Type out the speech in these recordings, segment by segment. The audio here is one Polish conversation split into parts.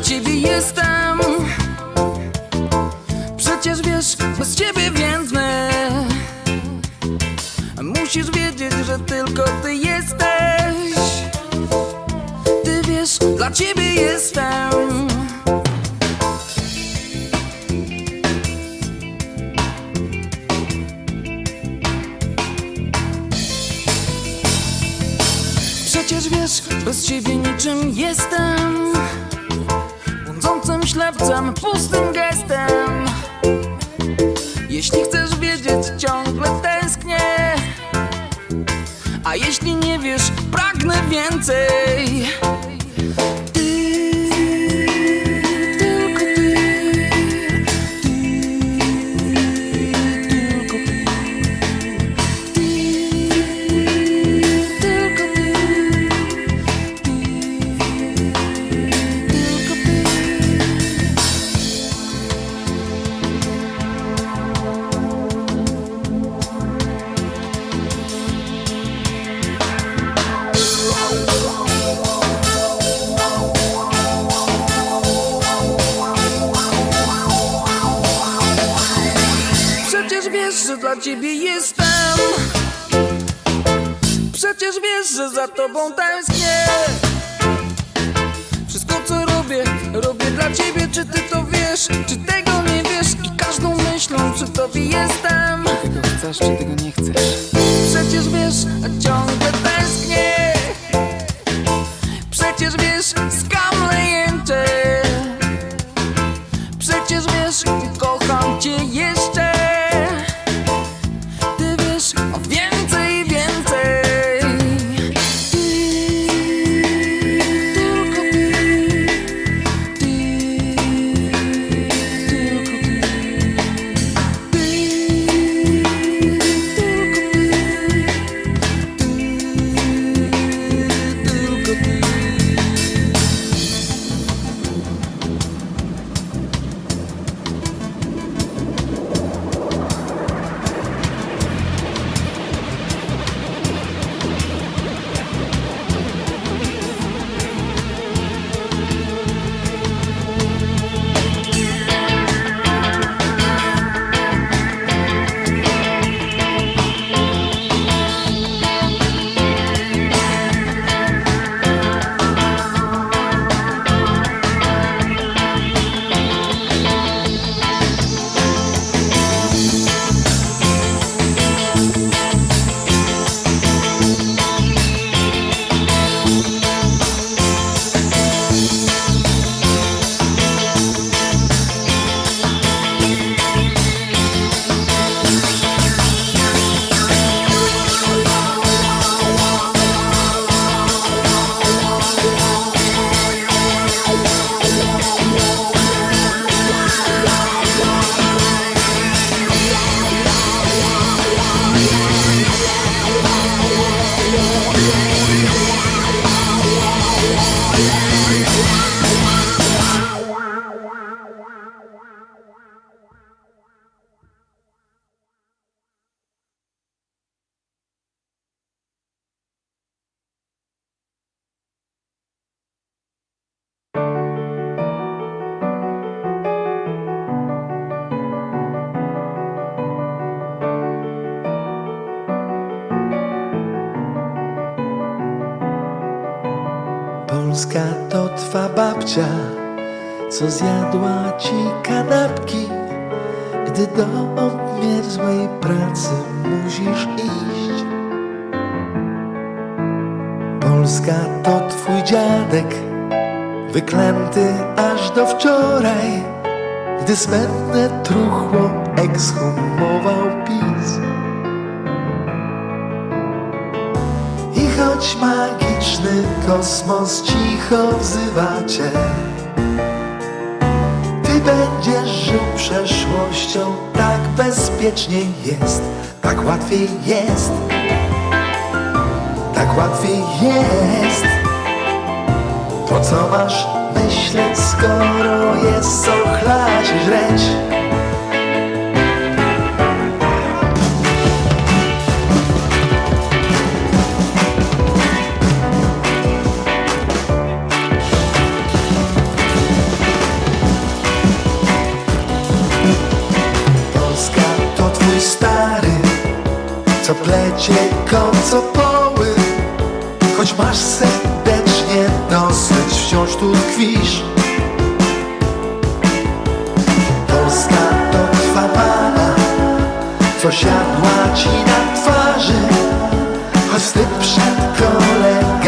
dla ciebie jestem. Przecież wiesz, bez ciebie więdnę Musisz wiedzieć, że tylko ty jesteś. Ty wiesz, dla ciebie jestem. Przecież wiesz, bez ciebie niczym jestem ślepcem, pustym gestem. Jeśli chcesz wiedzieć, ciągle tęsknię. A jeśli nie wiesz, pragnę więcej choć magiczny kosmos cicho wzywa cię. Ty będziesz żył przeszłością Tak bezpiecznie jest, tak łatwiej jest Tak łatwiej jest. Po co masz myśleć, skoro jest co chlać co plecie kocopoły Choć masz serdecznie dosyć, wciąż tu tkwisz. Polska to twa mama, co siadła ci na twarzy. Choć wstyd przed kolegami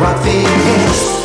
Tak łatwiej jest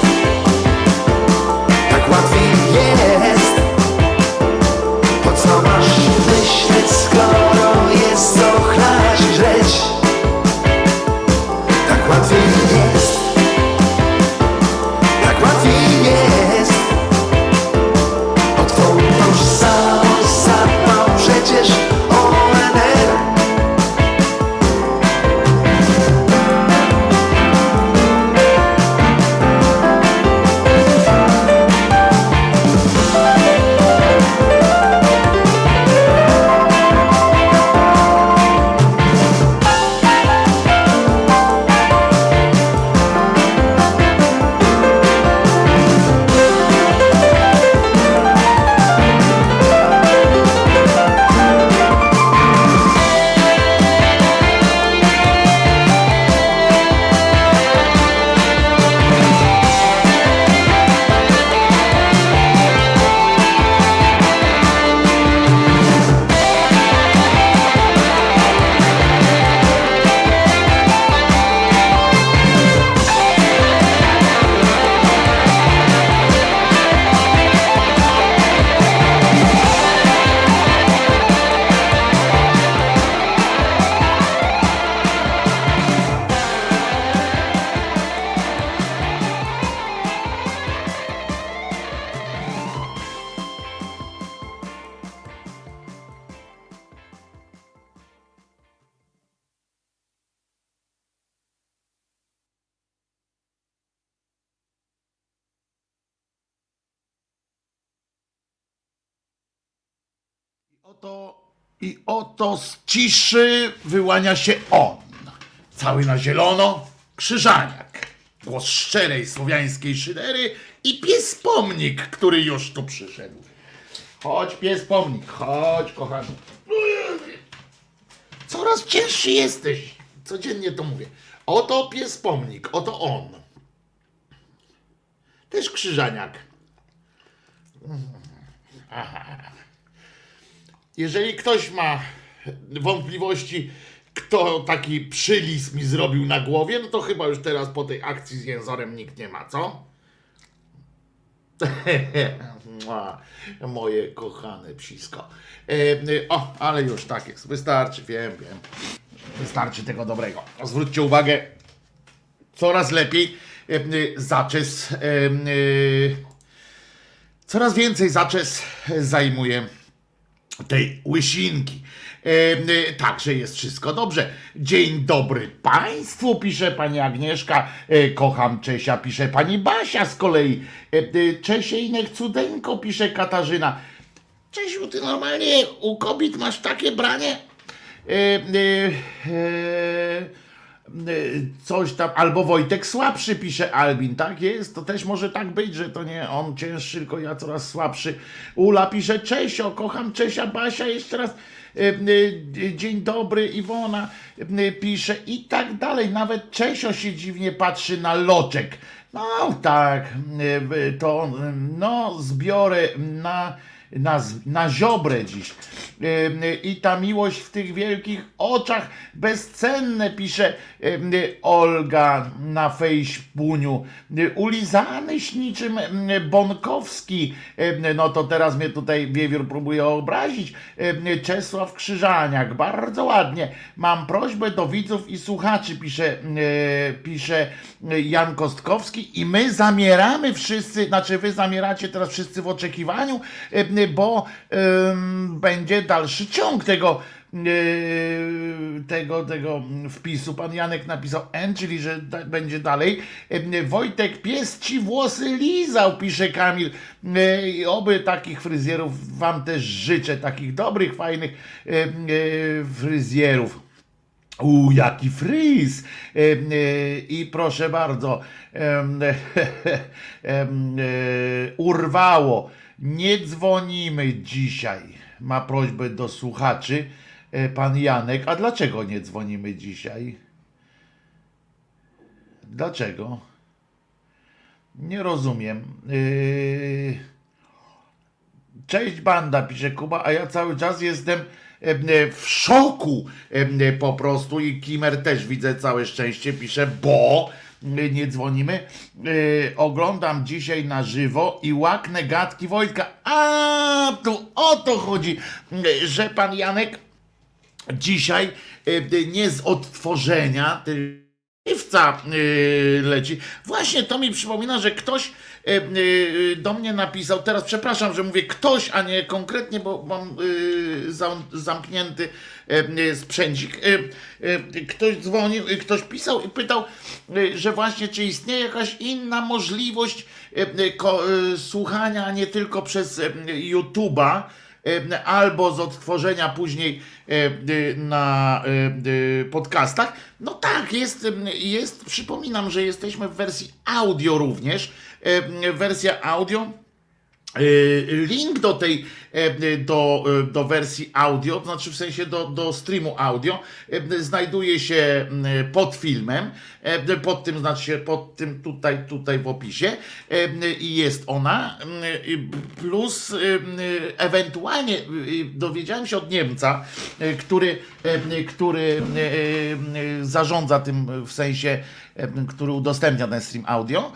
ciszy wyłania się on. Cały na zielono, krzyżaniak. Głos szczerej słowiańskiej szydery i pies pomnik, który już tu przyszedł. Chodź pies pomnik, chodź kochany. Coraz cięższy jesteś. Codziennie to mówię. Oto pies pomnik, oto on. Też krzyżaniak. jeżeli ktoś ma wątpliwości, kto taki przylis mi zrobił na głowie, no to chyba już teraz po tej akcji z jęzorem nikt nie ma, co? Moje kochane psisko. E, o, ale już tak jest. Wystarczy, wiem, wiem. Wystarczy tego dobrego. Zwróćcie uwagę, coraz lepiej e, zaczes. e, coraz więcej zaczes zajmuje tej łysinki. E, także jest wszystko dobrze. Dzień dobry Państwu, pisze pani Agnieszka. E, kocham Czesia, pisze pani Basia z kolei. E, e, Czesiejnek cudeńko, pisze Katarzyna. Czesiu, ty normalnie u kobiet masz takie branie? E, Y, coś tam, albo Wojtek słabszy, pisze Albin, tak jest, to też może tak być, że to nie on cięższy, tylko ja coraz słabszy. Ula pisze, Czesio, kocham Czesia, Basia, jeszcze raz, y, y, dzień dobry, Iwona y, pisze i tak dalej, nawet Czesio się dziwnie patrzy na loczek. No tak, to no zbiorę na na, na ziobrę dziś. I ta miłość w tych wielkich oczach bezcenne, pisze Olga na. Y, Ulizanyś niczym ym, Bonkowski. No to teraz mnie tutaj Wiewiór próbuje obrazić. Czesław Krzyżaniak. Bardzo ładnie. Mam prośbę do widzów i słuchaczy, pisze, pisze Jan Kostkowski i my zamieramy wszyscy, znaczy wy zamieracie teraz wszyscy w oczekiwaniu, bo będzie dalszy ciąg tego tego, tego wpisu. Pan Janek napisał N, czyli że będzie dalej. Wojtek, pies ci włosy lizał, pisze Kamil. I oby takich fryzjerów wam też życzę, takich dobrych, fajnych fryzjerów. U, jaki fryz! E, e, I proszę bardzo, e, urwało. Nie dzwonimy dzisiaj. Ma prośbę do słuchaczy pan Janek. A dlaczego nie dzwonimy dzisiaj? Dlaczego? Nie rozumiem. Cześć banda, pisze Kuba, a ja cały czas jestem em, w szoku e, po prostu i Kimer też widzę całe szczęście, pisze, bo e, nie dzwonimy. E, Oglądam dzisiaj na żywo i łaknę gadki Wojtka. A tu o to chodzi, e, że pan Janek dzisiaj e, nie z odtworzenia, tylko leci. Właśnie to mi przypomina, że ktoś do mnie napisał, teraz przepraszam, że mówię ktoś, a nie konkretnie, bo mam zam, zamknięty yy, ktoś dzwonił, ktoś pisał i pytał, że właśnie czy istnieje jakaś inna możliwość słuchania nie tylko przez YouTube'a, e, albo z odtworzenia później e, e, na e, e, podcastach. No tak, jest, jest, przypominam, że jesteśmy w wersji audio również. E, Wersja audio. E, Link do tej, e, do, do wersji audio, to znaczy w sensie do, do streamu audio, znajduje się pod filmem, pod tym, znaczy się pod tym tutaj, tutaj w opisie i jest ona, plus ewentualnie dowiedziałem się od Niemca, który, który zarządza tym w sensie, który udostępnia ten stream audio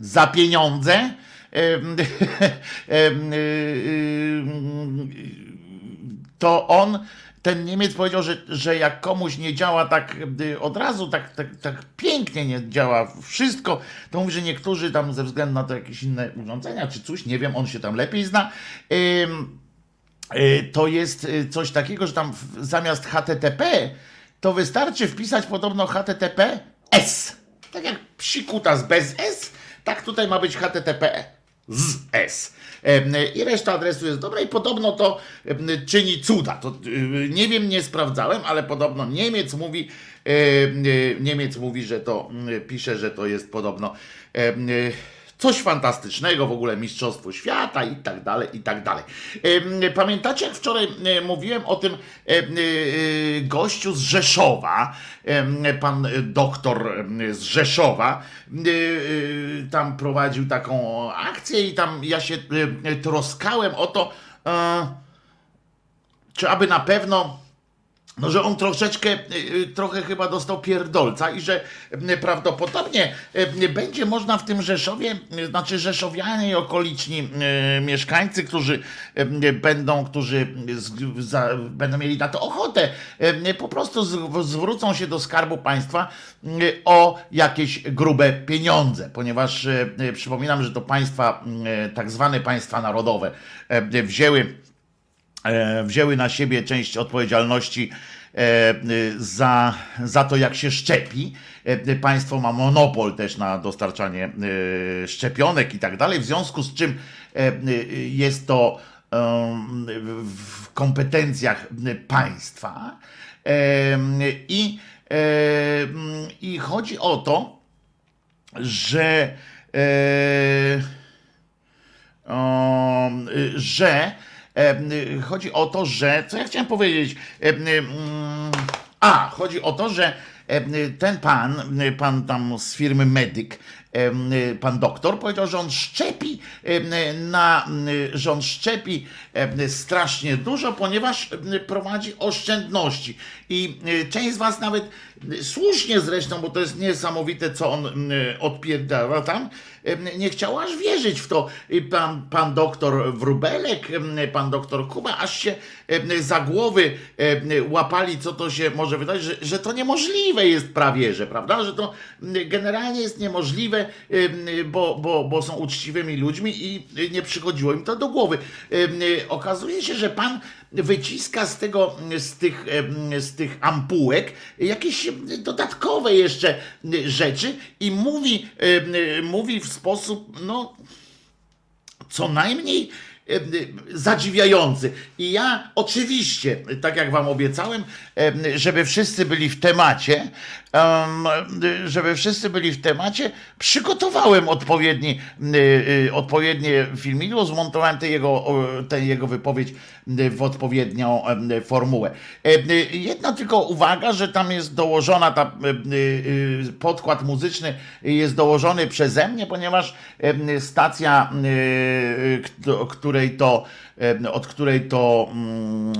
za pieniądze, y, y, to on, ten Niemiec powiedział, że, że jak komuś nie działa tak y, od razu, tak, tak, tak pięknie nie działa wszystko, to mówi, że niektórzy tam ze względu na to jakieś inne urządzenia czy coś, nie wiem, on się tam lepiej zna. To jest coś takiego, że tam zamiast HTTP to wystarczy wpisać podobno HTTP S. Tak jak psikuta z bez S, tak tutaj ma być HTTP z S. I reszta adresu jest dobra i podobno to czyni cuda. To, y, nie wiem, nie sprawdzałem, ale podobno Niemiec mówi, y, Niemiec mówi, że to mm, pisze, że to jest podobno y, coś fantastycznego, w ogóle Mistrzostwo Świata i tak dalej, i tak dalej. Pamiętacie, jak wczoraj mówiłem o tym e, e, gościu z Rzeszowa, pan e, doktor z Rzeszowa, tam prowadził taką akcję i tam ja się troskałem o to, czy aby na pewno no, że on troszeczkę, y, y, trochę chyba dostał pierdolca i że y, prawdopodobnie będzie można w tym Rzeszowie, znaczy Rzeszowianie i okoliczni mieszkańcy, którzy będą, którzy będą mieli na to ochotę, po prostu zwrócą się do Skarbu Państwa o jakieś grube pieniądze, ponieważ przypominam, że to państwa, tak zwane państwa narodowe, wzięły wzięły na siebie część odpowiedzialności e, e, za, za to, jak się szczepi. E, Państwo ma monopol też na dostarczanie e, szczepionek i tak dalej, w związku z czym e, e, jest to w kompetencjach państwa. E, I, e, I chodzi o to, że e, że chodzi o to, że co ja chciałem powiedzieć? Y, mm, A, chodzi o to, że y, ten pan, y, pan tam z firmy y, pan doktor powiedział, że on szczepi y, na, y, że on szczepi strasznie dużo, ponieważ prowadzi oszczędności. I y, część z was nawet y, słusznie zresztą, bo to jest niesamowite, co on y, odpierdala tam, nie chciał aż wierzyć w to. Pan, pan doktor Wróbelek, em, pan doktor Kuba, aż się za głowy łapali, co to się może wydać, że, że to niemożliwe jest prawie, że prawda, że to generalnie jest niemożliwe, bo, bo, bo są uczciwymi ludźmi i nie przychodziło im to do głowy. Okazuje się, że pan wyciska z tego, z tych, z tych ampułek jakieś dodatkowe jeszcze rzeczy i mówi, mówi w sposób, no, co najmniej zadziwiający. I ja oczywiście, tak jak wam obiecałem, żeby wszyscy byli w temacie, żeby wszyscy byli w temacie, przygotowałem odpowiedni, y, odpowiednie filmidło, zmontowałem tę jego, tę jego wypowiedź w odpowiednią formułę. Jedna tylko uwaga, że tam jest dołożona ta podkład muzyczny jest dołożony przeze mnie, ponieważ stacja, której to, od której to mm,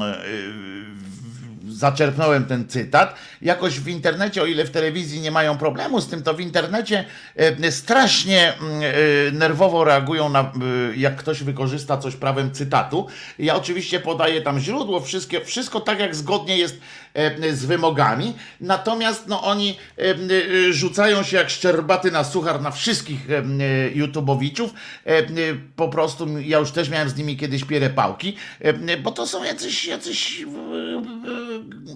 zaczerpnąłem ten cytat. Jakoś w internecie, o ile w telewizji nie mają problemu z tym, to w internecie e, strasznie mm, e, nerwowo reagują na, e, jak ktoś wykorzysta coś prawem cytatu. Ja oczywiście podaję tam źródło, wszystkie, wszystko tak jak zgodnie jest z wymogami, natomiast no oni rzucają się jak szczerbaty na suchar na wszystkich YouTubeowiczów. Po prostu ja już też miałem z nimi kiedyś pierepałki, bo to są jacyś, jacyś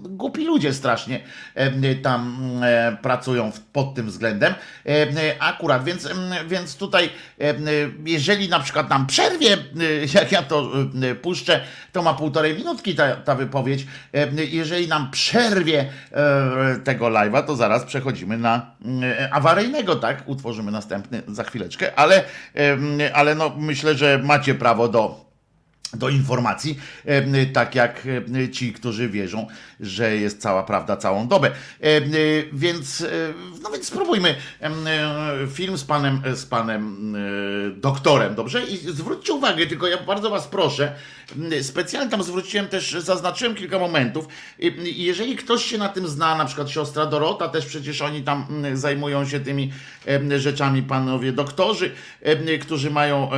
głupi ludzie strasznie tam e, pracują pod tym względem. Akurat, więc, więc tutaj, jeżeli na przykład nam przerwie, jak ja to puszczę, to ma półtorej minutki ta, ta wypowiedź. Jeżeli nam przerwie e, tego live'a, to zaraz przechodzimy na awaryjnego, tak? Utworzymy następny za chwileczkę, ale, ale no myślę, że macie prawo do do informacji, tak jak ci, którzy wierzą, że jest cała prawda całą dobę. Więc, no więc spróbujmy film z panem, z panem doktorem, dobrze? I zwróćcie uwagę, tylko ja bardzo was proszę, specjalnie tam zwróciłem też, zaznaczyłem kilka momentów. Jeżeli ktoś się na tym zna, na przykład siostra Dorota, też przecież oni tam zajmują się tymi rzeczami, panowie doktorzy, którzy mają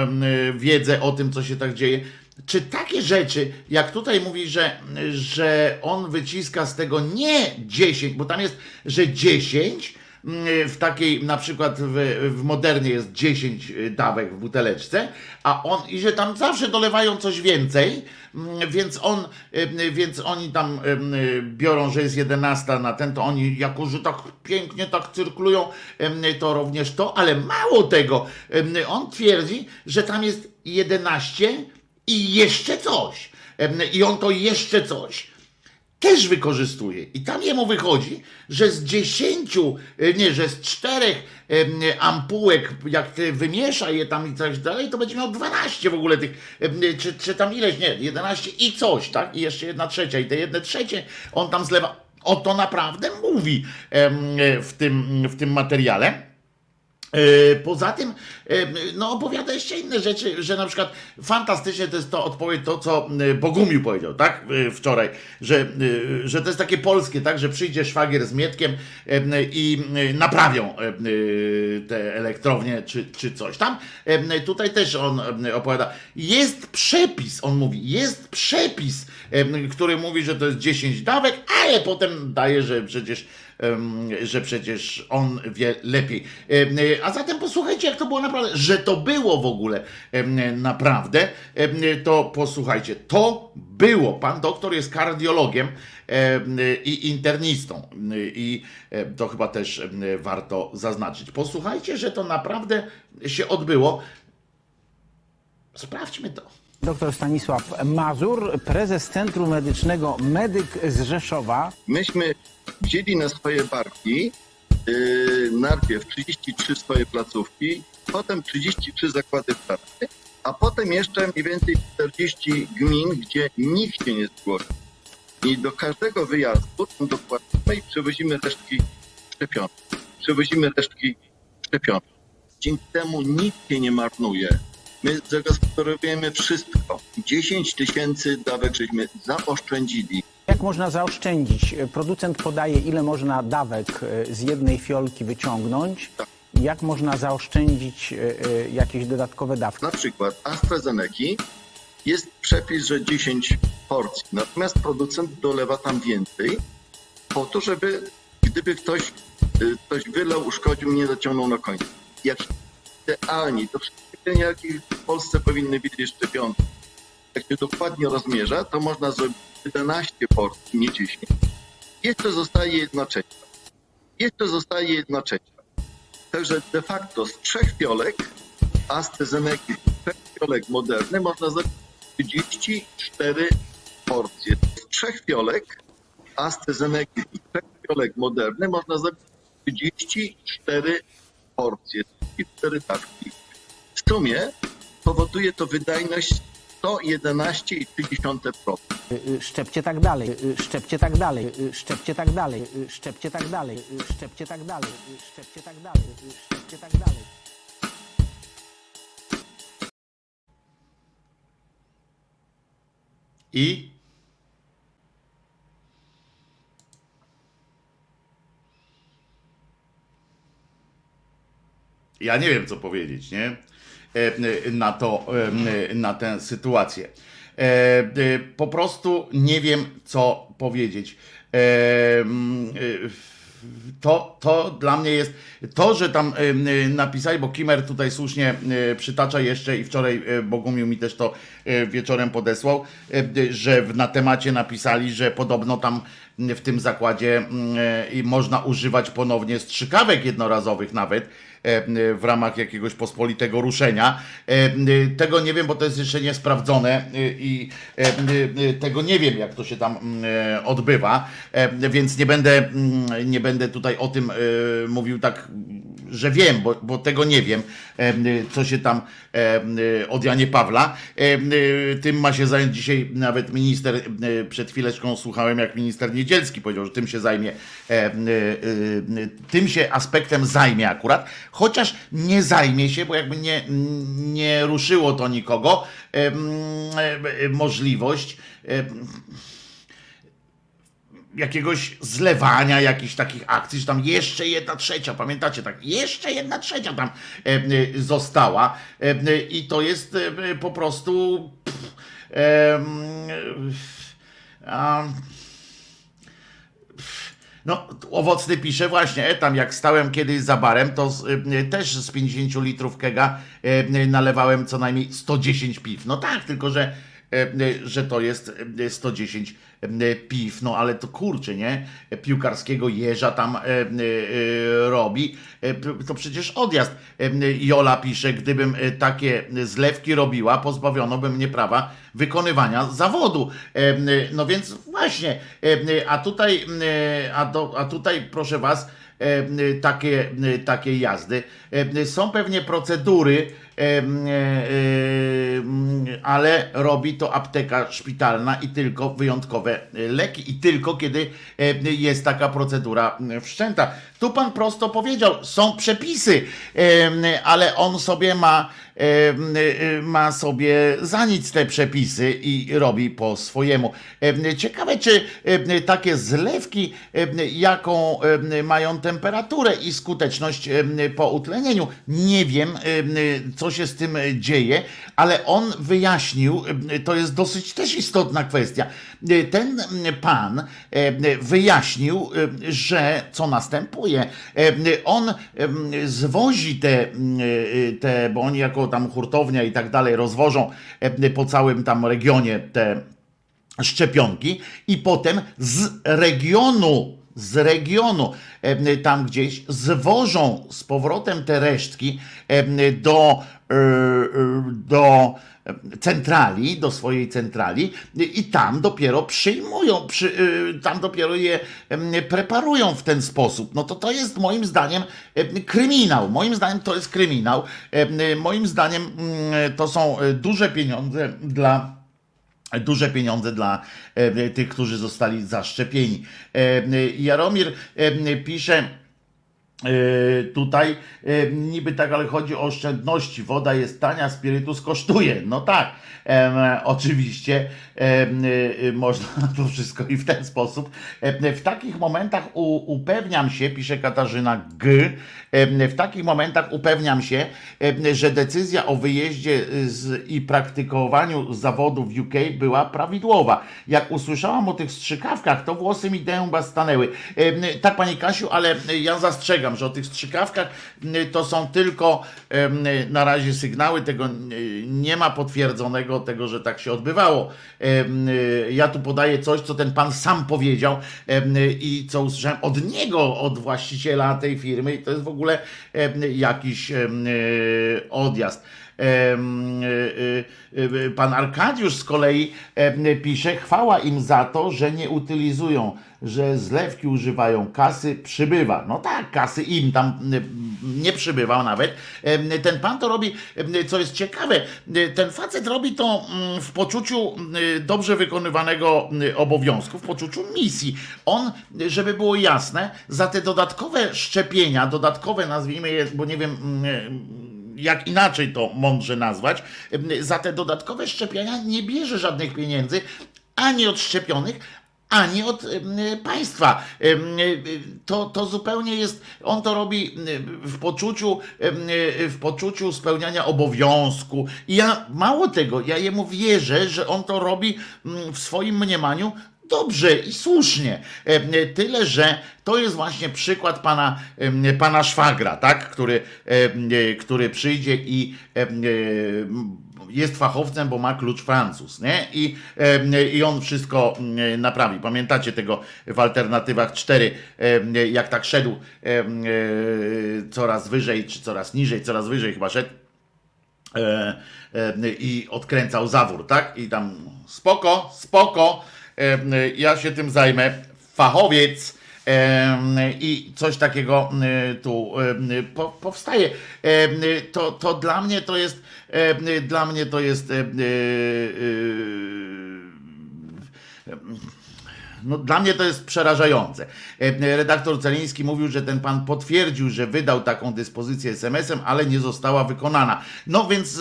wiedzę o tym, co się tak dzieje czy takie rzeczy, jak tutaj mówi, że, że on wyciska z tego nie 10, bo tam jest, że 10, mm, w takiej, na przykład w, w modernie jest 10 dawek w buteleczce, a on, i że tam zawsze dolewają coś więcej, mm, więc on, mm, więc oni tam biorą, że jest 11 na ten, to oni jako, że tak pięknie tak cyrkulują, to również to, ale mało tego, on twierdzi, że tam jest 11 i jeszcze coś. I on to jeszcze coś też wykorzystuje. I tam jemu wychodzi, że z dziesięciu, e, nie, że z czterech ampułek, jak ty wymiesza je tam i tak dalej, to będzie miał 12 w ogóle tych, czy, czy tam ileś, nie, 11 i coś, tak? I jeszcze jedna trzecia. I te jedne trzecie on tam zlewa. O to naprawdę mówi w tym, w tym materiale. E, poza tym, e, no opowiada jeszcze inne rzeczy, że na przykład fantastycznie to jest to odpowiedź to, co e, Bogumił powiedział, tak, wczoraj, że, że to jest takie polskie, tak, że przyjdzie szwagier z Mietkiem i naprawią te elektrownie czy, czy coś tam. Tutaj też on opowiada, jest przepis, on mówi, jest przepis, który mówi, że to jest 10 dawek, ale potem daje, że przecież że przecież on wie lepiej. A zatem posłuchajcie, jak to było naprawdę, że to było w ogóle naprawdę, to posłuchajcie, to było. Pan doktor jest kardiologiem i internistą i to chyba też warto zaznaczyć. Posłuchajcie, że to naprawdę się odbyło. Sprawdźmy to. Dr Stanisław Mazur, prezes Centrum Medycznego Medyk z Rzeszowa. Myśmy wzięli na swoje barki yy, najpierw 33 swoje placówki, potem 33 zakłady pracy, a potem jeszcze mniej więcej 40 gmin, gdzie nikt się nie zgłosił. I do każdego wyjazdu dokładamy i przewozimy resztki szczepionek. Przewozimy resztki szczepionek. Dzięki temu nikt się nie marnuje My zagospodarowujemy wszystko. 10 tysięcy dawek żeśmy zaoszczędzili. Jak można zaoszczędzić? Producent podaje, ile można dawek e, z jednej fiolki wyciągnąć. Tak. Jak można zaoszczędzić e, e, jakieś dodatkowe dawki? Na przykład AstraZeneca jest przepis, że 10 porcji. Natomiast producent dolewa tam więcej po to, żeby gdyby ktoś coś wylał, uszkodził, nie zaciągnął na końcu. jak idealnie, to szczepienia, jakie w Polsce powinny być szczepionki, jak się dokładnie rozmierza, to można zrobić 11 porcji, nie 10. Jeszcze zostaje jedna trzecia. Jeszcze zostaje jedna trzecia. Także de facto z trzech fiolek AstraZeneca, z trzech fiolek Moderny można zrobić 34 porcje. Z trzech fiolek AstraZeneca i trzech fiolek Moderny można zrobić 34 porcje, 34 dawki. W sumie powoduje to wydajność 111,3%. Y, y, Szczepcie tak dalej, y, szczepcie tak dalej, szczepcie tak dalej, szczepcie tak dalej, szczepcie tak dalej, szczepcie tak dalej, szczepcie tak dalej. I ja nie wiem, co powiedzieć, nie? E, Na to, e, na tę sytuację. E, Po prostu nie wiem, co powiedzieć. To, to dla mnie jest to, że tam napisali, bo Kimer tutaj słusznie przytacza jeszcze i wczoraj Bogumił mi też to wieczorem podesłał, że na temacie napisali, że podobno tam w tym zakładzie mm, e, i można używać ponownie strzykawek jednorazowych nawet e, w ramach jakiegoś pospolitego ruszenia. E, Tego nie wiem, bo to jest jeszcze niesprawdzone e, i e, tego nie wiem, jak to się tam e, odbywa, E, więc nie będę, nie będę tutaj o tym e, mówił tak, że wiem, bo, bo tego nie wiem, co się tam e, od Janie Pawla. E, Tym ma się zająć dzisiaj nawet minister, e, przed chwileczką słuchałem, jak minister Niedzielski powiedział, że tym się zajmie, tym się aspektem zajmie akurat, chociaż nie zajmie się, bo jakby nie, nie ruszyło to nikogo, możliwość jakiegoś zlewania jakichś takich akcji, że tam jeszcze jedna trzecia, pamiętacie, tak, jeszcze jedna trzecia tam e, e, została e, i to jest po prostu pff, a, no, owocny pisze właśnie, tam jak stałem kiedyś za barem, to z, y, też z 50 litrów kega y, nalewałem co najmniej 110 piw. No tak, tylko że, że to jest y, 110 y, piw, no ale to kurczę, nie? Piłkarskiego jeża tam robi, to przecież odjazd. Jola pisze, gdybym takie zlewki robiła, pozbawiono by mnie prawa wykonywania zawodu. E, No więc właśnie, e, a tutaj, e, a, do, a tutaj proszę was, e, takie, takie jazdy. E, Są pewnie procedury, e, e, e, ale robi to apteka szpitalna i tylko wyjątkowe leki i tylko kiedy e, jest taka procedura wszczęta. Tu pan prosto powiedział, są przepisy, e, ale on sobie ma e, e, ma sobie za nic te przepisy i robi po swojemu. Ciekawe, czy takie zlewki, jaką mają temperaturę i skuteczność po utlenieniu. Nie wiem, co się z tym dzieje, ale on wyjaśnił, to jest dosyć też istotna kwestia. E, Ten pan wyjaśnił, że co następuje. On zwozi te, te, bo oni jako tam hurtownia i tak dalej rozwożą e, po całym tam regionie te szczepionki. I potem z regionu, z regionu e, tam gdzieś zwożą z powrotem te resztki e, do, do centrali, do swojej centrali i tam dopiero przyjmują, przy, e, tam dopiero je preparują w ten sposób. No to to jest moim zdaniem em, kryminał. Moim zdaniem to jest kryminał. Moim zdaniem mm, to są e, duże pieniądze dla duże pieniądze dla e, tych, którzy zostali zaszczepieni. E, Jaromir e, pisze. E, Tutaj e, niby tak, ale chodzi o oszczędności. Woda jest tania, spirytus kosztuje. No tak, em, oczywiście e, można to wszystko i w ten sposób. W takich momentach upewniam się, pisze Katarzyna G, w takich momentach upewniam się, że decyzja o wyjeździe z, i praktykowaniu zawodu w UK była prawidłowa. Jak usłyszałam o tych strzykawkach, to włosy mi dęba stanęły. Tak, Pani Kasiu, ale ja zastrzegam, że o tych strzykawkach y, to są tylko y, na razie sygnały, tego y, nie ma potwierdzonego tego, że tak się odbywało. Y, Ja tu podaję coś, co ten pan sam powiedział y, i co usłyszałem od niego, od właściciela tej firmy i to jest w ogóle jakiś y, odjazd. Y, y, y, Pan Arkadiusz z kolei pisze, chwała im za to, że nie utylizują, że zlewki używają, kasy przybywa. No tak, kasy im tam nie przybywa nawet. Ten pan to robi, co jest ciekawe, ten facet robi to mm, w poczuciu y, dobrze wykonywanego y, obowiązku, w poczuciu misji. On, żeby było jasne, za te dodatkowe szczepienia, dodatkowe nazwijmy je, bo nie wiem, mm, jak inaczej to mądrze nazwać, za te dodatkowe szczepienia nie bierze żadnych pieniędzy ani od szczepionych, ani od państwa. Em, To, to zupełnie jest, on to robi w poczuciu, em, w poczuciu spełniania obowiązku. I ja mało tego, ja jemu wierzę, że on to robi mm, w swoim mniemaniu dobrze i słusznie. E, Tyle, że to jest właśnie przykład pana, em, pana szwagra, tak? który, e, który przyjdzie i e, jest fachowcem, bo ma klucz Francuz, nie? I, i on wszystko naprawi. Pamiętacie tego w alternatywach 4, em, jak tak szedł e, coraz wyżej, czy coraz niżej, coraz wyżej chyba szedł e, e, i odkręcał zawór, tak? I tam spoko, spoko, e, ja się tym zajmę, fachowiec. I coś takiego e, tu po, powstaje. To, to dla mnie to jest dla mnie to jest no, dla mnie to jest przerażające. Redaktor Celiński mówił, że ten pan potwierdził, że wydał taką dyspozycję SMS-em, ale nie została wykonana. No więc,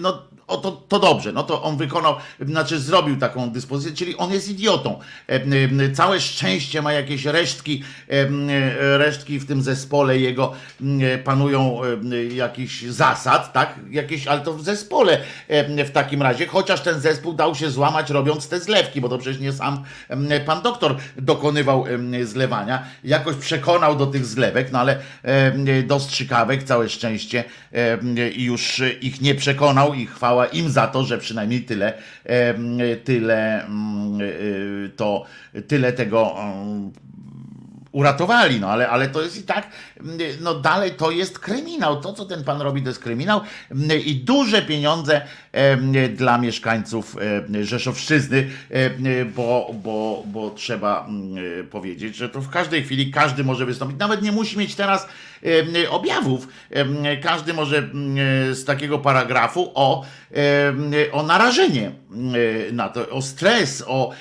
no o to, to dobrze, no to on wykonał, znaczy zrobił taką dyspozycję, czyli on jest idiotą. E, Całe szczęście ma jakieś resztki, e, e, resztki w tym zespole jego panują jakichś zasad, tak? Jakieś, ale to w zespole w takim razie, chociaż ten zespół dał się złamać robiąc te zlewki, bo to przecież nie sam pan doktor dokonywał zlewania, jakoś przekonał do tych zlewek, no ale do strzykawek całe szczęście i już ich nie przekonał i chwała im za to, że przynajmniej tyle, tyle mm, e, to, tyle tego mm, uratowali, no ale, ale to jest i tak, mm, no dalej to jest kryminał. To, co ten pan robi, to jest kryminał i duże pieniądze dla mieszkańców Rzeszowszczyzny, bo, bo, bo trzeba mm, powiedzieć, że to w każdej chwili każdy może wystąpić. Nawet nie musi mieć teraz objawów. Każdy może mm, z takiego paragrafu o, o narażenie em, na to, o stres, o,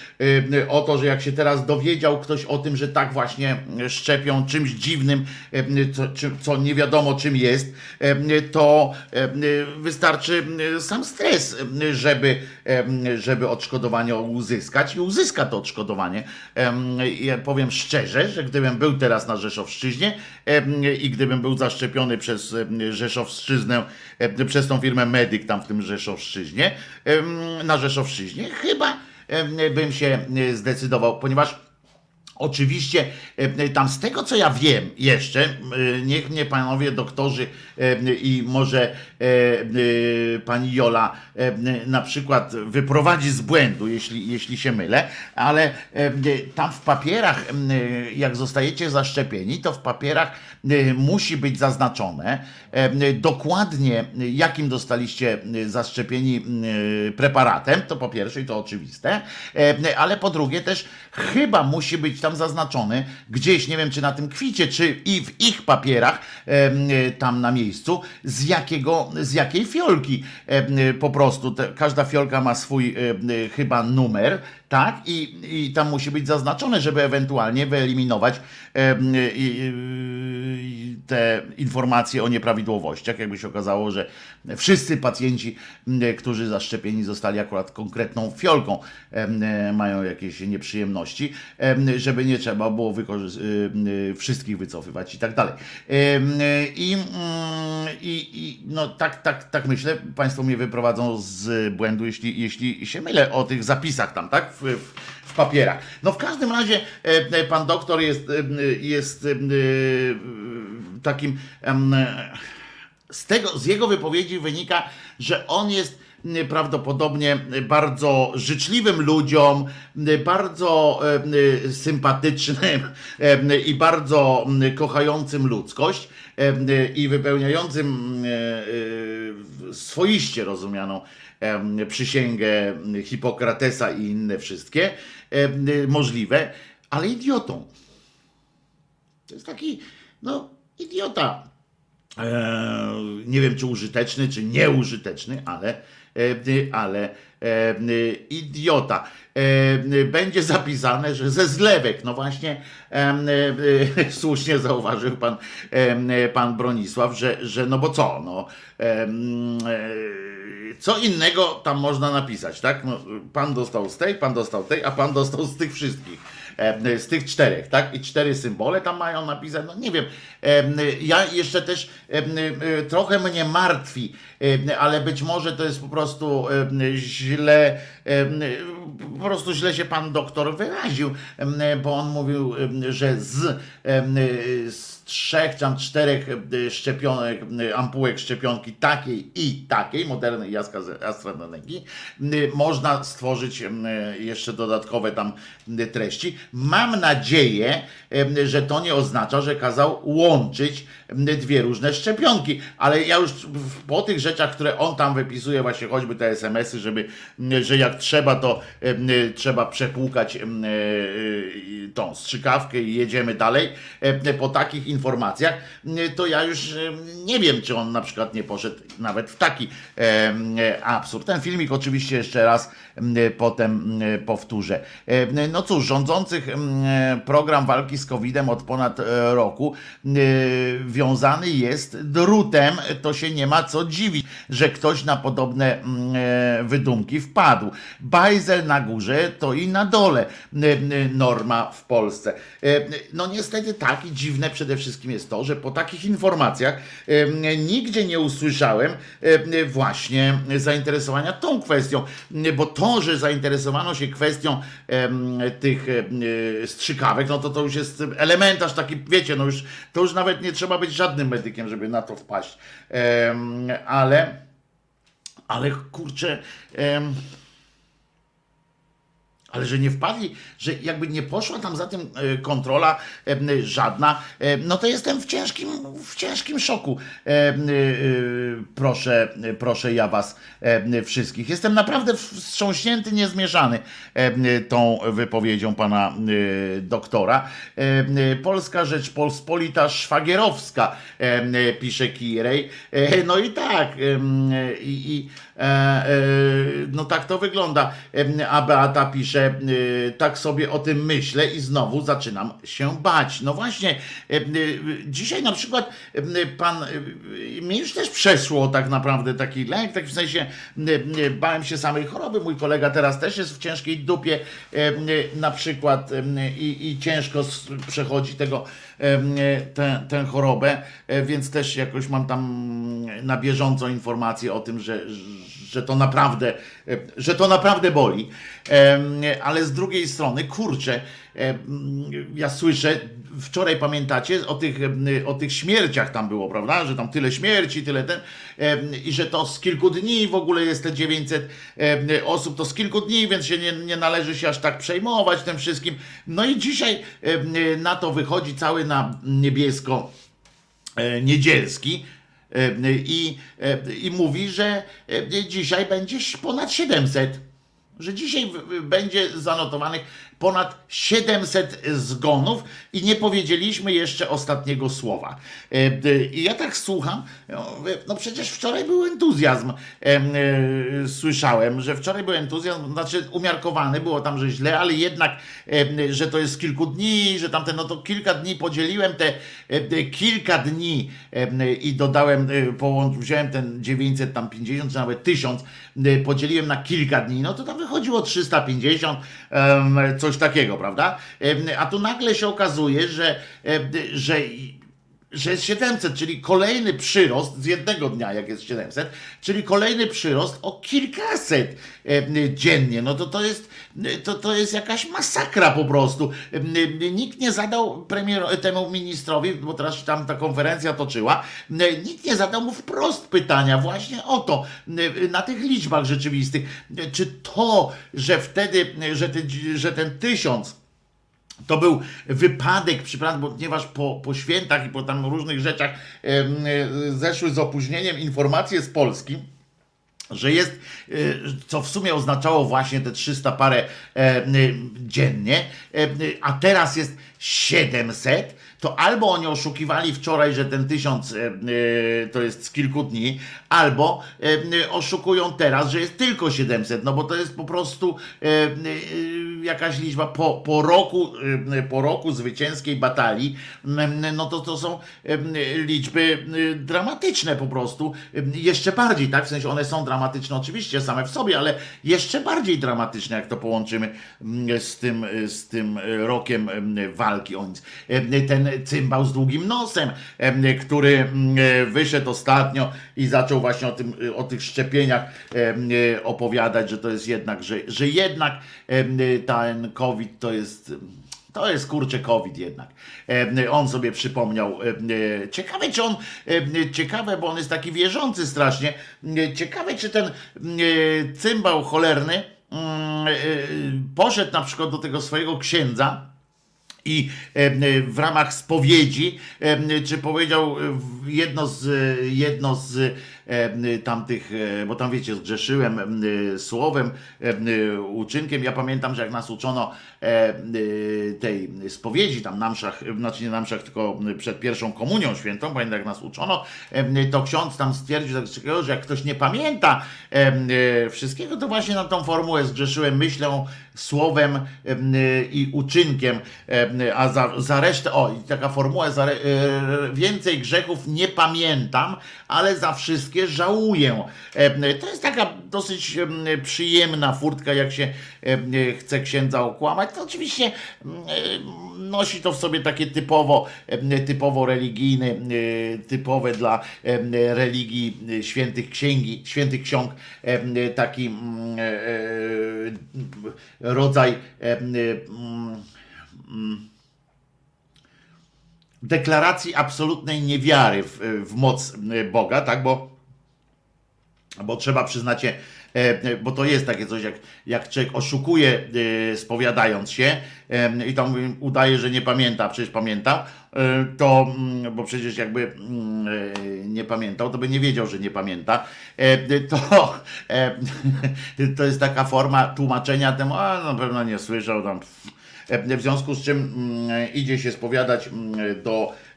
o to, że jak się teraz dowiedział ktoś o tym, że tak właśnie szczepią czymś dziwnym, co, co nie wiadomo czym jest, to wystarczy sam stres, em, żeby, żeby odszkodowanie uzyskać i uzyska to odszkodowanie. Ja powiem szczerze, że gdybym był teraz na Rzeszowszczyźnie i gdybym był zaszczepiony przez Rzeszowszczyznę, przez tą firmę Medyk tam w tym Rzeszowszczyźnie, na Rzeszowszczyźnie, chyba bym się e, zdecydował, ponieważ Oczywiście tam z tego co ja wiem jeszcze, e, niech mnie panowie doktorzy i może e, e, pani Jola e, na przykład wyprowadzi z błędu, jeśli, jeśli się mylę, ale e, tam w papierach, e, jak zostajecie zaszczepieni, to w papierach e, musi być zaznaczone e, dokładnie jakim dostaliście e, zaszczepieni e, preparatem, to po pierwsze i to oczywiste, e, ale po drugie też chyba musi być tam zaznaczony gdzieś, nie wiem czy na tym kwicie, czy i w ich papierach e, tam na miejscu, z jakiego, z jakiej fiolki. E, po prostu, te, każda fiolka ma swój e, chyba numer, tak, i, i tam musi być zaznaczone, żeby ewentualnie wyeliminować te informacje o nieprawidłowościach, jakby się okazało, że wszyscy pacjenci, którzy zaszczepieni zostali akurat konkretną fiolką, mają jakieś nieprzyjemności, em, żeby nie trzeba było wszystkich wycofywać i tak dalej. Mm, i, i no tak, tak, tak myślę, Państwo mnie wyprowadzą z błędu, jeśli, jeśli się mylę o tych zapisach tam, tak? W, w, w papierach. No w każdym razie e, e, pan doktor jest, e, jest takim z, tego, z jego wypowiedzi wynika, że on jest prawdopodobnie bardzo życzliwym ludziom, bardzo sympatycznym i bardzo kochającym ludzkość i wypełniającym swoiście rozumianą przysięgę Hipokratesa i inne wszystkie em, możliwe, ale idiotą. To jest taki, no, idiota. Eee, nie wiem, czy użyteczny, czy nieużyteczny, ale, e, ale e, idiota. E, Będzie zapisane, że ze zlewek. No właśnie, e, słusznie zauważył pan, pan Bronisław, że, że no bo co, no. e, Co innego tam można napisać, tak? No, pan dostał z tej, pan dostał tej, a pan dostał z tych wszystkich e, z tych czterech, tak? I cztery symbole tam mają napisane, no nie wiem. E, Ja jeszcze też e, e, trochę mnie martwi, e, ale być może to jest po prostu e, źle, e, po prostu źle się pan doktor wyraził, e, bo on mówił, e, że z, e, z trzech tam czterech e, szczepionek, e, ampułek szczepionki takiej i takiej, modernej AstraZeneki, m, można stworzyć jeszcze dodatkowe tam treści. Mam nadzieję, że to nie oznacza, że kazał łączyć dwie różne szczepionki, ale ja już po tych rzeczach, które on tam wypisuje, właśnie choćby te SMS-y, żeby, że jak trzeba, to trzeba przepłukać tą strzykawkę i jedziemy dalej. Po takich informacjach, m, to ja już em, nie wiem, czy on na przykład nie poszedł nawet w taki em, absurd. Ten filmik oczywiście jeszcze raz m, potem powtórzę. No cóż, rządzących program walki z COVID-em od ponad e, roku m, wiązany jest drutem. To się nie ma co dziwić, że ktoś na podobne e, wydumki wpadł. Bajzel na górze, to i na dole norma w Polsce. E, No niestety tak i dziwne przede wszystkim jest to, że po takich informacjach nigdzie nie usłyszałem em, właśnie zainteresowania tą kwestią, bo to, że zainteresowano się kwestią tych strzykawek, no to to już jest elementarz taki, wiecie, no już to już nawet nie trzeba być żadnym medykiem, żeby na to wpaść. Ale ale kurczę, ale że nie wpadli, że jakby nie poszła tam za tym e, kontrola em, żadna, em, no to jestem w ciężkim, w ciężkim szoku. Proszę, proszę ja was wszystkich. Jestem naprawdę wstrząśnięty, niezmieszany em, tą wypowiedzią pana doktora. Polska Rzeczpospolita Szwagierowska, pisze Kirej. E, No i tak, i, i e, e, no tak to wygląda. Em, A Beata pisze, tak sobie o tym myślę i znowu zaczynam się bać. No właśnie, dzisiaj na przykład pan, mi już też przeszło tak naprawdę taki lęk, tak w sensie bałem się samej choroby. Mój kolega teraz też jest w ciężkiej dupie na przykład i, i ciężko przechodzi tego tę, tę chorobę, e, więc też jakoś mam tam na bieżąco informacje o tym, że, że to naprawdę, e, że to naprawdę boli. Ale z drugiej strony, kurczę, ja słyszę, wczoraj pamiętacie o tych, o tych śmierciach tam było, prawda? Że tam tyle śmierci, tyle ten i że to z kilku dni w ogóle jest te 900 em, osób, to z kilku dni, więc się nie, nie należy się aż tak przejmować tym wszystkim. No i dzisiaj na to wychodzi cały na niebiesko e, niedzielski e, i, i mówi, że e, dzisiaj będzie ponad 700. Że dzisiaj będzie zanotowanych ponad 700 zgonów i nie powiedzieliśmy jeszcze ostatniego słowa. E, I ja tak słucham, no, przecież wczoraj był entuzjazm. E, Słyszałem, że wczoraj był entuzjazm, znaczy umiarkowany, było tam, że źle, ale jednak, że to jest kilku dni, że tamte, no to kilka dni podzieliłem te e, kilka dni i dodałem, wziąłem ten 950 czy nawet 1000, e, podzieliłem na kilka dni, no to tam wychodziło 350, em, coś takiego, prawda? A tu nagle się okazuje, że, że że jest 700, czyli kolejny przyrost z jednego dnia, jak jest 700, czyli kolejny przyrost o kilkaset dziennie. No to to jest, to, to jest jakaś masakra po prostu. Nikt nie zadał premier, temu ministrowi, bo teraz tam ta konferencja toczyła, nikt nie zadał mu wprost pytania właśnie o to, na tych liczbach rzeczywistych. Czy to, że wtedy, że ten, że ten tysiąc to był wypadek, przypadek, ponieważ po, po świętach i po tam różnych rzeczach e, zeszły z opóźnieniem informacje z Polski, że jest, e, co w sumie oznaczało właśnie te 300 parę dziennie, a teraz jest 700, to albo oni oszukiwali wczoraj, że ten 1000 e, e, to jest z kilku dni, albo e, oszukują teraz, że jest tylko 700, no bo to jest po prostu jakaś liczba. Po, po roku, po roku zwycięskiej batalii, no to to są liczby dramatyczne po prostu, jeszcze bardziej, tak, w sensie one są dramatyczne oczywiście same w sobie, ale jeszcze bardziej dramatyczne, jak to połączymy z tym, z tym rokiem walki o nic. Ten cymbał z długim nosem, e, który wyszedł ostatnio i zaczął właśnie o, tym, o tych szczepieniach e, opowiadać, że to jest jednak, że, że jednak e, ten COVID to jest to jest kurczę COVID jednak. E, On sobie przypomniał. e, e, Ciekawe, czy on, e, ciekawe, bo on jest taki wierzący strasznie. e, Ciekawe, czy ten e, cymbał cholerny mm, e, poszedł na przykład do tego swojego księdza i e, w ramach spowiedzi, e, czy powiedział e, jedno z, jedno z e, tamtych, e, bo tam wiecie, zgrzeszyłem e, słowem, e, uczynkiem. Ja pamiętam, że jak nas uczono e, e, tej spowiedzi, tam na mszach, znaczy nie na mszach, tylko przed pierwszą komunią świętą, pamiętam jak nas uczono, e, to ksiądz tam stwierdził, tak że jak ktoś nie pamięta e, e, wszystkiego, to właśnie na tą formułę zgrzeszyłem myślą, słowem e, i uczynkiem, e, a za, za resztę, o taka formuła, za, e, więcej grzechów nie pamiętam, ale za wszystkie żałuję. E, To jest taka dosyć em, przyjemna furtka, jak się em, chce księdza okłamać. To oczywiście nosi to w sobie takie typowo, typowo religijne, e, typowe dla religii e, świętych księgi, świętych ksiąg, taki mm, e, e, rodzaj mm, deklaracji absolutnej niewiary w, w moc Boga, tak, bo bo trzeba przyznać, się, e, bo to jest takie coś, jak, jak człowiek oszukuje e, spowiadając się e, i tam udaje, że nie pamięta, przecież pamięta, e, to, mm, bo przecież jakby mm, e, nie pamiętał, to by nie wiedział, że nie pamięta, e, to, e, to jest taka forma tłumaczenia temu, a na pewno nie słyszał tam. E, W związku z czym mm, idzie się spowiadać do e,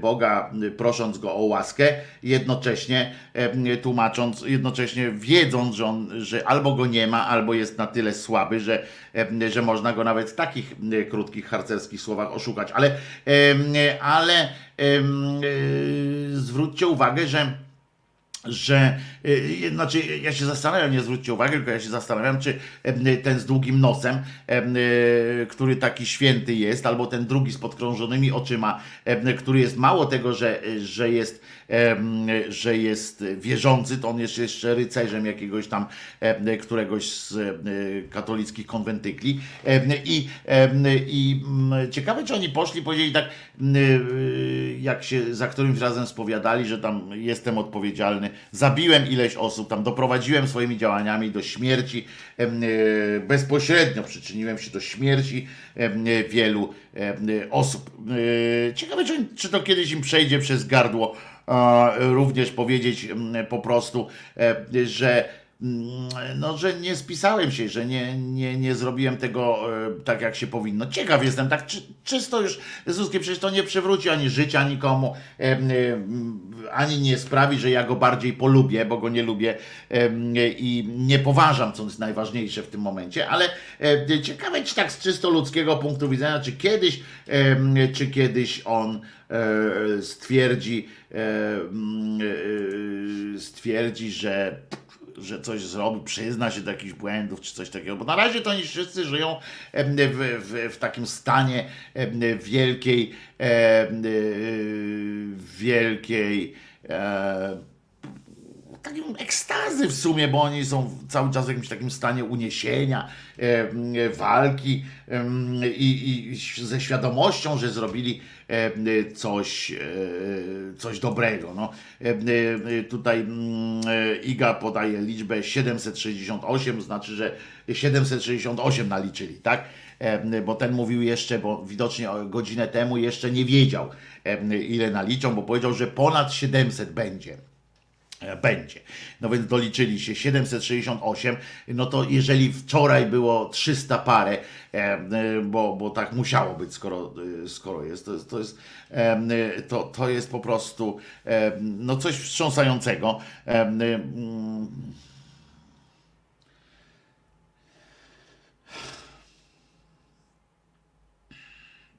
Boga, m, prosząc go o łaskę, jednocześnie e, tłumacząc, jednocześnie wiedząc, że, on, że albo go nie ma, albo jest na tyle słaby, że, e, że można go nawet w takich krótkich, harcerskich słowach oszukać. Ale, ale e, zwróćcie uwagę, że że y, znaczy ja się zastanawiam, nie zwróćcie uwagi, tylko ja się zastanawiam, czy em, ten z długim nosem, em, y, który taki święty jest, albo ten drugi z podkrążonymi oczyma, który jest mało tego, że, że jest że jest wierzący, to on jest jeszcze rycerzem jakiegoś tam któregoś z katolickich konwentykli. I, i mm, ciekawe, czy oni poszli, powiedzieli tak, jak się za którymś razem spowiadali, że tam jestem odpowiedzialny, zabiłem ileś osób, tam doprowadziłem swoimi działaniami do śmierci, y, bezpośrednio przyczyniłem się do śmierci wielu osób. Y, Ciekawe, czy, czy to kiedyś im przejdzie przez gardło, również powiedzieć mm, po prostu, e, że mm, no, że nie spisałem się, że nie, nie, nie zrobiłem tego e, tak, jak się powinno. Ciekaw jestem, tak czy, czysto już, Zuzkie, przecież to nie przywróci ani życia nikomu, em, ani nie sprawi, że ja go bardziej polubię, bo go nie lubię i nie poważam, co jest najważniejsze w tym momencie, ale e, ciekawe, czy tak z czysto ludzkiego punktu widzenia, czy kiedyś, czy kiedyś on e, stwierdzi, e, e, stwierdzi, że że coś zrobił, przyzna się do jakichś błędów czy coś takiego, bo na razie to oni wszyscy żyją w, w, w takim stanie wielkiej, wielkiej takim ekstazy w sumie, bo oni są cały czas w jakimś takim stanie uniesienia, e, walki i, i ze świadomością, że zrobili e, coś, e, coś dobrego. No. Tutaj Iga podaje liczbę 768, znaczy, że 768 naliczyli, tak? Bo ten mówił jeszcze, bo widocznie godzinę temu jeszcze nie wiedział, ile naliczą, bo powiedział, że ponad 700 będzie. E, będzie. No więc doliczyli się 768, no to jeżeli wczoraj było 300 parę, e, e, bo, bo tak musiało być, skoro, skoro jest, to jest, to jest, to, to jest po prostu no coś wstrząsającego.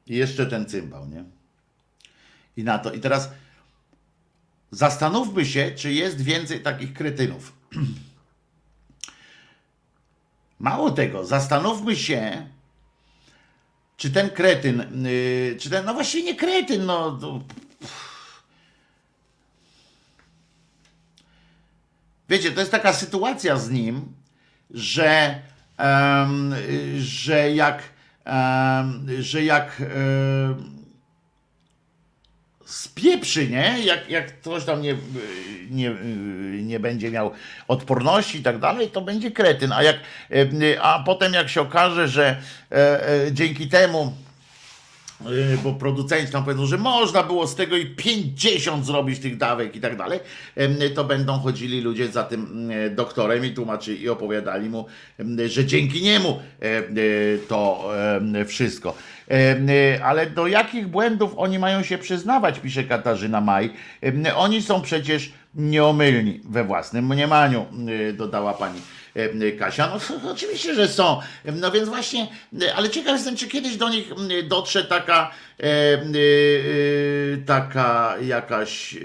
I jeszcze ten cymbał, nie? I na to. I teraz Zastanówmy się, czy jest więcej takich kretynów. Mało tego, zastanówmy się, czy ten kretyn, yy, czy ten, no właśnie nie kretyn, no. Wiecie, to jest taka sytuacja z nim, że, em, że jak, em, że jak. em, spieprzy, nie? Jak, jak ktoś tam nie, nie, nie będzie miał odporności i tak dalej, to będzie kretyn. A, jak, a potem jak się okaże, że e, e, dzięki temu e, bo producenci tam powiedzą, że można było z tego i 50 zrobić tych dawek i tak dalej, to będą chodzili ludzie za tym e, doktorem i tłumaczyli i opowiadali mu, że dzięki niemu e, e, to wszystko. E, Ale do jakich błędów oni mają się przyznawać, pisze Katarzyna Maj. Oni są przecież nieomylni we własnym mniemaniu, e, dodała pani e, Kasia. No oczywiście, że są. No więc właśnie, e, ale ciekaw jestem, czy kiedyś do nich m, dotrze taka taka jakaś e,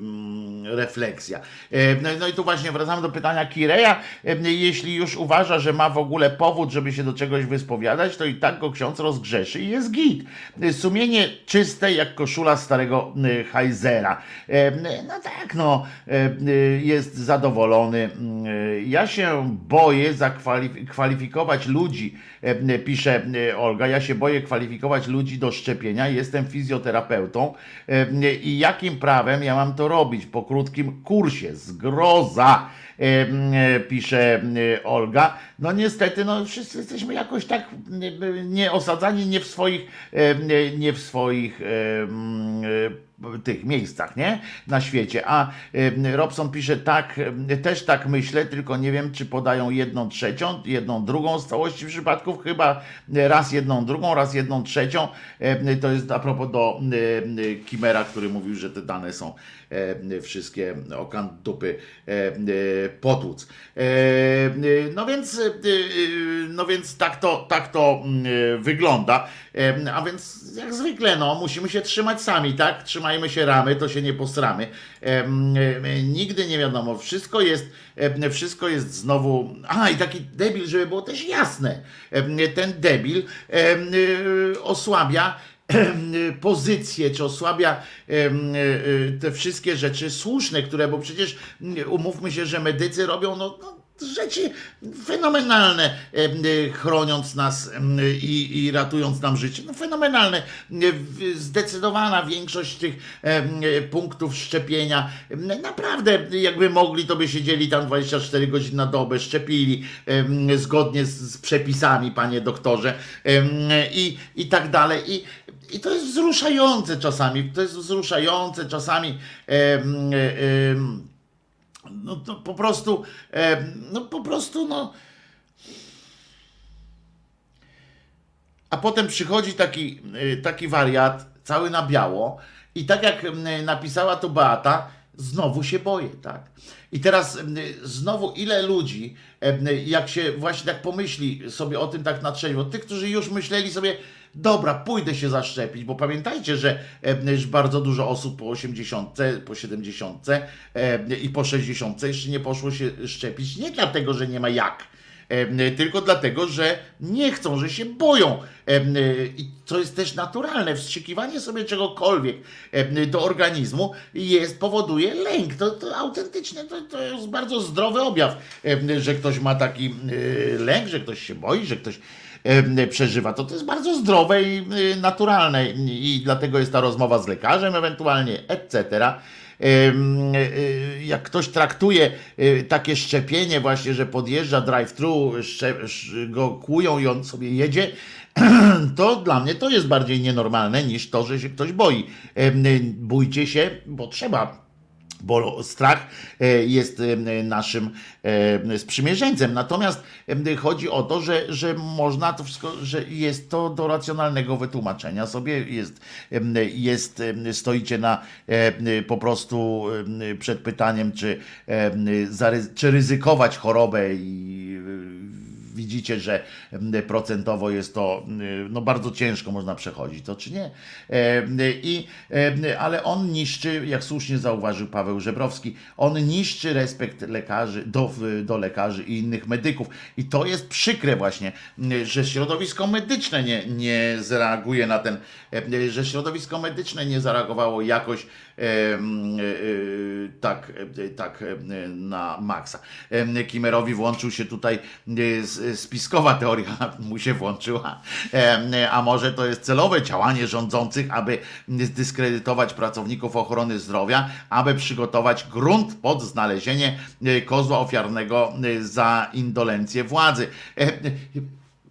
mm, refleksja. E, No, no i tu właśnie wracamy do pytania Kireja. E, Jeśli już uważa, że ma w ogóle powód, żeby się do czegoś wyspowiadać, to i tak go ksiądz rozgrzeszy i jest git. E, Sumienie czyste jak koszula starego e, Heizera. E, No tak, no, e, e, jest zadowolony. E, Ja się boję zakwalifikować ludzi, e, pisze e, Olga, ja się boję kwalifikować ludzi do szczepienia, jestem fizjoterapeutą e, i jakim prawem ja mam to robić po krótkim kursie? Zgroza, e, e, pisze Olga. No niestety, no wszyscy jesteśmy jakoś tak e, nie w swoich, e, nie w swoich e, mm, e, tych miejscach, nie? Na świecie. A Robson pisze tak, też tak myślę, tylko nie wiem, czy podają jedną trzecią, jedną drugą z całości przypadków, chyba raz jedną drugą, raz jedną trzecią. To jest a propos do Kimera, który mówił, że te dane są wszystkie okan dupy potłuc. No więc, no więc tak to, tak to y, wygląda. Y, A więc jak zwykle, no, musimy się trzymać sami, tak? Trzymajmy się ramy, to się nie posramy. Nigdy nie wiadomo, wszystko jest, wszystko jest znowu. A, i taki debil, żeby było też jasne. Ten debil y, osłabia y, pozycję, czy osłabia y, y, te wszystkie rzeczy słuszne, które, bo przecież mm, umówmy się, że medycy robią no, no, rzeczy fenomenalne, em, y, chroniąc nas i, i ratując nam życie. No, fenomenalne. W- Zdecydowana większość tych punktów szczepienia, naprawdę jakby mogli, to by siedzieli tam 24 godziny na dobę, szczepili zgodnie z, przepisami, panie doktorze, i, i tak dalej. I, i to jest wzruszające czasami, to jest wzruszające czasami. em, em, no to po prostu, e, no po prostu, no. A potem przychodzi taki, e, taki wariat, cały na biało, i tak jak napisała to Beata, znowu się boję, tak? I teraz znowu ile ludzi, em, jak się właśnie tak pomyśli sobie o tym tak na trzeźwo, tych, którzy już myśleli sobie, dobra, pójdę się zaszczepić, bo pamiętajcie, że już bardzo dużo osób po 80, po 70 em, i po 60 jeszcze nie poszło się szczepić, nie dlatego, że nie ma jak, em, tylko dlatego, że nie chcą, że się boją. I co jest też naturalne, wstrzykiwanie sobie czegokolwiek do organizmu jest, powoduje lęk. To, to autentycznie to, to jest bardzo zdrowy objaw, że ktoś ma taki lęk, że ktoś się boi, że ktoś przeżywa. To to jest bardzo zdrowe i y, naturalne i dlatego jest ta rozmowa z lekarzem ewentualnie, etc. Y, Jak ktoś traktuje y, takie szczepienie właśnie, że podjeżdża drive-thru, go kłują i on sobie jedzie, to dla mnie to jest bardziej nienormalne niż to, że się ktoś boi. Bójcie się, bo trzeba bo strach e, jest e, naszym e, sprzymierzeńcem. Natomiast chodzi o to, że, że można to wszystko, że jest to do racjonalnego wytłumaczenia sobie. Jest, jest stoicie na po prostu przed pytaniem, czy, czy ryzykować chorobę i widzicie, że procentowo jest to no, bardzo ciężko można przechodzić to, czy nie. E, I, e, ale on niszczy, jak słusznie zauważył Paweł Żebrowski, on niszczy respekt lekarzy, do, do lekarzy i innych medyków. I to jest przykre właśnie, że środowisko medyczne nie, nie zareaguje na ten, e, że środowisko medyczne nie zareagowało jakoś tak, e, tak e, na maksa. E, Kimerowi włączył się tutaj e, spiskowa teoria mu się włączyła, E, a może to jest celowe działanie rządzących, aby zdyskredytować pracowników ochrony zdrowia, aby przygotować grunt pod znalezienie e, kozła ofiarnego e, za indolencję władzy.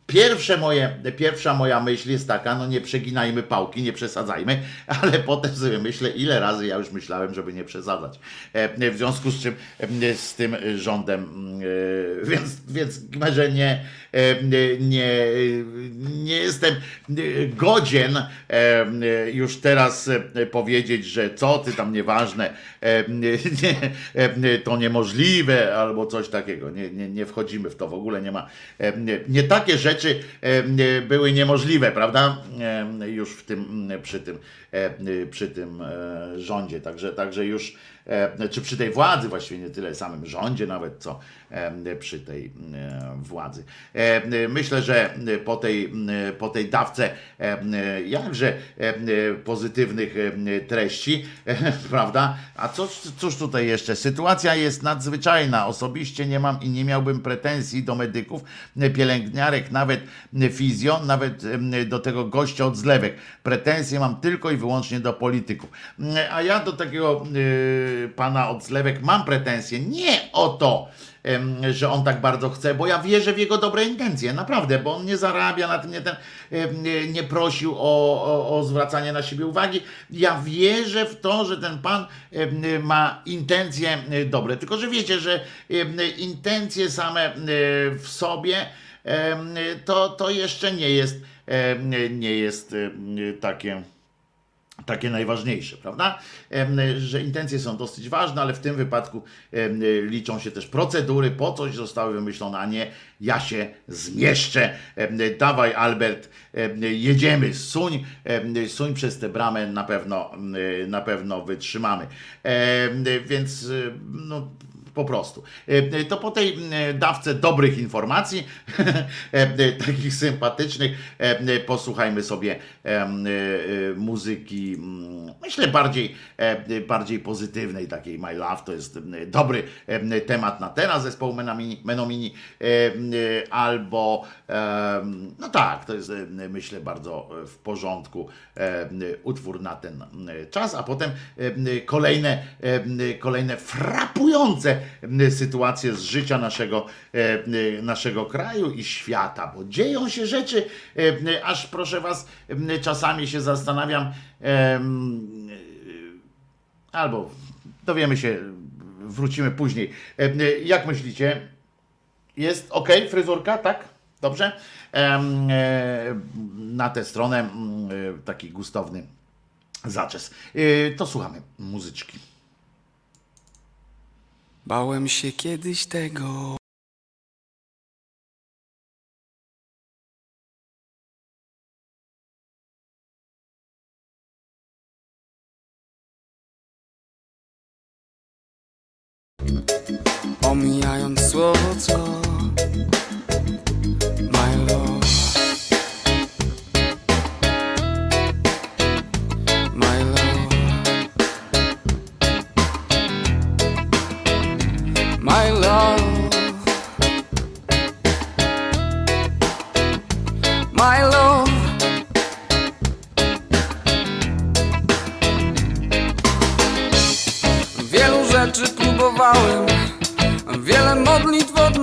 Pierwsze moje, pierwsza moja myśl jest taka, no nie przeginajmy pałki, nie przesadzajmy, ale potem sobie myślę, ile razy ja już myślałem, żeby nie przesadzać. E, W związku z czym e, z tym rządem, e, więc, więc że nie, nie, nie jestem godzien już teraz powiedzieć, że co ty tam nieważne, nie, to niemożliwe albo coś takiego. Nie, nie, nie wchodzimy w to w ogóle, nie ma. Nie, takie rzeczy były niemożliwe, prawda? Już w tym, przy tym, przy tym e, rządzie. Także, także już, czy przy tej władzy, właściwie nie tyle samym rządzie, nawet co e, przy tej e, władzy. E, Myślę, że po tej, po tej dawce e, jakże e, pozytywnych e, treści, e, prawda? A co, cóż tutaj jeszcze? Sytuacja jest nadzwyczajna. Osobiście nie mam i nie miałbym pretensji do medyków, pielęgniarek, nawet fizjo, nawet e, do tego gościa od zlewek. Pretensje mam tylko i wyłącznie do polityków. A ja do takiego e, pana od zlewek mam pretensje nie o to, że on tak bardzo chce, bo ja wierzę w jego dobre intencje, naprawdę, bo on nie zarabia na tym, nie, ten, nie, prosił o, o, o zwracanie na siebie uwagi. Ja wierzę w to, że ten pan ma intencje e, dobre, tylko że wiecie, że intencje same e, w sobie to, to jeszcze nie jest, nie jest takie takie najważniejsze, prawda? Że intencje są dosyć ważne, ale w tym wypadku liczą się też procedury, po coś zostały wymyślone, a nie ja się zmieszczę. Dawaj Albert, em, jedziemy, suń, suń przez tę bramę, na pewno, na pewno wytrzymamy. Więc no, po prostu. E, To po tej e, dawce dobrych informacji, e, takich sympatycznych, e, posłuchajmy sobie e, e, muzyki, mm, myślę bardziej, e, bardziej pozytywnej, takiej My Love, to jest e, dobry e, temat na teraz zespołu Menomini, Menomini e, e, albo e, no tak, to jest e, myślę bardzo w porządku e, utwór na ten e, czas, a potem e, kolejne, e, kolejne frapujące e, sytuacje z życia naszego, e, naszego kraju i świata, bo dzieją się rzeczy, e, aż proszę was, czasami się zastanawiam, e, albo dowiemy się, wrócimy później. Jak myślicie? Jest ok, fryzurka, tak? Dobrze? Na tę stronę taki gustowny zaczes. To słuchamy muzyczki. Bałem się kiedyś tego. Omijając słowo, co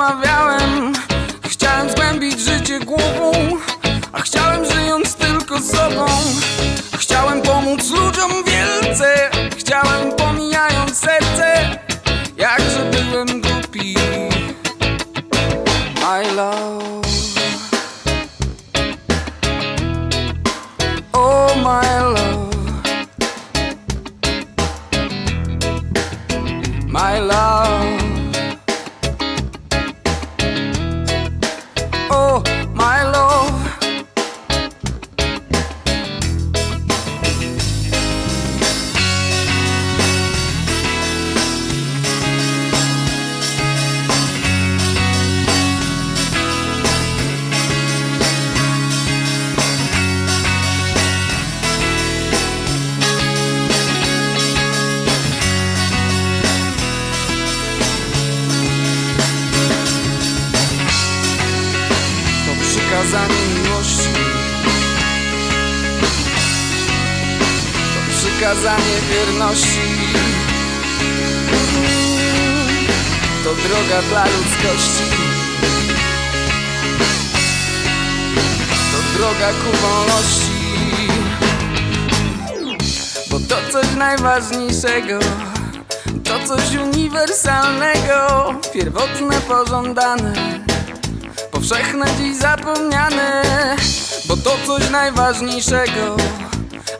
rozmawiałem. Chciałem zgłębić życie głową A chciałem żyjąc tylko sobą. droga ku wolności. Bo to coś najważniejszego To coś uniwersalnego Pierwotne, pożądane Powszechne, dziś zapomniane. Bo to coś najważniejszego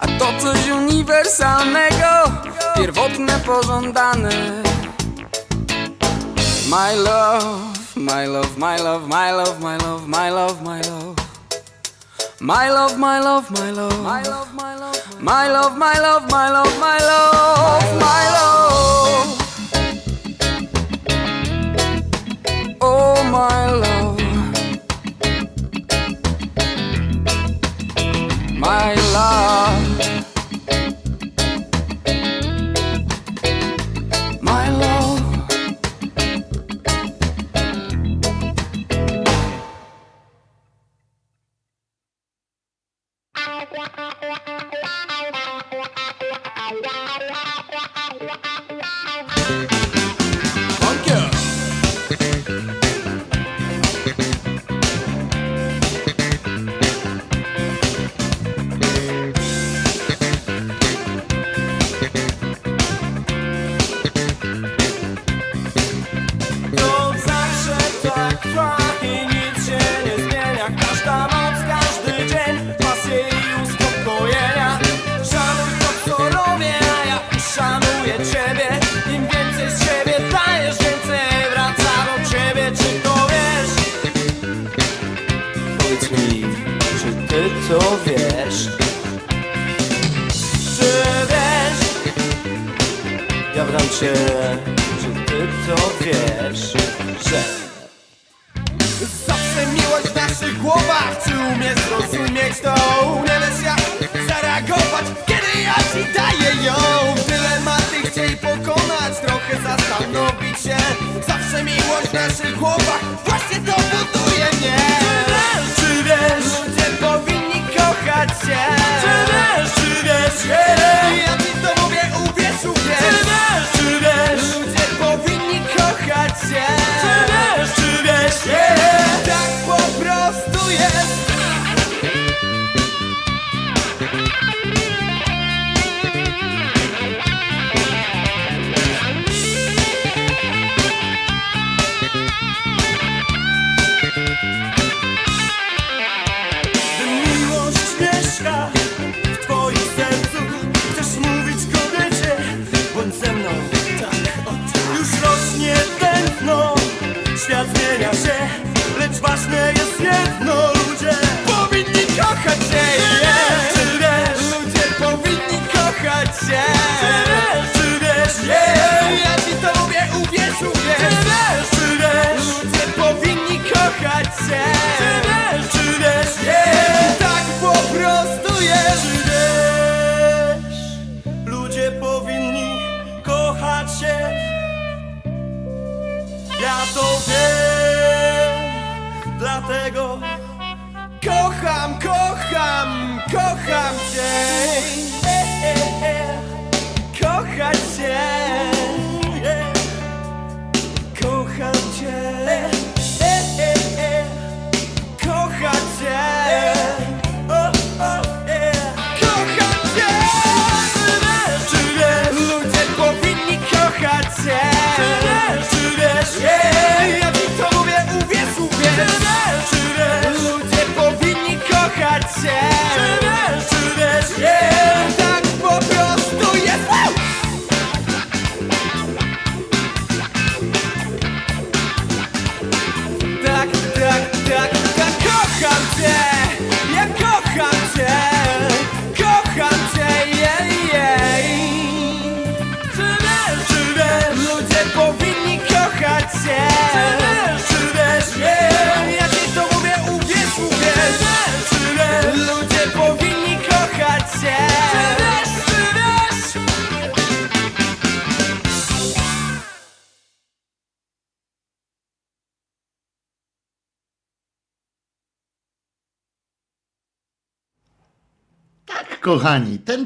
A to coś uniwersalnego Pierwotne, pożądane. My love, my love, my love, my love, my love, my love, my love. My love, my love, my love, my love, my love, my love, my love, my love, my love, my love. Oh, my love, my love.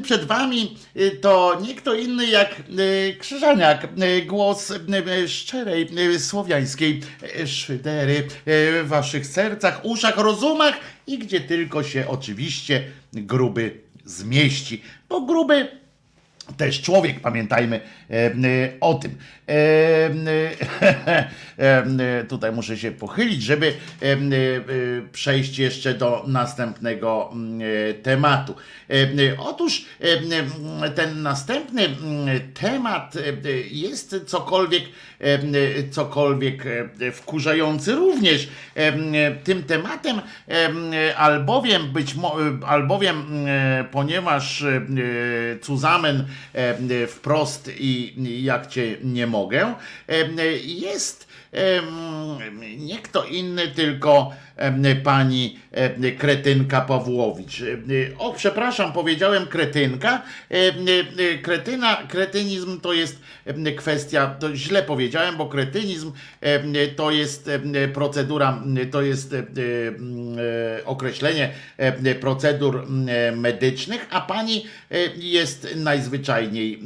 Przed wami y, to nie kto inny jak y, Krzyżaniak, y, głos szczerej słowiańskiej szydery w waszych sercach, uszach, rozumach i gdzie tylko się oczywiście gruby zmieści. Bo gruby też człowiek, pamiętajmy o tym. E, e, tutaj muszę się pochylić, żeby przejść jeszcze do następnego mm, tematu. Otóż e, ten następny mm, temat jest cokolwiek, cokolwiek wkurzający również. Tym tematem, albowiem być albowiem, ponieważ Cuzamen wprost i jak cię nie mogę, e, jest em, nie kto inny, tylko pani kretynka Pawłowicz. O, przepraszam, powiedziałem kretynka. Kretyna, kretynizm to jest kwestia, to źle powiedziałem, bo kretynizm to jest procedura, to jest e, określenie procedur medycznych, a pani jest najzwyczajniej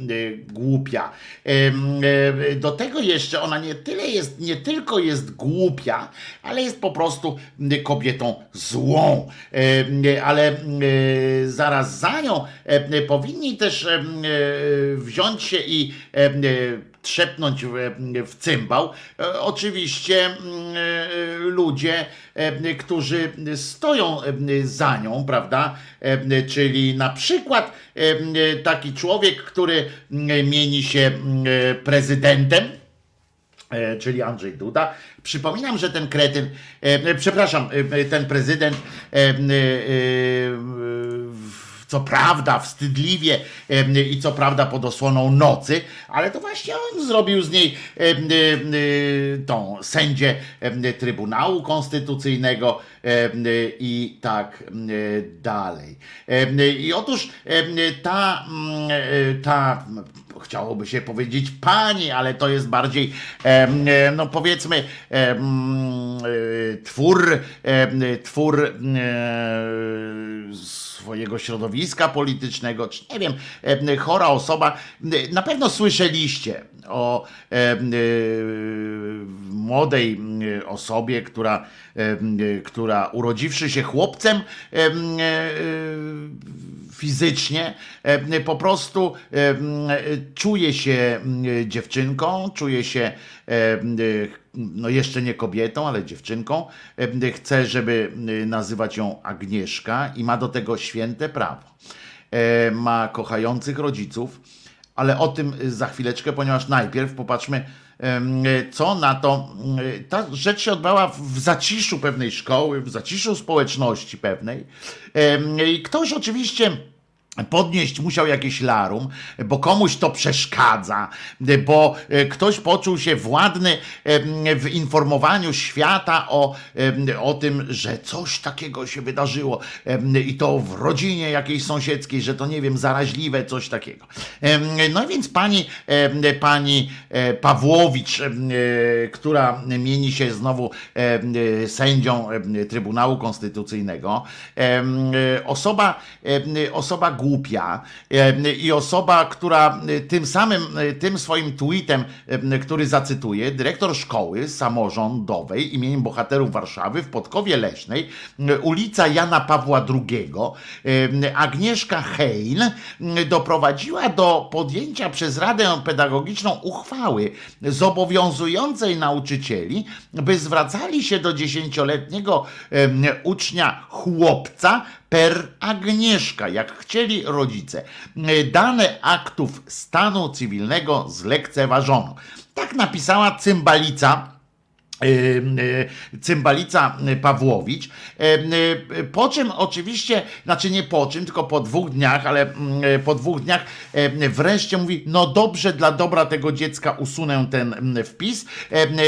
głupia. E, Do tego jeszcze ona nie tyle jest, nie tylko jest głupia, ale jest po prostu kobietą złą. Em, Ale e, zaraz za nią e, powinni też e, wziąć się i e, trzepnąć w, cymbał. E, Oczywiście mm, e, ludzie, e, którzy stoją e, za nią, prawda? E, Czyli na przykład e, taki człowiek, który mm, mieni się mm, prezydentem, e, czyli Andrzej Duda. Przypominam, że ten kretyn, e, przepraszam, e, ten prezydent e, e, co prawda wstydliwie e, i co prawda pod osłoną nocy, ale to właśnie on zrobił z niej e, e, e, tą sędzię e, Trybunału Konstytucyjnego e, e, i tak e, dalej. E, I otóż e, ta, e, ta chciałoby się powiedzieć pani, ale to jest bardziej, e, no powiedzmy, e, twór, twór e, swojego środowiska politycznego, czy nie wiem, em, chora osoba. Na pewno słyszeliście o em, e, młodej e, osobie, która, e, która urodziwszy się chłopcem, em, e, fizycznie, e, po prostu e, czuje się e, dziewczynką, czuje się e, no jeszcze nie kobietą, ale dziewczynką. E, Chce, żeby e, nazywać ją Agnieszka i ma do tego święte prawo. E, Ma kochających rodziców, ale o tym za chwileczkę, ponieważ najpierw popatrzmy, em, co na to. em, Ta rzecz się odbywała w zaciszu pewnej szkoły, w zaciszu społeczności pewnej. I ktoś oczywiście. Podnieść musiał jakieś larum, bo komuś to przeszkadza, bo e, ktoś poczuł się władny w informowaniu świata o, o tym, że coś takiego się wydarzyło i to w rodzinie jakiejś sąsiedzkiej, że to nie wiem, zaraźliwe, coś takiego. No więc pani, pani e, Pawłowicz, e, która mieni się znowu sędzią Trybunału Konstytucyjnego, osoba, osoba głupia. Em, i osoba, która e, tym samym, e, tym swoim tweetem, em, który zacytuję, dyrektor szkoły samorządowej imieniem bohaterów Warszawy w Podkowie Leśnej, ulica Jana Pawła II, Agnieszka Hein doprowadziła do podjęcia przez Radę Pedagogiczną uchwały zobowiązującej nauczycieli, by zwracali się do dziesięcioletniego ucznia chłopca per Agnieszka, jak chcieli rodzice. E, Dane aktów stanu cywilnego zlekceważono. Tak napisała cymbalica cymbalica Pawłowicz. E, e, Po czym oczywiście, znaczy nie po czym, tylko po dwóch dniach, ale mm, po dwóch dniach wreszcie mówi, no dobrze, dla dobra tego dziecka usunę ten mm, wpis.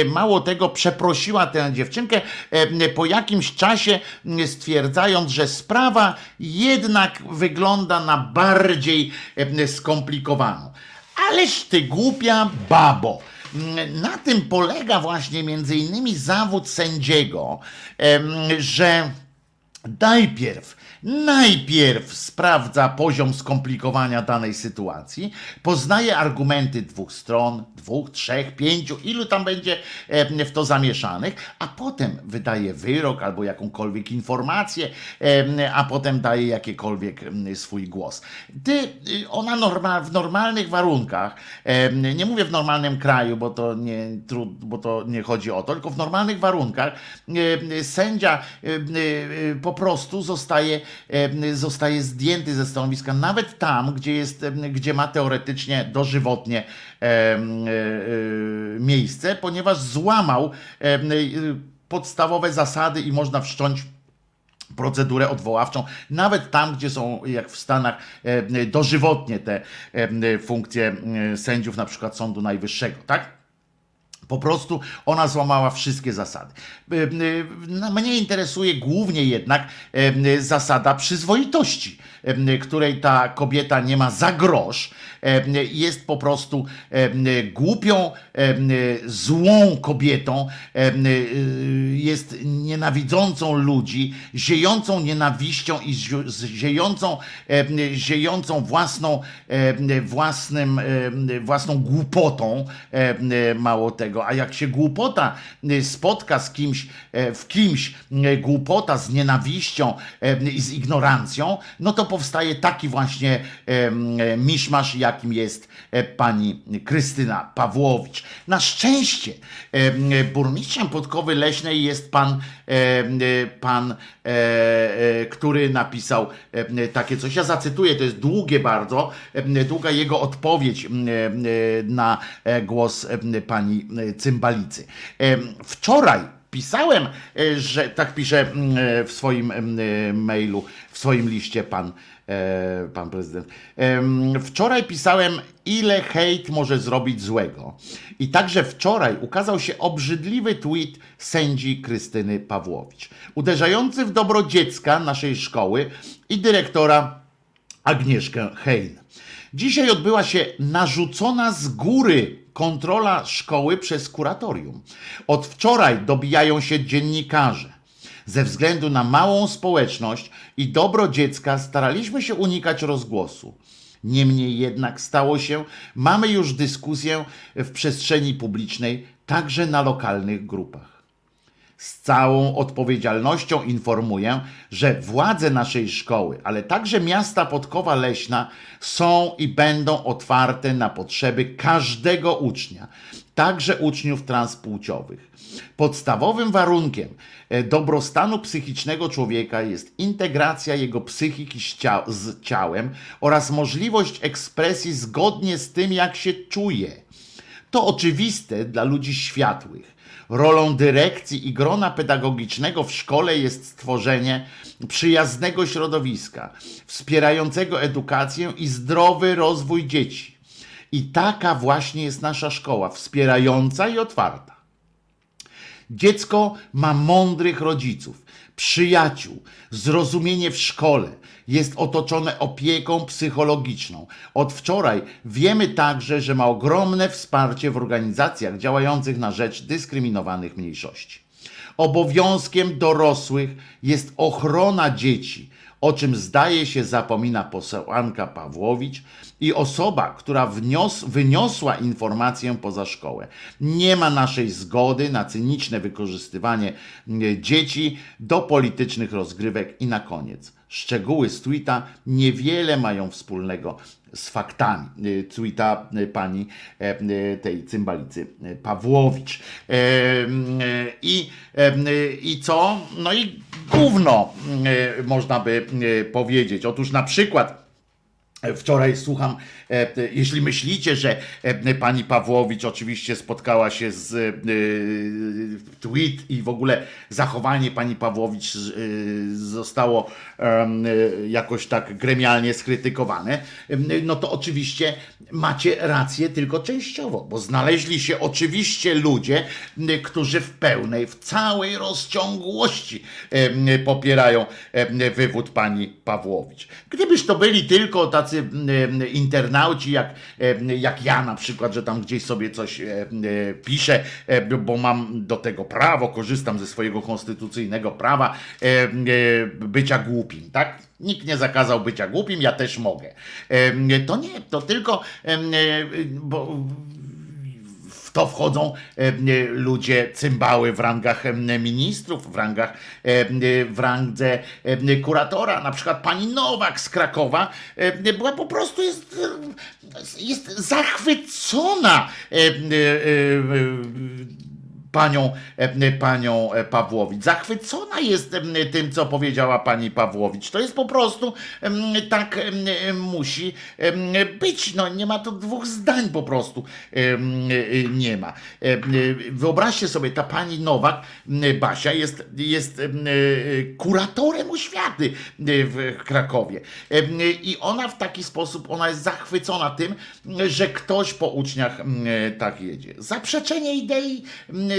Mało tego, przeprosiła tę dziewczynkę po jakimś czasie, mm, stwierdzając, że sprawa jednak wygląda na bardziej skomplikowaną. Ależ ty głupia babo. Na tym polega właśnie między innymi zawód sędziego, że najpierw, najpierw sprawdza poziom skomplikowania danej sytuacji, poznaje argumenty dwóch stron, dwóch, trzech, pięciu, ilu tam będzie w to zamieszanych, a potem wydaje wyrok albo jakąkolwiek informację, a potem daje jakiekolwiek swój głos. Ty, y, ona norma, w normalnych warunkach, nie mówię w normalnym kraju, bo to nie, bo to nie chodzi o to, tylko w normalnych warunkach sędzia e, e, po prostu zostaje, zostaje zdjęty ze stanowiska, nawet tam, gdzie, jest, gdzie ma teoretycznie dożywotnie e, e, miejsce, ponieważ złamał e, podstawowe zasady i można wszcząć procedurę odwoławczą, nawet tam, gdzie są, jak w Stanach, dożywotnie te funkcje sędziów, na przykład Sądu Najwyższego, tak? Po prostu ona złamała wszystkie zasady. Y, y, no, Mnie interesuje głównie jednak y, zasada przyzwoitości, której ta kobieta nie ma za grosz. Jest po prostu głupią, złą kobietą, y, jest nienawidzącą ludzi, ziejącą nienawiścią i ziejącą, ziejącą własną, własnym, własną głupotą, mało tego. A jak się głupota y, spotka z kimś, e, w kimś y, głupota z nienawiścią i z ignorancją, no to powstaje taki właśnie miszmasz, jakim jest e, pani Krystyna Pawłowicz. Na szczęście e, burmistrzem Podkowy Leśnej jest pan, e, pan który napisał takie coś. Ja zacytuję, to jest długie bardzo, długa jego odpowiedź na głos pani Cymbalicy. Wczoraj pisałem, e, że tak pisze m, e, w swoim m, e, mailu, w swoim liście pan, pan prezydent. Wczoraj pisałem, ile hejt może zrobić złego. I także wczoraj ukazał się obrzydliwy tweet sędzi Krystyny Pawłowicz, uderzający w dobro dziecka naszej szkoły i dyrektora Agnieszkę Hein. Dzisiaj odbyła się narzucona z góry kontrola szkoły przez kuratorium. Od wczoraj dobijają się dziennikarze. Ze względu na małą społeczność i dobro dziecka staraliśmy się unikać rozgłosu. Niemniej jednak stało się, mamy już dyskusję w przestrzeni publicznej, także na lokalnych grupach. Z całą odpowiedzialnością informuję, że władze naszej szkoły, ale także miasta Podkowa Leśna są i będą otwarte na potrzeby każdego ucznia, także uczniów transpłciowych. Podstawowym warunkiem e, dobrostanu psychicznego człowieka jest integracja jego psychiki z, z ciałem oraz możliwość ekspresji zgodnie z tym, jak się czuje. To oczywiste dla ludzi światłych. Rolą dyrekcji i grona pedagogicznego w szkole jest stworzenie przyjaznego środowiska, wspierającego edukację i zdrowy rozwój dzieci. I taka właśnie jest nasza szkoła, wspierająca i otwarta. Dziecko ma mądrych rodziców, przyjaciół, zrozumienie w szkole, jest otoczone opieką psychologiczną. Od wczoraj wiemy także, że ma ogromne wsparcie w organizacjach działających na rzecz dyskryminowanych mniejszości. Obowiązkiem dorosłych jest ochrona dzieci, o czym zdaje się zapomina posłanka Pawłowicz i osoba, która wnios, wyniosła informację poza szkołę. Nie ma naszej zgody na cyniczne wykorzystywanie e, dzieci do politycznych rozgrywek i na koniec. Szczegóły z tweeta niewiele mają wspólnego z faktami. E, Tweeta e, pani tej cymbalicy Pawłowicz. I, I co? No i gówno e, można by e, powiedzieć. Otóż na przykład Wczoraj słucham, e, e, jeśli myślicie, że e, pani Pawłowicz oczywiście spotkała się z e, tweet i w ogóle zachowanie pani Pawłowicz e, zostało e, jakoś tak gremialnie skrytykowane, no to oczywiście macie rację tylko częściowo, bo znaleźli się oczywiście ludzie, którzy w pełnej, w całej rozciągłości popierają wywód pani Pawłowicz. Gdybyż to byli tylko tacy mm, internauci jak, e, jak ja na przykład, że tam gdzieś sobie coś e, e, piszę, bo mam do tego prawo, korzystam ze swojego konstytucyjnego prawa bycia głupim, tak? Nikt nie zakazał bycia głupim, ja też mogę. To nie, to tylko, bo to wchodzą e, e, ludzie, cymbały w rangach e, ministrów, w rangach, w randze kuratora. Na przykład pani Nowak z Krakowa była po prostu jest, jest zachwycona panią, e, panią e, Pawłowicz. Zachwycona jest em, tym, co powiedziała pani Pawłowicz. To jest po prostu tak musi być. No, nie ma tu dwóch zdań po prostu. e, Nie ma. E, Wyobraźcie sobie, ta pani Nowak, Basia, jest, jest em, e, kuratorem oświaty e, w Krakowie. I ona w taki sposób, ona jest zachwycona tym, że ktoś po uczniach tak jedzie. Zaprzeczenie idei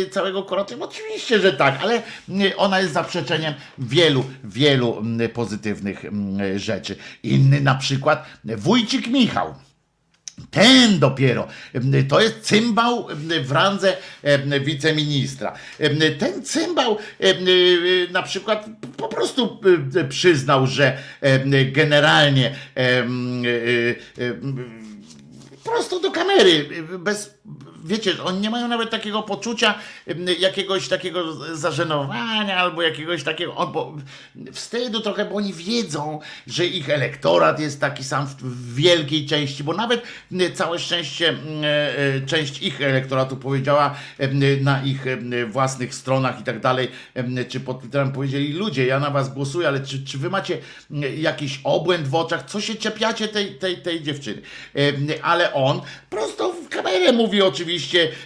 całego kuratorium? Oczywiście, że tak, ale m, ona jest zaprzeczeniem wielu, wielu m, pozytywnych m, rzeczy. Inny na przykład Wójcik Michał. Ten dopiero, to jest cymbał w randze em, wiceministra. Em, Ten cymbał y, na przykład po prostu y, przyznał, że generalnie y, prosto do kamery, bez, wiecie, oni nie mają nawet takiego poczucia jakiegoś takiego zażenowania albo jakiegoś takiego albo wstydu trochę, bo oni wiedzą, że ich elektorat jest taki sam w, wielkiej części, bo nawet całe szczęście e, e, część ich elektoratu powiedziała na ich własnych stronach i tak dalej, czy pod Twitterem powiedzieli ludzie, ja na was głosuję, ale czy, czy wy macie jakiś obłęd w oczach, co się czepiacie tej, tej, tej dziewczyny? Ale on prosto w kamerę mówi oczywiście,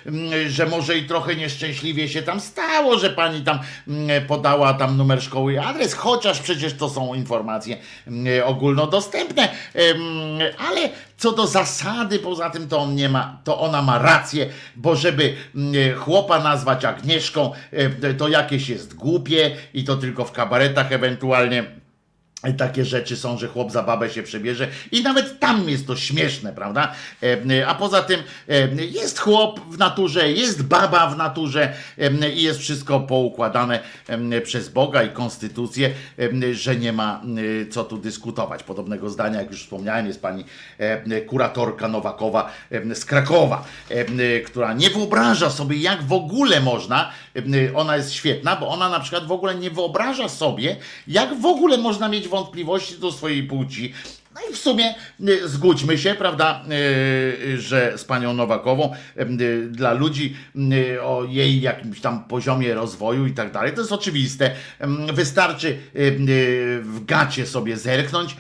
mm, że może i trochę nieszczęśliwie się tam stało, że pani tam mm, podała tam numer szkoły i adres, chociaż przecież to są informacje mm, ogólnodostępne, ale co do zasady, poza tym to on nie ma, to ona ma rację, bo żeby chłopa nazwać Agnieszką, to jakieś jest głupie i to tylko w kabaretach ewentualnie. Takie rzeczy są, że chłop za babę się przebierze i nawet tam jest to śmieszne, prawda? E, A poza tym e, jest chłop w naturze, jest baba w naturze e, i jest wszystko poukładane e, przez Boga i konstytucję, e, że nie ma e, co tu dyskutować. Podobnego zdania, jak już wspomniałem, jest pani e, kuratorka Nowakowa e, z Krakowa, e, która nie wyobraża sobie, jak w ogóle można, e, ona jest świetna, bo ona na przykład w ogóle nie wyobraża sobie, jak w ogóle można mieć wątpliwości do swojej płci. No i w sumie y, zgódźmy się, prawda, y, y, że z panią Nowakową dla ludzi o jej jakimś tam poziomie rozwoju i tak dalej, to jest oczywiste. Ym, Wystarczy w gacie sobie zerknąć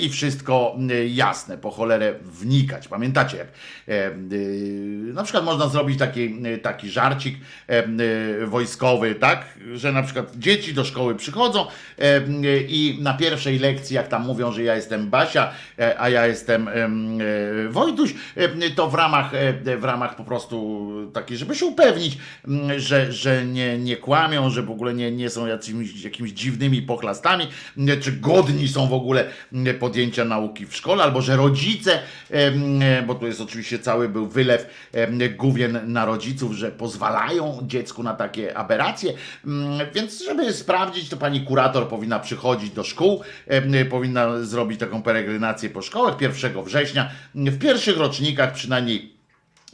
i wszystko jasne, po cholerę wnikać. Pamiętacie, jak na przykład można zrobić taki, taki żarcik wojskowy, tak, że na przykład dzieci do szkoły przychodzą i na pierwszej lekcji, jak tam mówią, że ja jestem Basia, e, a ja jestem em, e, Wojtuś, e, to w ramach, w ramach po prostu takiej, żeby się upewnić, że, że nie, nie kłamią, że w ogóle nie, nie są jakimiś, jakimiś dziwnymi pochlastami, czy godni są w ogóle podjęcia nauki w szkole, albo że rodzice, bo tu jest oczywiście cały był wylew główien na rodziców, że pozwalają dziecku na takie aberracje, więc żeby sprawdzić, to pani kurator powinna przychodzić do szkół, powinna zrobić taką peregrinację po szkołach 1 września, w pierwszych rocznikach przynajmniej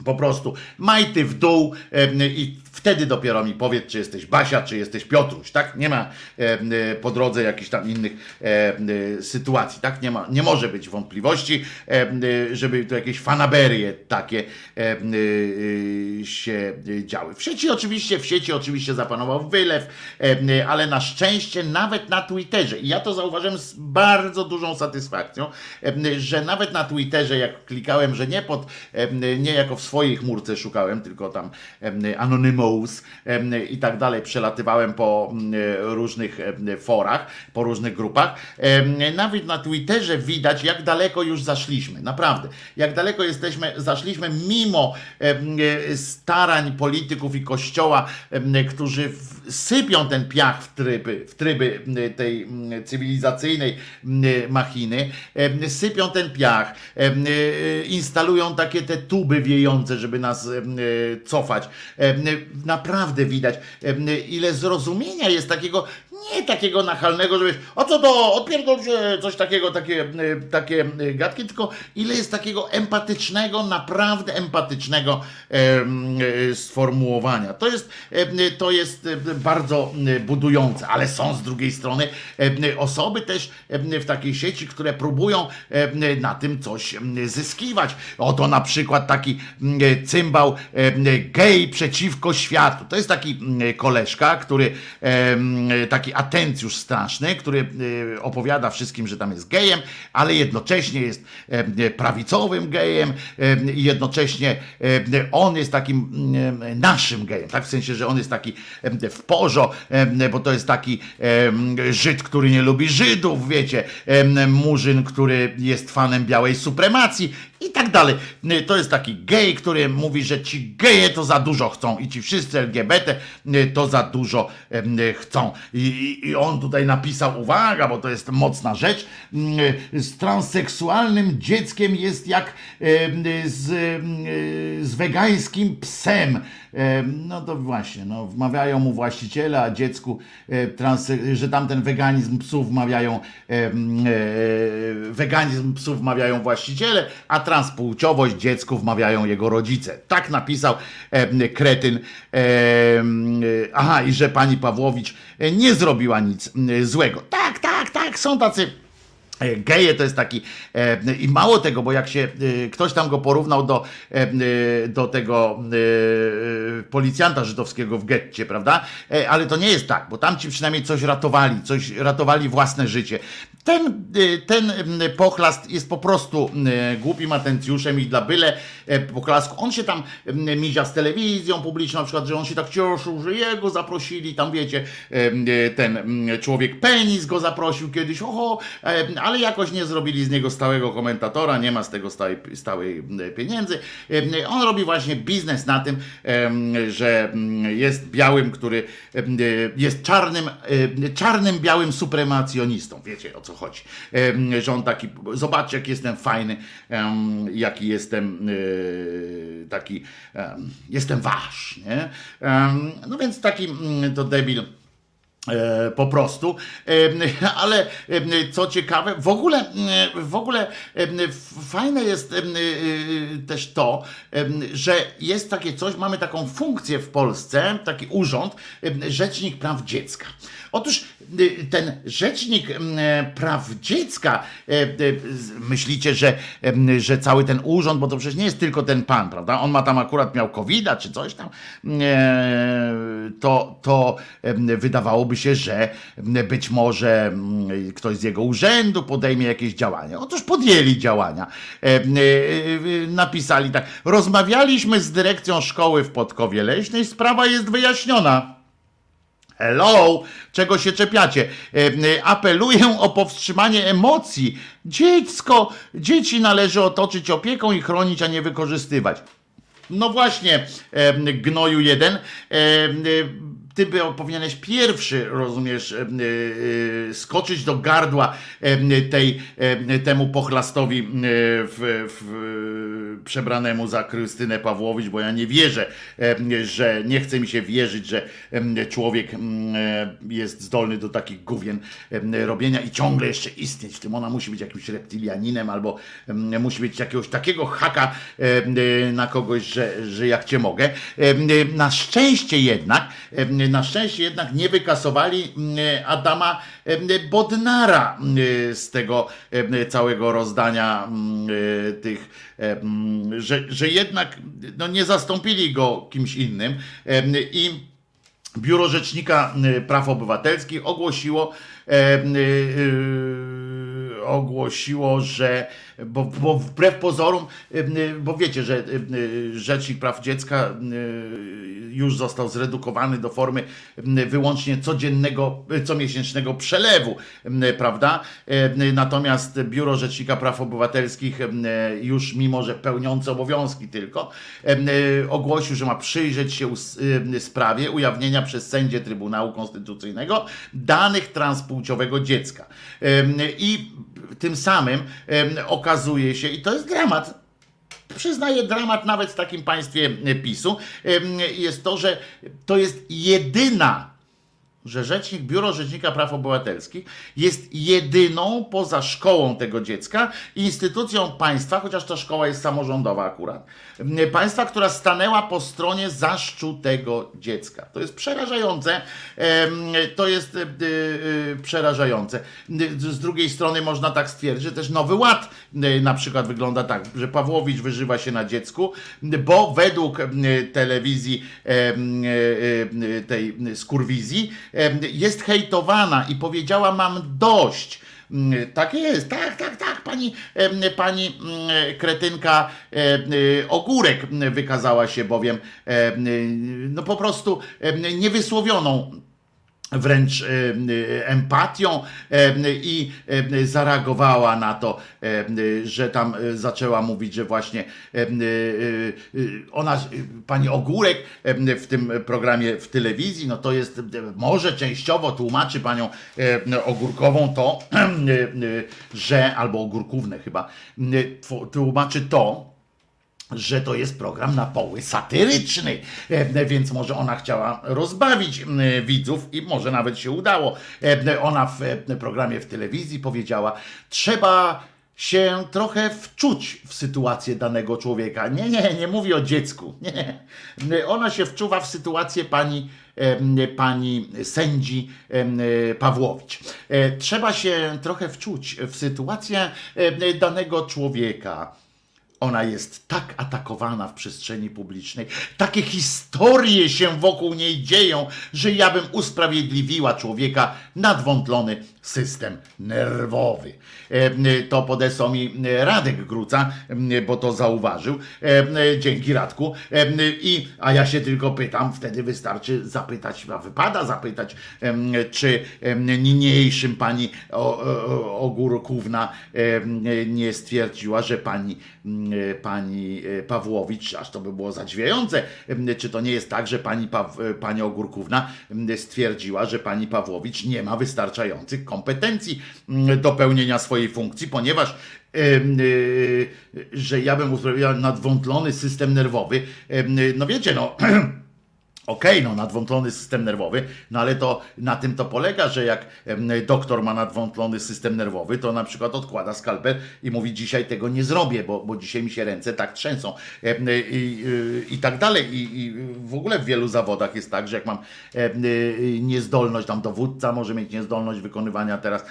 po prostu majty w dół i wtedy dopiero mi powiedz, czy jesteś Basia, czy jesteś Piotruś, tak? Nie ma em, e, po drodze jakichś tam innych em, e, sytuacji, tak? Nie ma, nie może być wątpliwości, em, e, żeby tu jakieś fanaberie takie e, e, się e, działy. W sieci oczywiście, w sieci oczywiście zapanował wylew, ale na szczęście nawet na Twitterze, i ja to zauważyłem z bardzo dużą satysfakcją, że nawet na Twitterze, jak klikałem, że nie pod, nie jako w swojej chmurce szukałem, tylko tam anonimowo I tak dalej. Przelatywałem po różnych forach, po różnych grupach. Nawet na Twitterze widać, jak daleko już zaszliśmy. Naprawdę. Jak daleko jesteśmy, zaszliśmy mimo starań polityków i kościoła, którzy sypią ten piach w tryby, w tryby tej cywilizacyjnej machiny, sypią ten piach, instalują takie te tuby wiejące, żeby nas cofać. Naprawdę widać, ile zrozumienia jest takiego nie takiego nachalnego, żebyś, o co to, odpierdol się, coś takiego, takie, e, takie e, gadki, tylko ile jest takiego empatycznego, naprawdę empatycznego e, sformułowania. To jest, e, to jest bardzo budujące, ale są z drugiej strony osoby też w takiej sieci, które próbują na tym coś zyskiwać. Oto na przykład taki cymbał gej przeciwko światu. To jest taki koleżka, który taki atencjusz straszny, który e, opowiada wszystkim, że tam jest gejem, ale jednocześnie jest e, prawicowym gejem i jednocześnie on jest takim naszym gejem, tak w sensie, że on jest taki w porzo, bo to jest taki Żyd, który nie lubi Żydów, wiecie, murzyn, który jest fanem białej supremacji i tak dalej. To jest taki gej, który mówi, że ci geje to za dużo chcą i ci wszyscy LGBT to za dużo chcą. I, i on tutaj napisał, uwaga, bo to jest mocna rzecz, z transseksualnym dzieckiem jest jak z, z wegańskim psem. No to właśnie, no, wmawiają mu właściciele, a dziecku, trans, że tamten weganizm psów wmawiają, e, weganizm psów wmawiają właściciele, a transpłciowość dziecku wmawiają jego rodzice. Tak napisał kretyn. Aha, i że pani Pawłowicz nie zrobiła nic złego. Tak, tak, tak, są tacy E, geje to jest taki e, i mało tego, bo jak się e, ktoś tam go porównał do, do tego policjanta żydowskiego w getcie, prawda? Ale to nie jest tak, bo tam ci przynajmniej coś ratowali, coś ratowali własne życie. Ten, ten pochlast jest po prostu głupim atencjuszem i dla byle poklasku. On się tam mizia z telewizją publiczną, na przykład, że on się tak cieszył, że jego zaprosili, tam wiecie, ten człowiek penis go zaprosił kiedyś, oho, ale jakoś nie zrobili z niego stałego komentatora, nie ma z tego stałej, stałej pieniędzy. On robi właśnie biznes na tym, że jest białym, który jest czarnym, czarnym białym supremacjonistą. Wiecie o co chodzi. Że on taki, zobaczcie jak jestem fajny, jaki jestem taki, jestem wasz, nie? No więc taki to debil E, po prostu, e, ale e, co ciekawe, w ogóle, w ogóle fajne jest też to, że jest takie coś, mamy taką funkcję w Polsce, taki urząd, Rzecznik Praw Dziecka. Otóż ten rzecznik praw dziecka, e, e, myślicie, że, że cały ten urząd, bo to przecież nie jest tylko ten pan, prawda? On ma tam akurat miał covid czy coś tam, e, to, to wydawałoby się, że być może ktoś z jego urzędu podejmie jakieś działania. Otóż podjęli działania. Napisali tak. Rozmawialiśmy z dyrekcją szkoły w Podkowie Leśnej, sprawa jest wyjaśniona. Hello, czego się czepiacie? E, e, apeluję o powstrzymanie emocji. Dziecko, dzieci należy otoczyć opieką i chronić, a nie wykorzystywać. No właśnie, e, gnoju jeden ty by powinieneś pierwszy, rozumiesz, e, e, skoczyć do gardła e, tej, temu pochlastowi w, w, przebranemu za Krystynę Pawłowicz, bo ja nie wierzę, że nie chce mi się wierzyć, że człowiek jest zdolny do takich gówien robienia i ciągle jeszcze istnieć w tym. Ona musi być jakimś reptilianinem albo musi mieć jakiegoś takiego haka na kogoś, że, że jak cię mogę. Na szczęście jednak na szczęście jednak nie wykasowali mm, Adama Bodnara z tego całego rozdania tych, że, że jednak no nie zastąpili go kimś innym i Biuro Rzecznika Praw Obywatelskich ogłosiło y, y, ogłosiło, że bo, bo wbrew pozorom, bo wiecie, że Rzecznik Praw Dziecka już został zredukowany do formy wyłącznie codziennego, comiesięcznego przelewu, prawda? Natomiast Biuro Rzecznika Praw Obywatelskich już mimo, że pełniące obowiązki tylko, ogłosił, że ma przyjrzeć się sprawie ujawnienia przez sędzię Trybunału Konstytucyjnego danych transpłciowego dziecka. I tym samym okazuje się, i to jest dramat, przyznaję dramat nawet w takim państwie PiSu, jest to, że to jest jedyna że rzecznik, Biuro Rzecznika Praw Obywatelskich jest jedyną poza szkołą tego dziecka instytucją państwa, chociaż ta szkoła jest samorządowa akurat, państwa, która stanęła po stronie zaszczutego dziecka. To jest przerażające. To jest e, e, przerażające. Z drugiej strony można tak stwierdzić, że też Nowy Ład e, na przykład wygląda tak, że Pawłowicz wyżywa się na dziecku, bo według telewizji tej skurwizji jest hejtowana i powiedziała mam dość. Mm, tak jest, tak, tak, tak, pani, pani mm, kretynka Ogórek wykazała się bowiem no po prostu niewysłowioną wręcz empatią i zareagowała na to, że tam zaczęła mówić, że właśnie ona, pani Ogórek w tym programie w telewizji, no to jest, może częściowo tłumaczy panią Ogórkową to, że, albo Ogórkówne chyba, tłumaczy to, że to jest program na poły satyryczny, e, więc może ona chciała rozbawić widzów i może nawet się udało. E, ona w programie w telewizji powiedziała, trzeba się trochę wczuć w sytuację danego człowieka. Nie, nie, nie mówi o dziecku. Nie. Ona się wczuwa w sytuację pani, pani sędzi Pawłowicz. E, trzeba się trochę wczuć w sytuację danego człowieka ona jest tak atakowana w przestrzeni publicznej, takie historie się wokół niej dzieją, że ja bym usprawiedliwiła człowieka nadwątlony system nerwowy. E, to podesłał mi Radek Gruca, bo to zauważył. E, dzięki Radku. I, a ja się tylko pytam, wtedy wystarczy zapytać, a wypada zapytać, czy niniejszym pani Ogórkówna nie stwierdziła, że pani E, pani e, Pawłowicz, aż to by było zadziwiające. Czy to nie jest tak, że pani, e, pani Ogórkówna stwierdziła, że pani Pawłowicz nie ma wystarczających kompetencji do pełnienia swojej funkcji, ponieważ że ja bym usprawiedliwiał nadwątlony system nerwowy. No wiecie, no Okej, okay, no nadwątlony system nerwowy, no ale to na tym to polega, że jak doktor ma nadwątlony system nerwowy, to na przykład odkłada skalpel i mówi dzisiaj tego nie zrobię, bo, bo dzisiaj mi się ręce tak trzęsą i, i, i tak dalej. I, I, w ogóle w wielu zawodach jest tak, że jak mam niezdolność, tam dowódca może mieć niezdolność wykonywania teraz,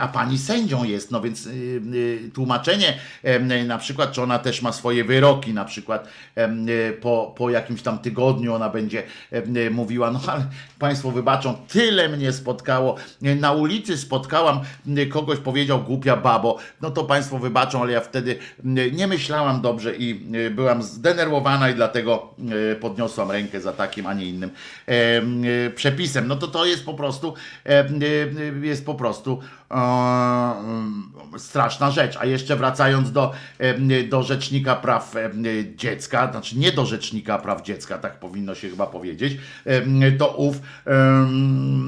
a pani sędzią jest, no więc y, y, tłumaczenie na przykład, czy ona też ma swoje wyroki, na przykład po, po jakimś tam tygodniu ona będzie mówiła, no ale Państwo wybaczą, tyle mnie spotkało. Na ulicy spotkałam kogoś, powiedział głupia babo. No to Państwo wybaczą, ale ja wtedy nie myślałam dobrze i e, byłam zdenerwowana i dlatego podniosłam rękę za takim, a nie innym przepisem. No to to jest po prostu jest po prostu straszna rzecz. A jeszcze wracając do, do Rzecznika Praw Dziecka, znaczy nie do Rzecznika Praw Dziecka, tak powinno się chyba powiedzieć, to ów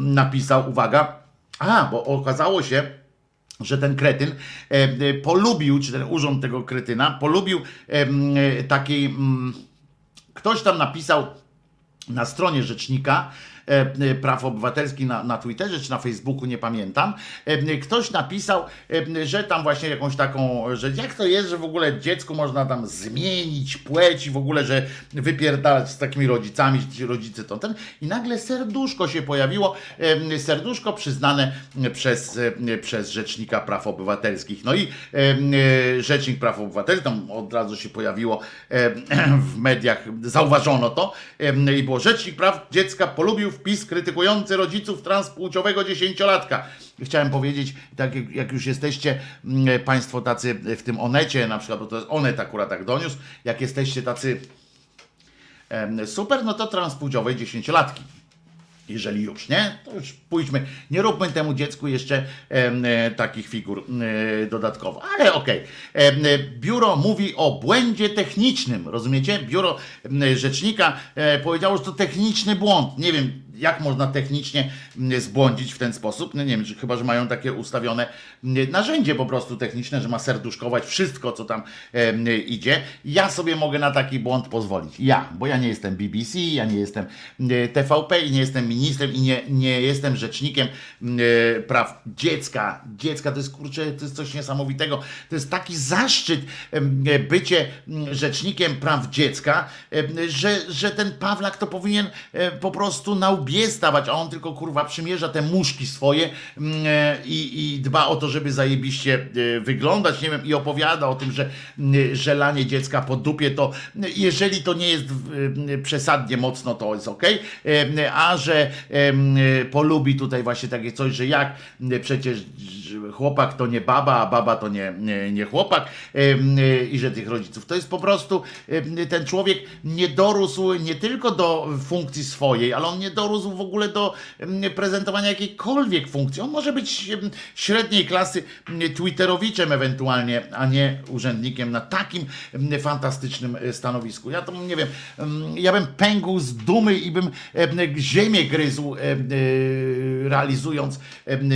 napisał, uwaga, a, bo okazało się, że ten kretyn polubił, czy ten urząd tego kretyna, polubił takiej, mm, ktoś tam napisał na stronie rzecznika, E, e, praw Obywatelskich na, na Twitterze czy na Facebooku, nie pamiętam, e, ktoś napisał, że tam właśnie jakąś taką, że jak to jest, że w ogóle dziecku można tam zmienić płeć i w ogóle, że wypierdalać z takimi rodzicami, że ci rodzice to ten i nagle serduszko się pojawiło, serduszko przyznane przez, przez Rzecznika Praw Obywatelskich. No i Rzecznik Praw Obywatelskich, tam od razu się pojawiło w mediach, zauważono to i było Rzecznik Praw Dziecka polubił pojawił wpis krytykujący rodziców transpłciowego dziesięciolatka. Chciałem powiedzieć, tak jak, jak już jesteście mm, Państwo tacy w tym Onecie, na przykład, bo to jest Onet akurat tak doniósł, jak jesteście tacy super, no to transpłciowej dziesięciolatki. Jeżeli już, nie? To już pójdźmy. Nie róbmy temu dziecku jeszcze e, takich figur e, dodatkowo. Ale okej. Em, e, Biuro mówi o błędzie technicznym. Rozumiecie? Biuro Rzecznika e, powiedziało, że to techniczny błąd. Nie wiem, jak można technicznie zbłądzić w ten sposób? No nie wiem, chyba, że mają takie ustawione narzędzie po prostu techniczne, że ma serduszkować wszystko, co tam idzie. Ja sobie mogę na taki błąd pozwolić. Ja, bo ja nie jestem BBC, ja nie jestem TVP i nie jestem ministrem i nie, nie jestem rzecznikiem praw dziecka. Dziecka to jest kurczę, to jest coś niesamowitego. To jest taki zaszczyt bycie rzecznikiem praw dziecka, że, że ten Pawlak to powinien e, po prostu na łbie stawać, a on tylko kurwa przymierza te muszki swoje mm, e, i, i dba o to, żeby zajebiście e, wyglądać, nie wiem, i opowiada o tym, że mm, żelanie dziecka po dupie to, mm, jeżeli to nie jest przesadnie mocno, to jest ok, a że polubi tutaj właśnie takie coś, że jak przecież chłopak to nie baba, a baba to nie, nie, nie chłopak i że tych rodziców to jest po prostu ten człowiek nie dorósł nie tylko do funkcji swojej, ale on nie dorósł w ogóle do em, prezentowania jakiejkolwiek funkcji. On może być em, średniej klasy em, twitterowiczem ewentualnie, a nie urzędnikiem na takim fantastycznym e, stanowisku. Ja to nie wiem, em, ja bym pękł z dumy i bym em, ziemię gryzł e, realizując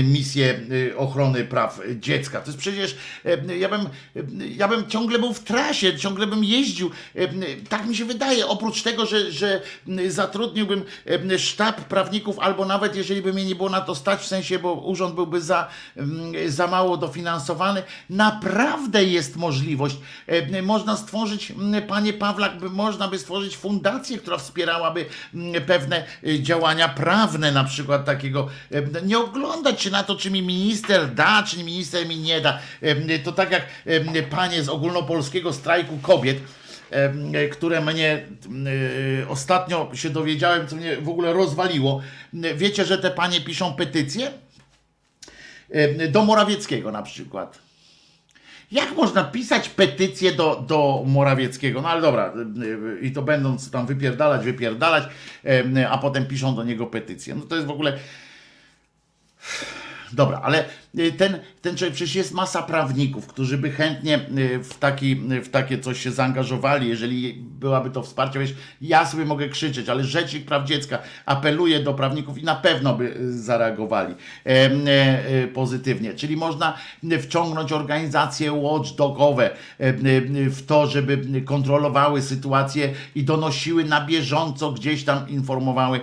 misję e, ochrony praw dziecka. To jest przecież, ja bym, ja bym ciągle był w trasie, ciągle bym jeździł. Tak mi się wydaje, oprócz tego, że, że zatrudniłbym em, sztab prawników, albo nawet jeżeli by mnie nie było na to stać, w sensie, bo urząd byłby za, em, za mało dofinansowany, naprawdę jest możliwość. Em, Można stworzyć, m, panie Pawlak, by, można by stworzyć fundację, która wspierałaby m, pewne y, działania prawne, na przykład takiego, em, nie oglądać się na to, czy mi minister da, czy minister mi nie da. To tak jak panie z ogólnopolskiego strajku kobiet, które mnie y, ostatnio się dowiedziałem, co mnie w ogóle rozwaliło. Wiecie, że te panie piszą petycje? Do Morawieckiego na przykład. Jak można pisać petycję do, do Morawieckiego? No ale dobra, i to będąc tam wypierdalać, wypierdalać, a potem piszą do niego petycję. No to jest w ogóle. Dobra, ale ten, ten człowiek, przecież jest masa prawników, którzy by chętnie y, w, taki, w takie coś się zaangażowali, jeżeli byłaby to wsparcie. Wiesz, ja sobie mogę krzyczeć, ale Rzecznik Praw Dziecka apeluje do prawników i na pewno by y, zareagowali e, e, pozytywnie. Czyli można wciągnąć organizacje watchdogowe w to, żeby kontrolowały sytuację i donosiły na bieżąco, gdzieś tam informowały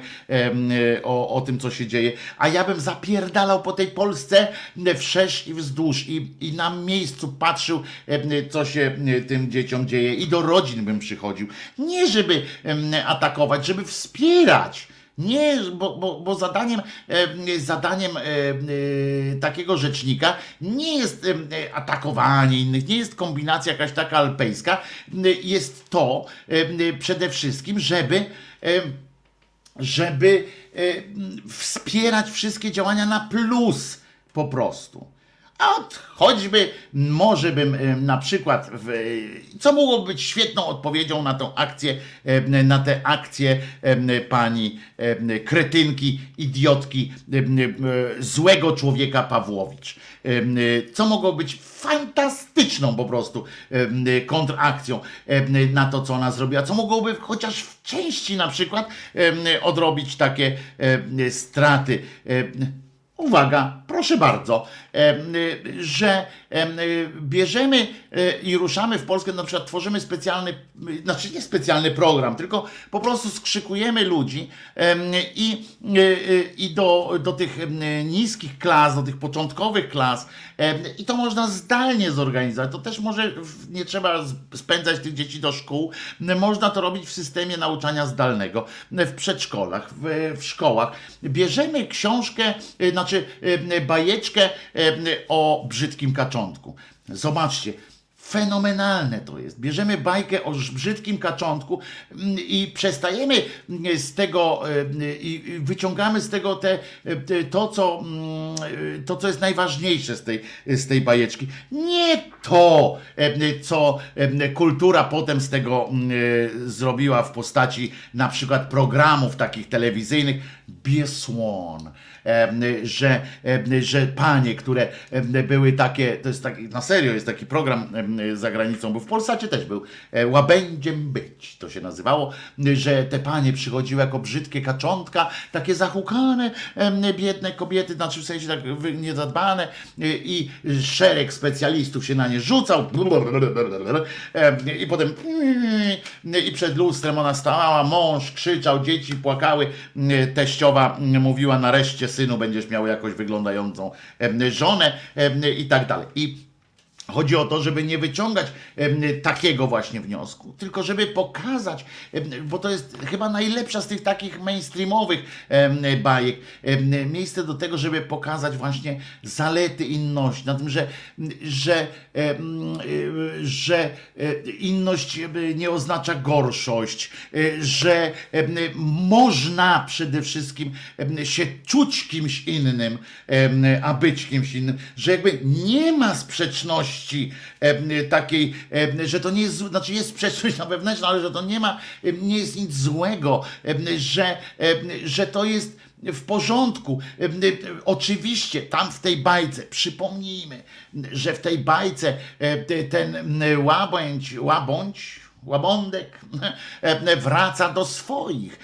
o, o tym, co się dzieje. A ja bym zapierdalał po tej Polsce wszerz i wzdłuż i, i na miejscu patrzył, em, co się em, tym dzieciom dzieje i do rodzin bym przychodził. Nie żeby atakować, żeby wspierać. Nie, bo, bo, bo zadaniem, em, zadaniem em, e, takiego rzecznika nie jest e, atakowanie innych, nie jest kombinacja jakaś taka alpejska, jest to przede wszystkim, żeby żeby e, wspierać wszystkie działania na plus po prostu. A od, choćby może bym e, na przykład, w, e, co mogłoby być świetną odpowiedzią na tą akcję, e, na tę akcję pani kretynki, idiotki, złego człowieka Pawłowicz. Co mogło być fantastyczną po prostu kontrakcją na to, co ona zrobiła, co mogłoby chociaż w części na przykład odrobić takie straty. Uwaga, proszę bardzo, że em, bierzemy e, i ruszamy w Polskę, na przykład tworzymy specjalny, znaczy nie specjalny program, tylko po prostu skrzykujemy ludzi i, i do, do tych niskich klas, do tych początkowych klas i to można zdalnie zorganizować. To też może nie trzeba spędzać tych dzieci do szkół, można to robić w systemie nauczania zdalnego, w przedszkolach, w, w szkołach. Bierzemy książkę, y, znaczy y, bajeczkę y, o brzydkim kaczątku. Zobaczcie, Fenomenalne to jest. Bierzemy bajkę o brzydkim kaczątku mm, i przestajemy mm, z tego e, i wyciągamy z tego te, to, co, mm, to, co jest najważniejsze z tej, z tej bajeczki. Nie to, e, co e, kultura potem z tego zrobiła w postaci na przykład programów takich telewizyjnych. Biesłon że, że panie, które były takie, to jest taki, na serio jest taki program za granicą, bo w Polsacie też był, e, łabędziem być to się nazywało, że te panie przychodziły jako brzydkie kaczątka, takie zahukane, biedne kobiety, znaczy w sensie tak niezadbane i szereg specjalistów się na nie rzucał i potem i przed lustrem ona stała, mąż krzyczał, dzieci płakały, teściowa mówiła nareszcie synu będziesz miał jakoś wyglądającą żonę i tak dalej. I Chodzi o to, żeby nie wyciągać takiego właśnie wniosku, tylko żeby pokazać, bo to jest chyba najlepsza z tych takich mainstreamowych bajek, miejsce do tego, żeby pokazać właśnie zalety inności, na tym, że, że, że inność nie oznacza gorszość, że można przede wszystkim się czuć kimś innym, a być kimś innym, że jakby nie ma sprzeczności takiej, że to nie jest, znaczy jest sprzeczność na wewnętrzna, ale że to nie ma, nie jest nic złego, że, że to jest w porządku. Oczywiście tam w tej bajce, przypomnijmy, że w tej bajce ten łabędź, łabądź, Łabądek wraca do swoich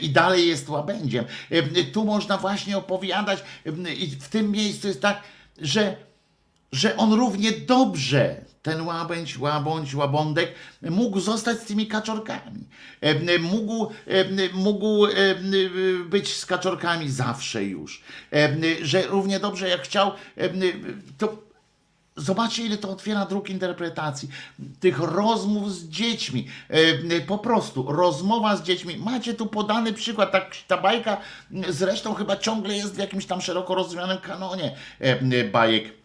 i dalej jest łabędziem. Tu można właśnie opowiadać i w tym miejscu jest tak, że że on równie dobrze, ten łabędź, łabądź, łabądek, mógł zostać z tymi kaczorkami. Mógł, mógł być z kaczorkami zawsze już. Że równie dobrze jak chciał, to Zobaczcie, ile to otwiera dróg interpretacji. Tych rozmów z dziećmi. Po prostu rozmowa z dziećmi. Macie tu podany przykład. Tak, ta bajka zresztą chyba ciągle jest w jakimś tam szeroko rozumianym kanonie bajek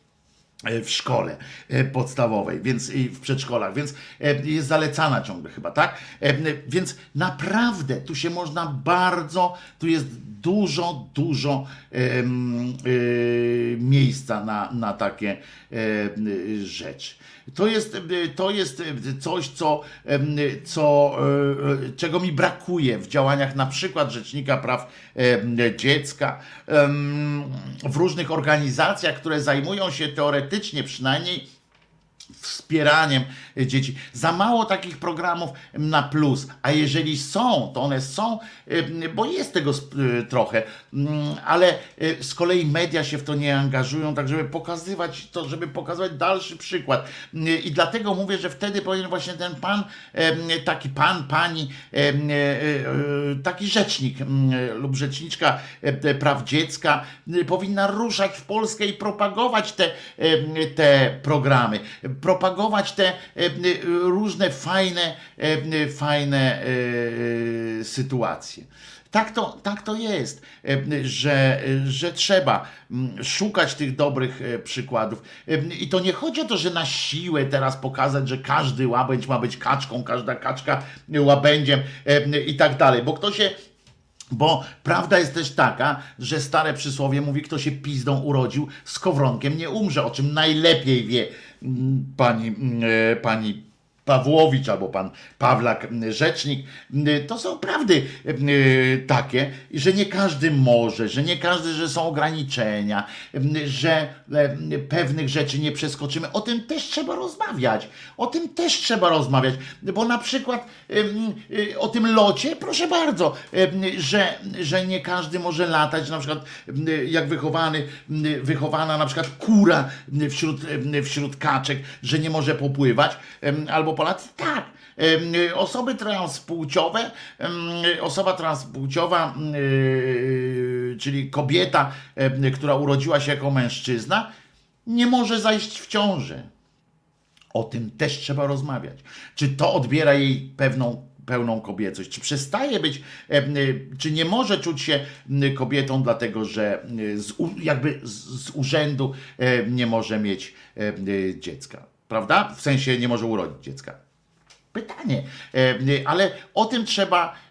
w szkole e, podstawowej, więc w przedszkolach, więc e, jest zalecana ciągle chyba, tak? Więc naprawdę tu się można bardzo, tu jest dużo, dużo miejsca na, na takie rzeczy. To jest, to jest coś, co, co, czego mi brakuje w działaniach na przykład Rzecznika Praw Dziecka, w różnych organizacjach, które zajmują się teoretycznie przynajmniej wspieraniem dzieci. Za mało takich programów na plus, a jeżeli są, to one są, bo jest tego trochę, ale z kolei media się w to nie angażują, tak żeby pokazywać to, żeby pokazywać dalszy przykład. I dlatego mówię, że wtedy powinien właśnie ten pan, taki pan, pani, taki rzecznik lub rzeczniczka praw dziecka powinna ruszać w Polskę i propagować te, te programy propagować te e, e, różne fajne, e, fajne sytuacje. Tak to, tak to jest, że, że trzeba szukać tych dobrych przykładów. I to nie chodzi o to, że na siłę teraz pokazać, że każdy łabędź ma być kaczką, każda kaczka łabędziem i tak dalej, bo kto się bo prawda jest też taka, że stare przysłowie mówi, kto się pizdą urodził, z kowronkiem nie umrze, o czym najlepiej wie pani, e, pani Pawłowicz albo pan Pawlak, rzecznik, to są prawdy e, takie, że nie każdy może, że nie każdy, że są ograniczenia, że e, pewnych rzeczy nie przeskoczymy. O tym też trzeba rozmawiać. O tym też trzeba rozmawiać, bo na przykład e, o tym locie, proszę bardzo, że, że nie każdy może latać, na przykład jak wychowany, wychowana na przykład kura wśród, wśród kaczek, że nie może popływać, albo Polacy tak. Osoby transpłciowe, osoba transpłciowa, y, czyli kobieta, która urodziła się jako mężczyzna, nie może zajść w ciążę. O tym też trzeba rozmawiać. Czy to odbiera jej pewną pełną kobiecość? Czy przestaje być, y, czy nie może czuć się kobietą, dlatego że y, z, jakby z urzędu nie może mieć dziecka? Prawda? W sensie nie może urodzić dziecka. Pytanie, E, ale o tym trzeba e, e,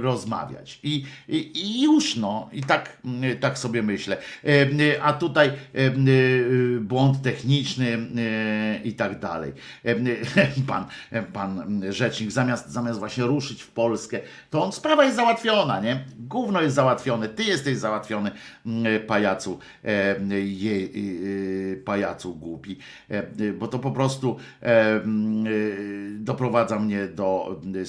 rozmawiać. I, i, już no, i tak, mm, tak sobie myślę. A tutaj błąd techniczny i tak dalej. Pan, pan rzecznik zamiast, zamiast właśnie ruszyć w Polskę, to on, sprawa jest załatwiona, nie? Gówno jest załatwione, ty jesteś załatwiony, mm, pajacu, e, je, e, pajacu głupi, bo to po prostu doprowadza mnie do e,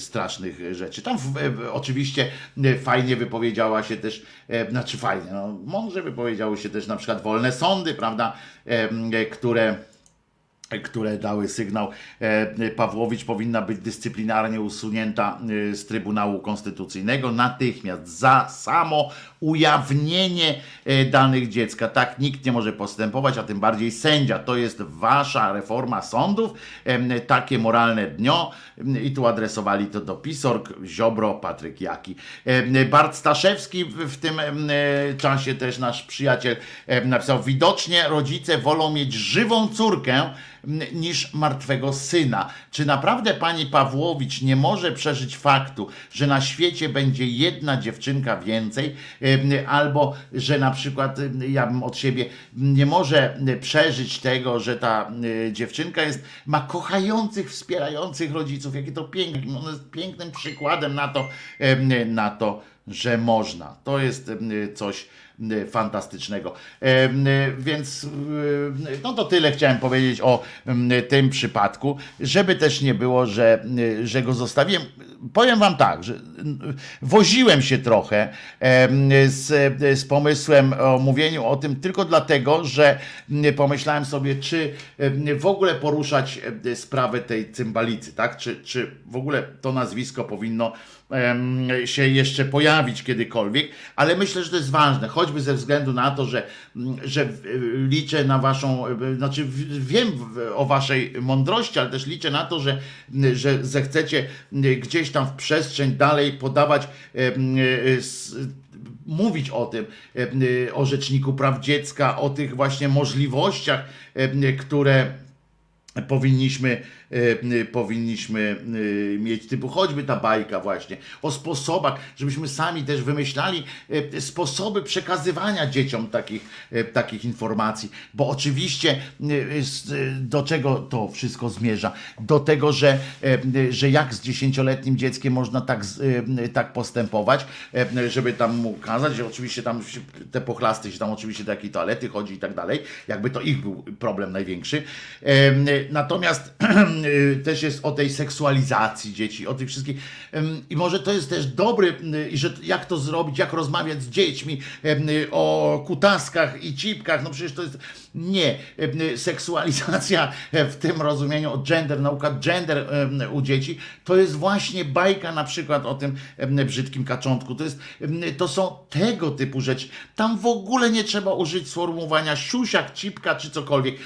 strasznych rzeczy. Tam w, e, oczywiście e, fajnie wypowiedziała się też, e, znaczy fajnie, no, mądrze wypowiedziały się też na przykład wolne sądy, prawda, e, e, które które dały sygnał, e, Pawłowicz powinna być dyscyplinarnie usunięta e, z Trybunału Konstytucyjnego natychmiast za samo ujawnienie e, danych dziecka. Tak nikt nie może postępować, a tym bardziej sędzia. To jest wasza reforma sądów, takie moralne dnio i tu adresowali to do Pisorg, Ziobro, Patryk Jaki. Bart Staszewski w, tym czasie też nasz przyjaciel napisał, widocznie rodzice wolą mieć żywą córkę, niż martwego syna. Czy naprawdę pani Pawłowicz nie może przeżyć faktu, że na świecie będzie jedna dziewczynka więcej, albo że na przykład ja bym od siebie nie może przeżyć tego, że ta dziewczynka jest, ma kochających, wspierających rodziców. Jakie to piękne, ono jest pięknym przykładem na to, na to, że można. To jest coś fantastycznego. Więc no to tyle chciałem powiedzieć o tym przypadku, żeby też nie było, że, że go zostawiłem. Powiem wam tak, że woziłem się trochę z, z pomysłem o mówieniu o tym tylko dlatego, że pomyślałem sobie, czy w ogóle poruszać sprawę tej cymbalicy, tak? Czy, czy w ogóle to nazwisko powinno się jeszcze pojawić kiedykolwiek, ale myślę, że to jest ważne, choćby ze względu na to, że, że liczę na waszą, znaczy wiem o waszej mądrości, ale też liczę na to, że, że zechcecie gdzieś tam w przestrzeń dalej podawać mówić o tym, o Rzeczniku Praw Dziecka, o tych właśnie możliwościach, które powinniśmy E, powinniśmy e, mieć, typu choćby ta bajka właśnie, o sposobach, żebyśmy sami też wymyślali e, sposoby przekazywania dzieciom takich, takich informacji, bo oczywiście do czego to wszystko zmierza? Do tego, że, że jak z dziesięcioletnim dzieckiem można tak, tak postępować, żeby tam mu kazać, że oczywiście tam te pochlasty się tam oczywiście do jakiej toalety chodzi i tak dalej, jakby to ich był problem największy. Natomiast też jest o tej seksualizacji dzieci, o tych wszystkich. I może to jest też dobry, y, i że jak to zrobić, jak rozmawiać z dziećmi y, o kutaskach i cipkach. No przecież to jest. Nie. Seksualizacja w tym rozumieniu, o gender, nauka gender u dzieci, to jest właśnie bajka na przykład o tym brzydkim kaczątku. To, jest, to są tego typu rzeczy. Tam w ogóle nie trzeba użyć sformułowania siusiak, cipka czy cokolwiek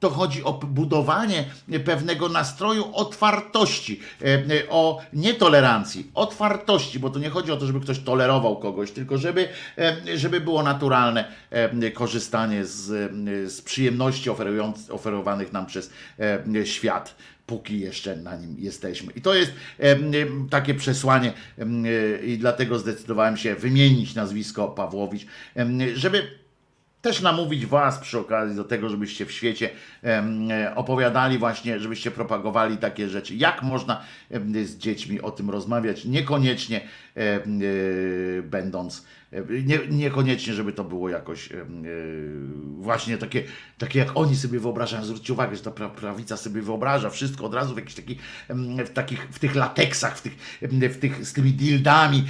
to chodzi o budowanie pewnego nastroju otwartości, e, e, o nietolerancji, otwartości, bo to nie chodzi o to, żeby ktoś tolerował kogoś, tylko żeby, e, żeby było naturalne korzystanie z, z przyjemności oferowanych nam przez świat póki jeszcze na nim jesteśmy. I to jest takie przesłanie i dlatego zdecydowałem się wymienić nazwisko Pawłowicz, żeby też namówić Was przy okazji do tego, żebyście w świecie opowiadali właśnie, żebyście propagowali takie rzeczy. Jak można z dziećmi o tym rozmawiać, niekoniecznie e, będąc, nie, niekoniecznie, żeby to było jakoś e, właśnie takie, takie, jak oni sobie wyobrażają. Zwróćcie uwagę, że ta prawica sobie wyobraża wszystko od razu w jakichś takich, w, takich, w tych lateksach, w tych, w tych, z tymi dildami,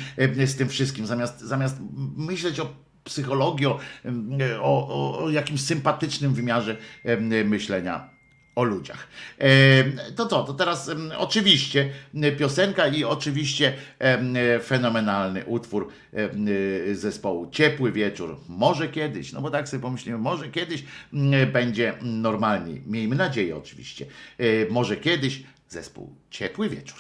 z tym wszystkim, zamiast, zamiast myśleć o psychologii, o, o, o jakimś sympatycznym wymiarze myślenia o ludziach. To co, to teraz oczywiście piosenka i oczywiście fenomenalny utwór zespołu Ciepły Wieczór. Może kiedyś, no bo tak sobie pomyślimy, może kiedyś będzie normalniej. Miejmy nadzieję oczywiście. Może kiedyś zespół Ciepły Wieczór.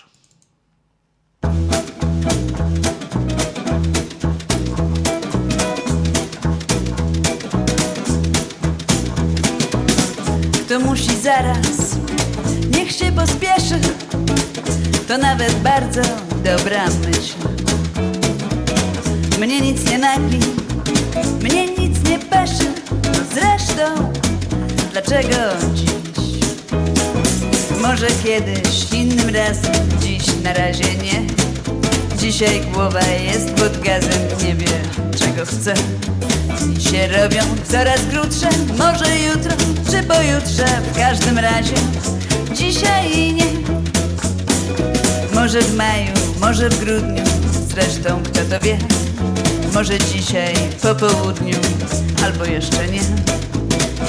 Zaraz, niech się pospieszy. To nawet bardzo dobra myśl. Mnie nic nie nagli, mnie nic nie peszy. Zresztą, dlaczego dziś? Może kiedyś, innym razem, dziś na razie nie. Dzisiaj głowa jest pod gazem, nie wie czego chce. Dni się robią coraz krótsze, może jutro czy pojutrze, w każdym razie dzisiaj nie. Może w maju, może w grudniu, zresztą kto to wie. Może dzisiaj po południu, albo jeszcze nie.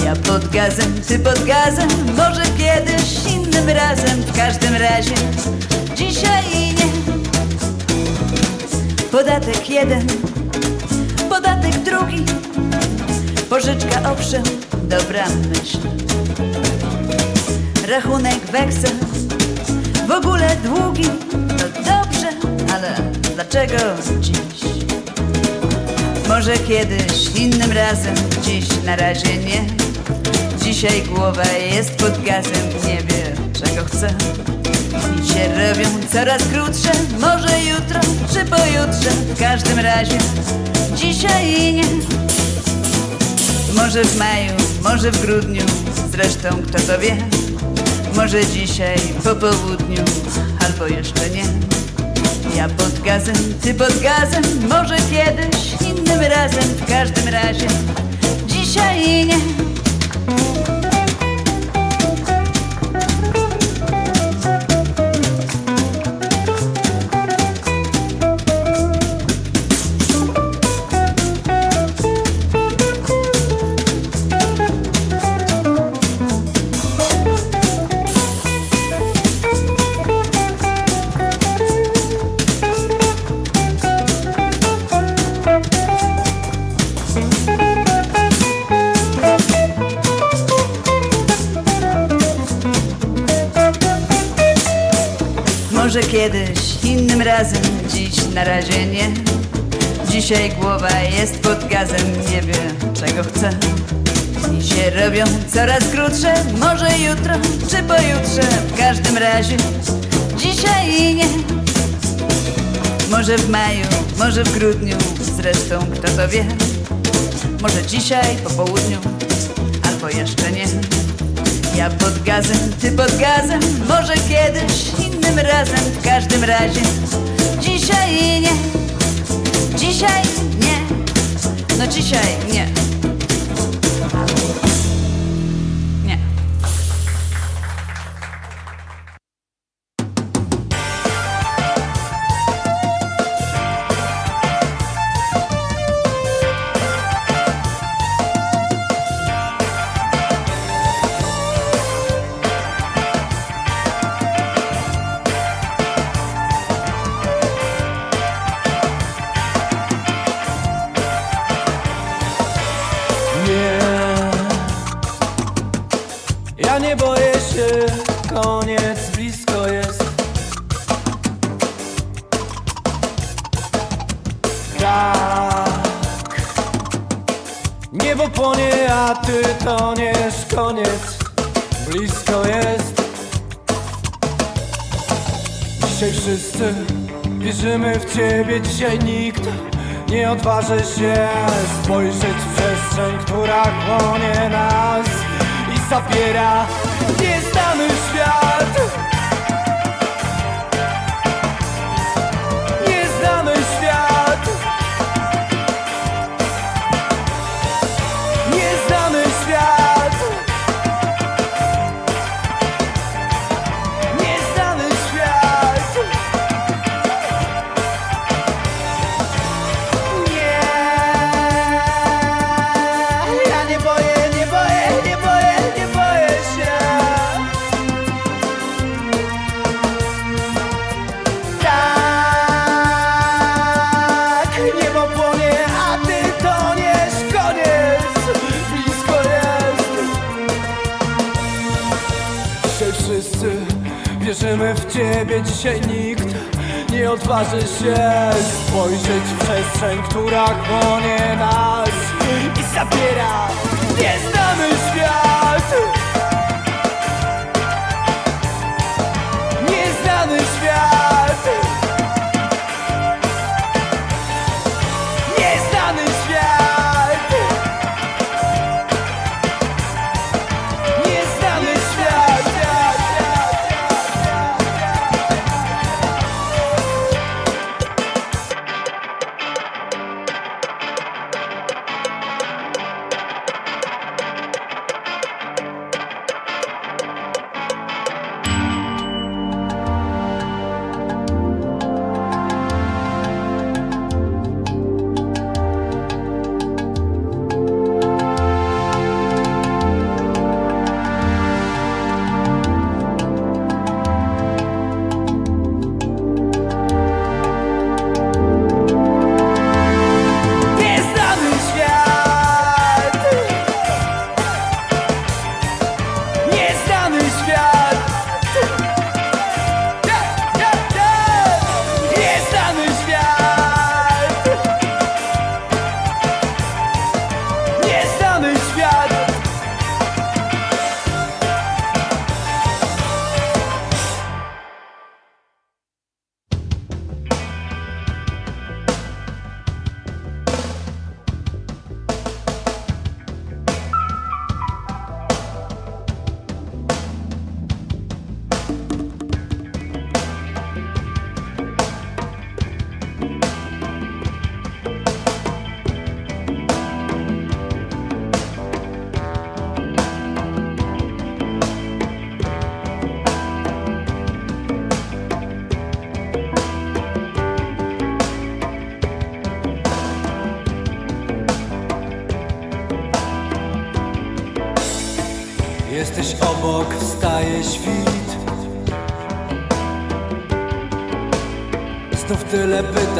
Ja pod gazem, ty pod gazem, może kiedyś innym razem, w każdym razie dzisiaj nie. Podatek jeden, podatek drugi, pożyczka owszem, dobra myśl. Rachunek weksel, w ogóle długi, no dobrze, ale dlaczego dziś? Może kiedyś, innym razem, dziś na razie nie. Dzisiaj głowa jest pod gazem, nie wie czego chce. Dni się robią coraz krótsze, może jutro czy pojutrze, w każdym razie dzisiaj nie. Może w maju, może w grudniu, zresztą kto to wie. Może dzisiaj po południu, albo jeszcze nie. Ja pod gazem, ty pod gazem, może kiedyś, innym razem, w każdym razie dzisiaj nie. Razem, dziś na razie nie. Dzisiaj głowa jest pod gazem, nie wie czego chce. Dni się robią coraz krótsze, może jutro czy pojutrze, w każdym razie dzisiaj nie. Może w maju, może w grudniu, zresztą kto to wie. Może dzisiaj po południu, albo jeszcze nie. Ja pod gazem, ty pod gazem, może kiedyś, innym razem, w każdym razie. Dzisiaj nie, dzisiaj nie, no dzisiaj nie ciebie, dzisiaj nikt nie odważy się spojrzeć w przestrzeń, która chłonie nas i zabiera nieznany świat. wierzymy w Ciebie dzisiaj nikt. Nie odważy się spojrzeć w przestrzeń, która chłonie nas I zabiera. Nieznany świat. Nieznany świat.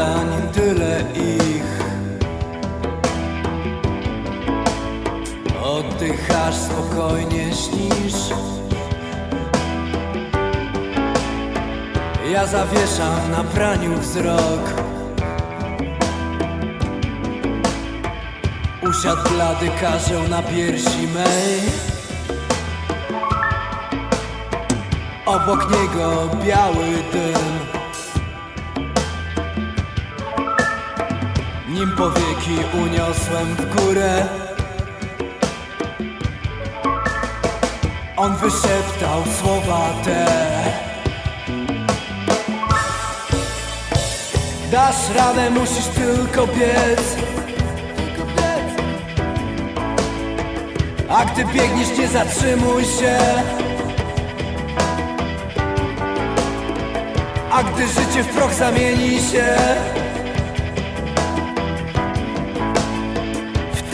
Pytań, tyle ich Oddychasz spokojnie, śnisz. Ja zawieszam na praniu wzrok. Usiadł blady karzeł na piersi mej. Obok niego biały dym uniosłem w górę. On wyszeptał słowa te. Dasz radę, musisz tylko biec. A gdy biegniesz, nie zatrzymuj się. A gdy życie w proch zamieni się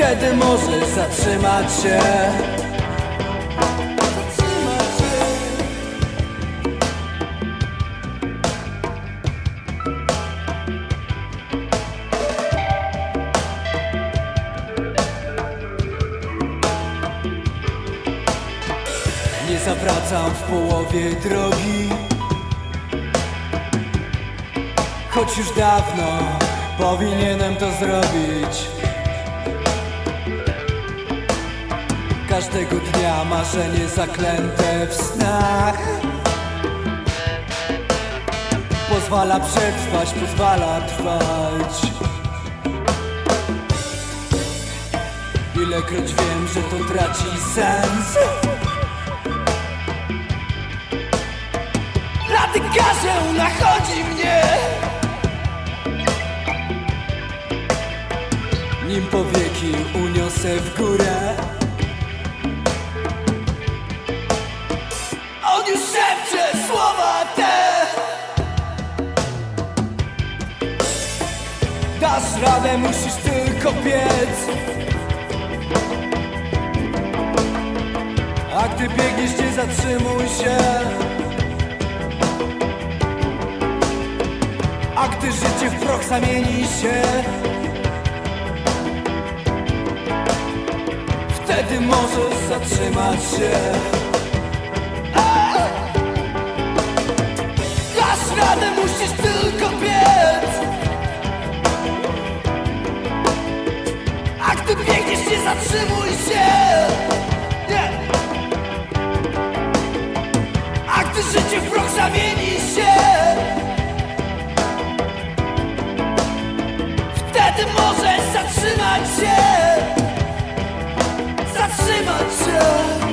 Wtedy możesz Zatrzymać się. Nie zawracam w połowie drogi. Choć już dawno powinienem to zrobić Każdego dnia marzenie zaklęte w snach. Pozwala przetrwać, pozwala trwać. Ilekroć wiem, że to traci sens. Rady karzeł nachodzi mnie Nim powieki uniosę w górę radę, musisz tylko biec A gdy biegniesz, nie zatrzymuj się. A gdy życie w proch zamieni się. Wtedy możesz zatrzymać się. Dasz radę, musisz tylko biec biegniesz, nie zatrzymuj się. Nie. A gdy życie w proch zamieni się Wtedy możesz zatrzymać się. Zatrzymać się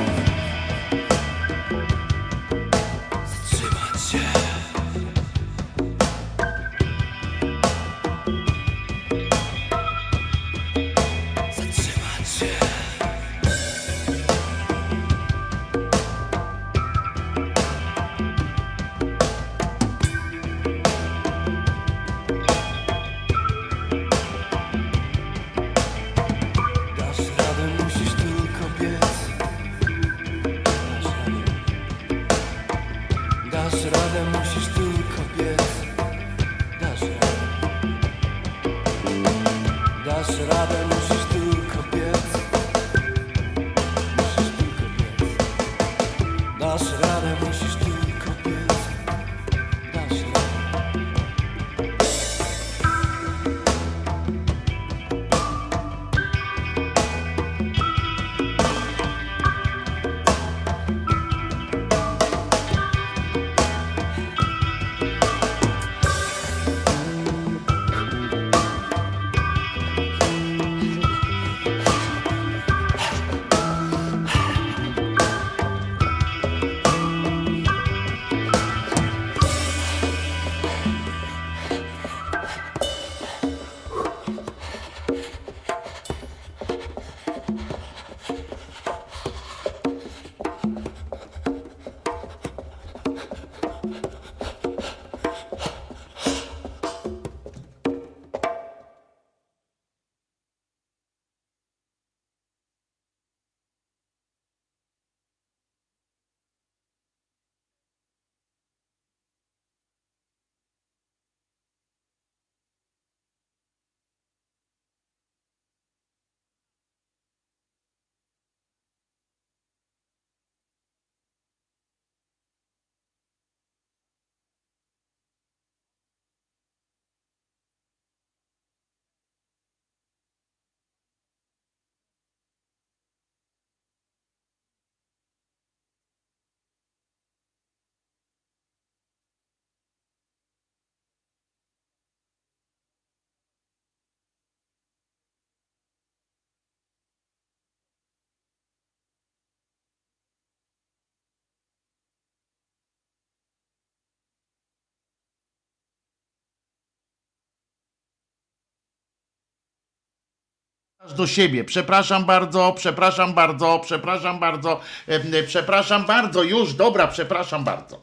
do siebie. Przepraszam bardzo, przepraszam bardzo, przepraszam bardzo, e, przepraszam bardzo, już, dobra, przepraszam bardzo.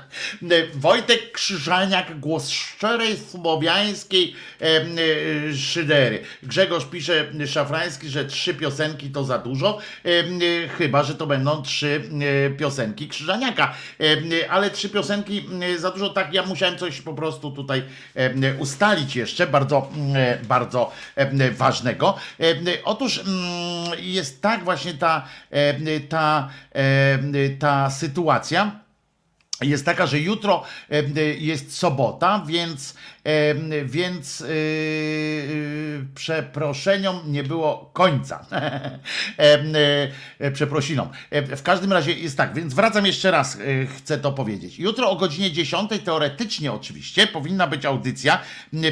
Wojtek Krzyżaniak, głos szczerej słowiańskiej e, e, szydery. Grzegorz pisze, Szafrański, że trzy piosenki to za dużo, chyba, że to będą trzy piosenki Krzyżaniaka. Ale trzy piosenki za dużo, tak, ja musiałem coś po prostu tutaj ustalić jeszcze, bardzo, bardzo ważnego. E, Otóż mm, jest tak właśnie ta, e, ta, e, ta sytuacja, jest taka, że jutro e, jest sobota, więc, e, więc yy, yy, przeproszeniom nie było końca. E, Przeprosinom. W każdym razie jest tak, więc wracam jeszcze raz, chcę to powiedzieć. Jutro o godzinie 10, teoretycznie oczywiście, powinna być audycja,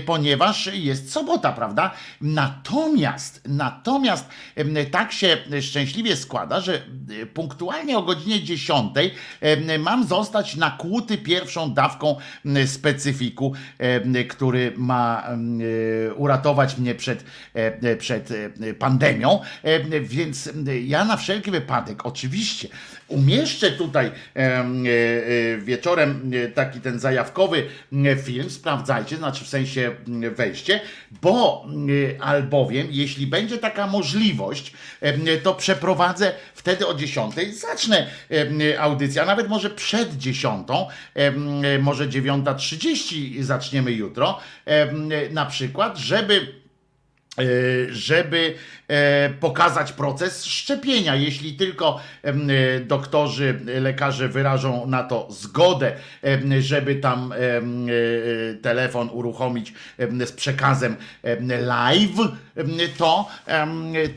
ponieważ jest sobota, prawda? Natomiast, natomiast tak się szczęśliwie składa, że punktualnie o godzinie 10 em, mam zostać nakłuty pierwszą dawką specyfiku, który ma e, uratować mnie przed, e, przed e, pandemią. E, Więc ja na wszelki wypadek, oczywiście, umieszczę tutaj e, e, wieczorem e, taki ten zajawkowy film, sprawdzajcie, znaczy w sensie wejście, bo albowiem, jeśli będzie taka możliwość, to przeprowadzę wtedy o 10, zacznę audycję, a nawet może przed 10, em, może 9.30 zaczniemy jutro, na przykład, żeby żeby e, pokazać proces szczepienia. Jeśli tylko e, doktorzy, lekarze wyrażą na to zgodę, żeby tam e, telefon uruchomić z przekazem em, live, to,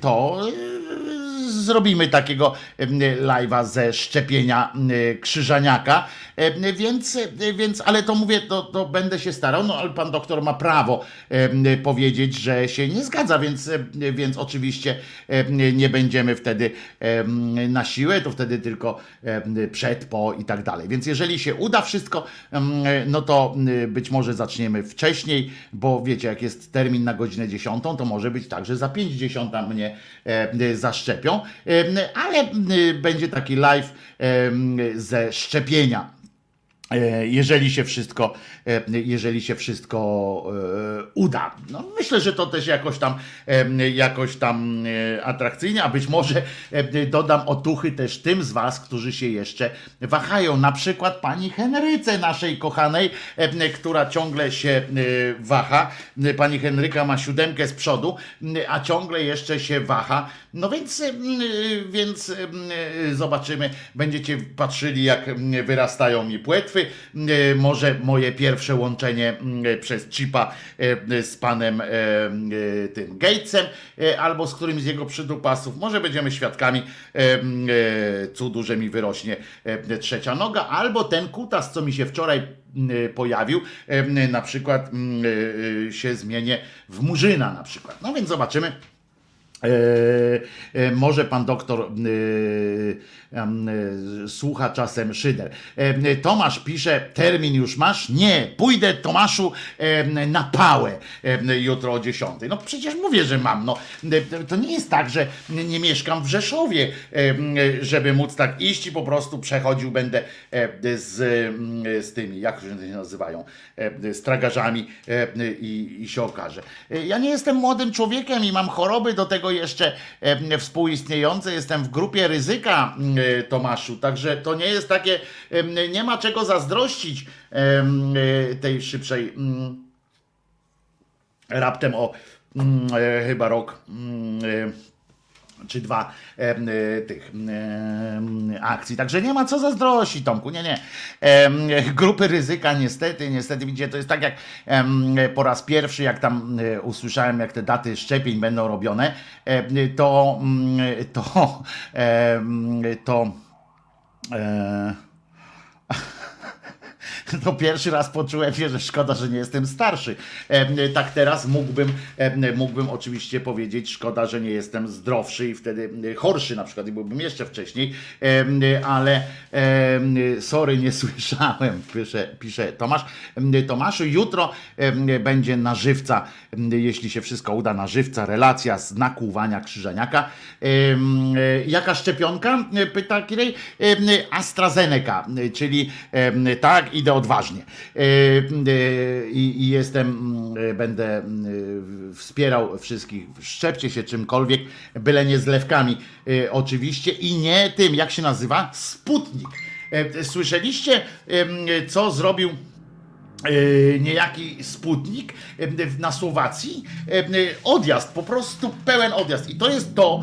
to e, zrobimy takiego live'a ze szczepienia krzyżaniaka, więc, więc ale to mówię, to, to będę się starał, no ale pan doktor ma prawo powiedzieć, że się nie zgadza, więc, więc oczywiście nie będziemy wtedy na siłę, to wtedy tylko przed, po i tak dalej. Więc jeżeli się uda wszystko, no to być może zaczniemy wcześniej, bo wiecie, jak jest termin na godzinę 10, to może być tak, że za 50 mnie zaszczepią, ale m, będzie taki live em, ze szczepienia. E, jeżeli się wszystko, e, jeżeli się wszystko e, uda. No, myślę, że to też jakoś tam, jakoś tam atrakcyjnie, a być może dodam otuchy też tym z Was, którzy się jeszcze wahają. Na przykład pani Henryce, naszej kochanej, która ciągle się waha. Pani Henryka ma siódemkę z przodu, a ciągle jeszcze się waha. No więc, więc zobaczymy, będziecie patrzyli, jak wyrastają mi płetwy. E, Może moje pierwsze łączenie mm, przez chipa e, z panem e, e, tym Gatesem e, albo z którymś z jego przydupasów. Może będziemy świadkami e, m, e, cudu, że mi wyrośnie e, trzecia noga, albo ten kutas, co mi się wczoraj m, pojawił, e, na przykład e, e, się zmienię w murzyna na przykład. No więc zobaczymy. E, e, może pan doktor e, słucha czasem szyder. Tomasz pisze, termin już masz? Nie, pójdę Tomaszu na pałę jutro o 10. No przecież mówię, że mam. No, to nie jest tak, że nie mieszkam w Rzeszowie, żeby móc tak iść i po prostu przechodził będę z, z tymi, jak się nazywają, z tragarzami e, i, i się okaże. Ja nie jestem młodym człowiekiem i mam choroby do tego jeszcze współistniejące. Jestem w grupie ryzyka, e, Tomaszu, także to nie jest takie, nie ma czego zazdrościć e, tej szybszej mm, raptem o mm, e, chyba rok mm, czy dwa e, tych em, akcji. Także nie ma co zazdrościć, Tomku, nie, nie. Em, grupy ryzyka niestety, niestety, widzicie, to jest tak jak po raz pierwszy, jak tam e, usłyszałem, jak te daty szczepień będą robione, to mm, to to e, No pierwszy raz poczułem się, że szkoda, że nie jestem starszy. Tak teraz mógłbym, mógłbym oczywiście powiedzieć, szkoda, że nie jestem zdrowszy i wtedy chorszy na przykład i byłbym jeszcze wcześniej, ale sorry, nie słyszałem, pisze, pisze Tomasz. Tomaszu, jutro będzie na żywca, jeśli się wszystko uda, na żywca, relacja z nakłuwania krzyżaniaka. E, jaka szczepionka? Pyta Kirej. AstraZeneca, czyli tak, idę odważnie. E, e, I jestem, mm, e, będę mm, wspierał wszystkich. Szczepcie się czymkolwiek, byle nie zlewkami oczywiście i nie tym, jak się nazywa? Sputnik. Słyszeliście, co zrobił niejaki Sputnik na Słowacji? Odjazd, po prostu pełen odjazd. I to jest to,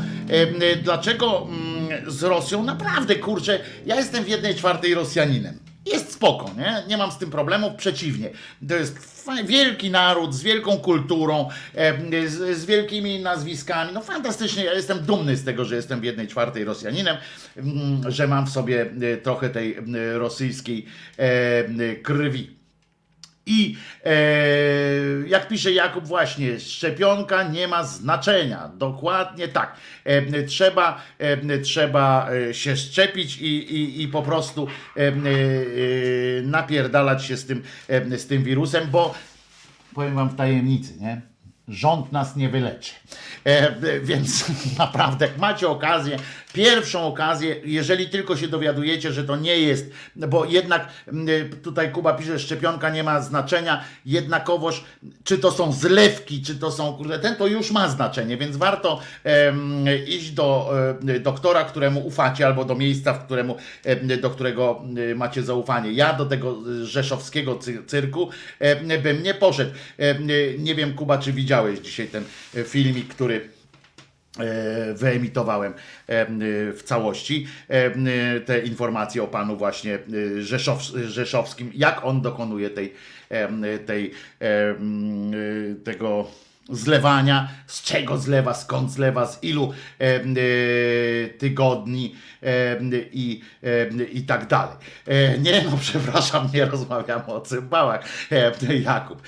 dlaczego mm, z Rosją naprawdę, kurczę, ja jestem w jednej czwartej Rosjaninem. Jest spoko, nie? Nie mam z tym problemów, przeciwnie. To jest wielki naród z wielką kulturą, e, z, z wielkimi nazwiskami. No fantastycznie, ja jestem dumny z tego, że jestem w jednej czwartej Rosjaninem, mm, że mam w sobie e, trochę tej m, rosyjskiej e, krwi. I e, jak pisze Jakub właśnie, szczepionka nie ma znaczenia. Dokładnie tak. E, trzeba, e, trzeba e, się szczepić i, i, i po prostu e, e, napierdalać się z tym, z tym wirusem, bo powiem wam w tajemnicy, nie? Rząd nas nie wyleczy. E, więc naprawdę, jak macie okazję, pierwszą okazję, jeżeli tylko się dowiadujecie, że to nie jest, bo jednak m, tutaj Kuba pisze, szczepionka nie ma znaczenia, jednakowoż, czy to są zlewki, czy to są, kurde, ten to już ma znaczenie, więc warto iść do e, doktora, któremu ufacie, albo do miejsca, w któremu, do którego e, macie zaufanie. Ja do tego e, rzeszowskiego cy- cyrku bym nie poszedł. Nie wiem, Kuba, czy widziałeś dzisiaj ten e, filmik, który wyemitowałem e, w całości e, te informacje o panu właśnie e, Rzeszow, Rzeszowskim, jak on dokonuje tej, e, tej e, tego zlewania, z czego zlewa, skąd zlewa, z ilu e, tygodni e, i, e, i tak dalej. E, nie, no przepraszam, nie rozmawiamy o cymbałach, Jakub.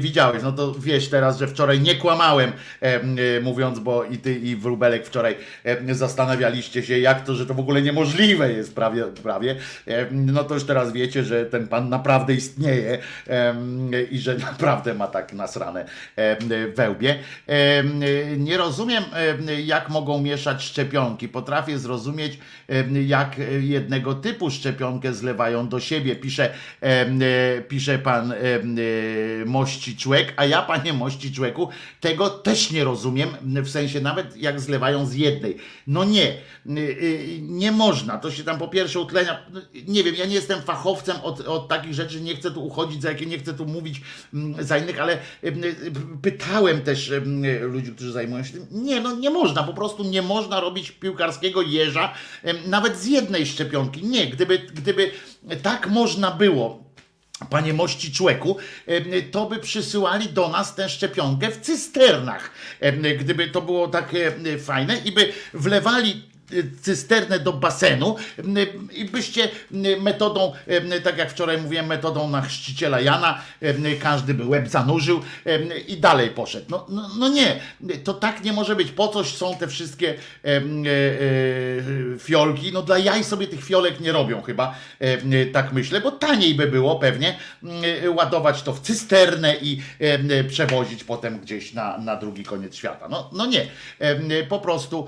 Widziałeś, no to wiesz teraz, że wczoraj nie kłamałem, e, mówiąc, bo i ty i Wróbelek wczoraj zastanawialiście się, jak to, że to w ogóle niemożliwe jest prawie, prawie. No to już teraz wiecie, że ten pan naprawdę istnieje i że naprawdę ma tak nasrane e, we łbie. E, Nie rozumiem, e, jak mogą mieszać szczepionki. Potrafię zrozumieć, e, jak jednego typu szczepionkę zlewają do siebie. Pisze, e, e, pisze pan e, e, Mości Człek, a ja, panie Mości Człeku, tego też nie rozumiem, w sensie nawet jak zlewają z jednej. No nie, y, y, nie można. To się tam po pierwsze utlenia, nie wiem, ja nie jestem fachowcem od, od takich rzeczy, nie chcę tu uchodzić za jakie, nie chcę tu mówić mm, za innych, ale y, pytałem też ludzi, którzy zajmują się tym. Nie, no nie można, po prostu nie można robić piłkarskiego jeża nawet z jednej szczepionki. Nie, gdyby, gdyby tak można było, Panie mości człeku, to by przysyłali do nas tę szczepionkę w cysternach. Gdyby to było takie fajne i by wlewali cysternę do basenu em, i byście em, metodą, em, tak jak wczoraj mówiłem, metodą na chrzciciela Jana, każdy by łeb zanurzył i dalej poszedł. No, no, no nie, to tak nie może być. Po coś są te wszystkie e, e, fiolki? No dla jaj sobie tych fiolek nie robią chyba, tak myślę, bo taniej by było pewnie mm, ładować to w cysternę i przewozić potem gdzieś na, na drugi koniec świata. No, no nie, po prostu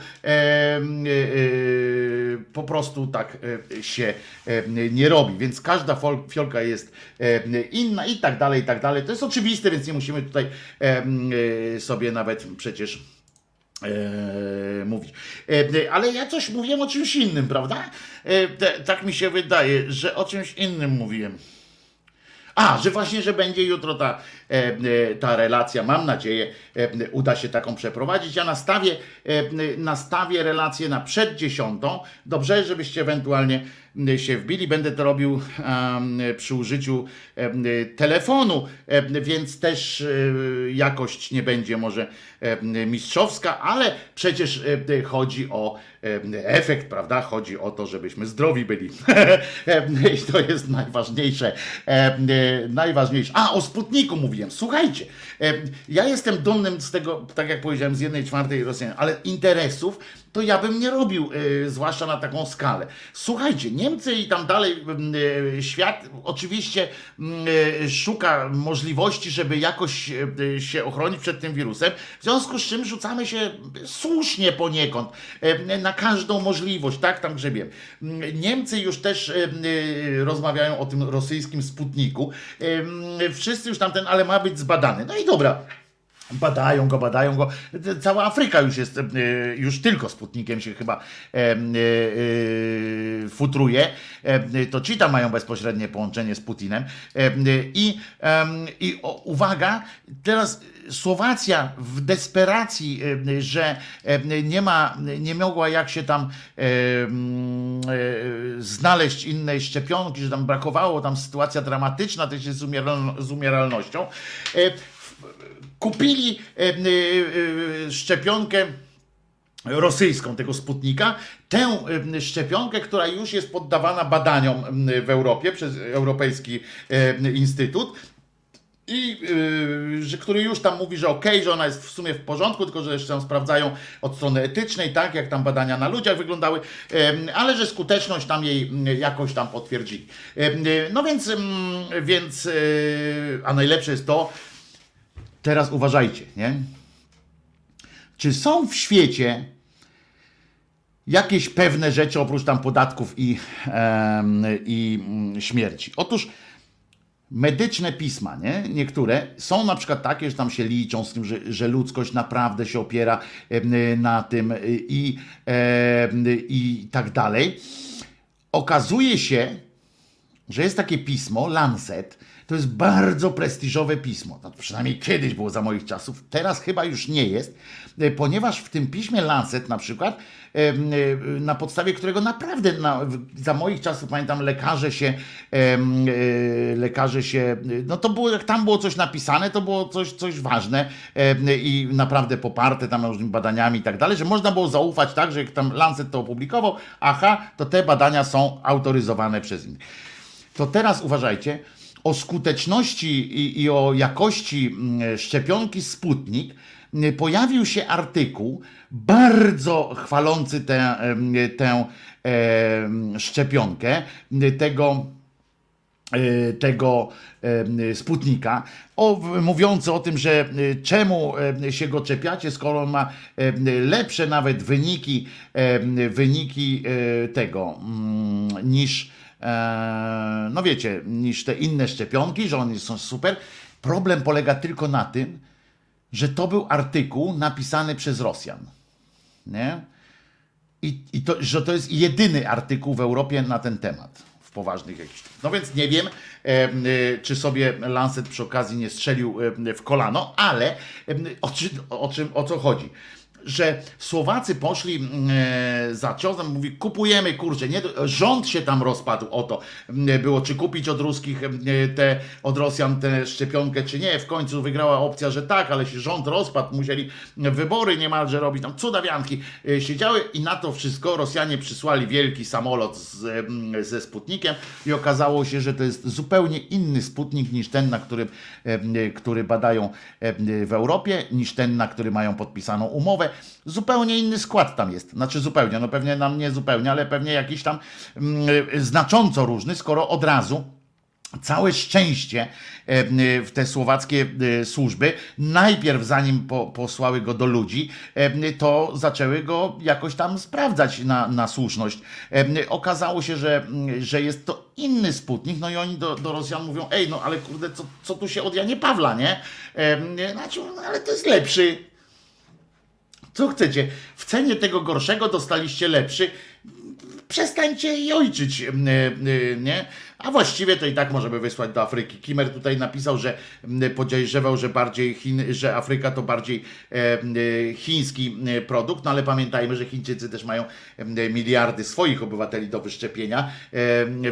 po prostu tak e, się em, nie robi, więc każda fiolka jest inna i tak dalej, i tak dalej. To jest oczywiste, więc nie musimy tutaj sobie nawet przecież e, mówić. E, ale ja coś mówiłem o czymś innym, prawda? E, tak mi się wydaje, że o czymś innym mówiłem. A, że właśnie, że będzie jutro ta, ta relacja, mam nadzieję, e, uda się taką przeprowadzić. Ja nastawię, e, nastawię relację na przed dziesiątą. Dobrze, żebyście ewentualnie się wbili. Będę to robił przy użyciu telefonu, więc też e, jakość nie będzie może mistrzowska, ale przecież e, chodzi o efekt, prawda? Chodzi o to, żebyśmy zdrowi byli. I to jest najważniejsze. Najważniejsze. A, o Sputniku mówiłem. Słuchajcie, ja jestem dumnym z tego, tak jak powiedziałem, z jednej czwartej Rosjan, ale interesów to ja bym nie robił, y, zwłaszcza na taką skalę. Słuchajcie, Niemcy i tam dalej y, świat oczywiście szuka możliwości, żeby jakoś się ochronić przed tym wirusem, w związku z czym rzucamy się słusznie poniekąd na każdą możliwość, tak tam grzebiemy. Niemcy już też rozmawiają o tym rosyjskim Sputniku. Wszyscy już tamten, ale ma być zbadany. No i dobra, Badają go, badają go. Cała Afryka już jest, e, już tylko Sputnikiem się chyba e, e, futruje. To ci tam mają bezpośrednie połączenie z Putinem. I, i uwaga, teraz Słowacja w desperacji, że nie ma, nie mogła jak się tam znaleźć innej szczepionki, że tam brakowało, tam sytuacja dramatyczna też jest z umieralnością kupili e, e, e, szczepionkę rosyjską, tego Sputnika, tę szczepionkę, która już jest poddawana badaniom w Europie przez Europejski Instytut, i yy, który już tam mówi, że okej, okay, że ona jest w sumie w porządku, tylko że jeszcze tam sprawdzają od strony etycznej, tak, jak tam badania na ludziach wyglądały, ale że skuteczność tam jej jakoś tam potwierdzili. No więc, więc a najlepsze jest to, teraz uważajcie, nie? Czy są w świecie jakieś pewne rzeczy oprócz tam podatków i, i mm, śmierci? Otóż medyczne pisma, nie? niektóre są na przykład takie, że tam się liczą z tym, że, że ludzkość naprawdę się opiera na tym i, i tak dalej. Okazuje się, że jest takie pismo, Lancet, to jest bardzo prestiżowe pismo. No, przynajmniej kiedyś było za moich czasów, teraz chyba już nie jest, e, ponieważ w tym piśmie Lancet na przykład, e, e, na podstawie którego naprawdę na, za moich czasów pamiętam lekarze się, lekarze się, no to było, jak tam było coś napisane, to było coś, coś ważne i naprawdę poparte tam różnymi badaniami i tak dalej, że można było zaufać tak, że jak tam Lancet to opublikował, aha, to te badania są autoryzowane przez innych. To teraz uważajcie, o skuteczności i, i o jakości mm, szczepionki Sputnik mm, pojawił się artykuł bardzo chwalący tę, tę szczepionkę, tego e, tego Sputnika, o, mówiący o tym, że e, czemu się go czepiacie, skoro ma lepsze nawet wyniki, wyniki e, tego mm, niż E, no wiecie, niż te inne szczepionki, że one są super. Problem polega tylko na tym, że to był artykuł napisany przez Rosjan. Nie? I, i to, że to jest jedyny artykuł w Europie na ten temat. W poważnych jakichś. No więc nie wiem, e, czy sobie Lancet przy okazji nie strzelił w kolano, ale o, czy, o, czym, o co chodzi? Że Słowacy poszli mm, e, za ciosem, mówi kupujemy, kurczę, nie, rząd się tam rozpadł o to mm, było, czy kupić od ruskich mm, e, te, od Rosjan tę szczepionkę, czy nie. W końcu wygrała opcja, że tak, ale się rząd rozpadł, musieli wybory niemalże robić, tam cudawianki e, siedziały i na to wszystko Rosjanie przysłali wielki samolot z, ze Sputnikiem i okazało się, że to jest zupełnie inny Sputnik niż ten, na którym, który badają w Europie, niż ten, na który mają podpisaną umowę zupełnie inny skład tam jest. Znaczy zupełnie, no pewnie nam nie zupełnie, ale pewnie jakiś tam mm, znacząco różny, skoro od razu całe szczęście e, w te słowackie e, służby, najpierw zanim po, posłały go do ludzi, e, to zaczęły go jakoś tam sprawdzać na, na słuszność. Okazało się, że, że jest to inny Sputnik, no i oni do, do Rosjan mówią, ej, no ale kurde, co, co tu się od Janie Pawla, nie? Znaczy, no, ale to jest lepszy, co chcecie? W cenie tego gorszego dostaliście lepszy. Przestańcie ojczyć, nie? A właściwie to i tak możemy wysłać do Afryki. Kimer tutaj napisał, że podejrzewał, że bardziej Chin, że Afryka to bardziej e, e, chiński e, produkt, no ale pamiętajmy, że Chińczycy też mają miliardy swoich obywateli do wyszczepienia,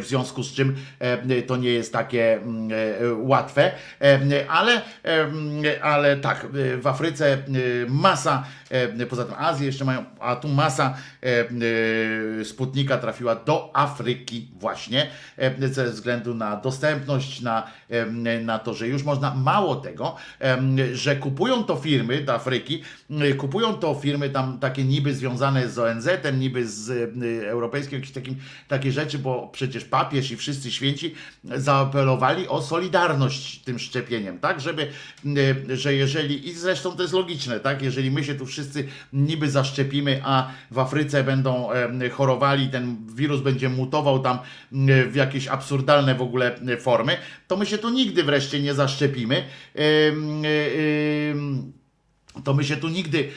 w związku z czym to nie jest takie łatwe, ale, ale tak, w Afryce masa, poza tym Azję jeszcze mają, a tu masa Sputnika trafiła do Afryki właśnie, ze względu na dostępność, na, na to, że już można, mało tego, że kupują to firmy do Afryki, kupują to firmy tam takie niby związane z ONZ-em, niby z e, europejskim, jakieś takim, takie rzeczy, bo przecież papież i wszyscy święci zaapelowali o solidarność tym szczepieniem, tak, żeby, e, że jeżeli, i zresztą to jest logiczne, tak, jeżeli my się tu wszyscy niby zaszczepimy, a w Afryce będą chorowali, ten wirus będzie mutował tam w jakieś absurdalne w ogóle formy, to my się tu nigdy wreszcie nie zaszczepimy. E, em, to my się tu nigdy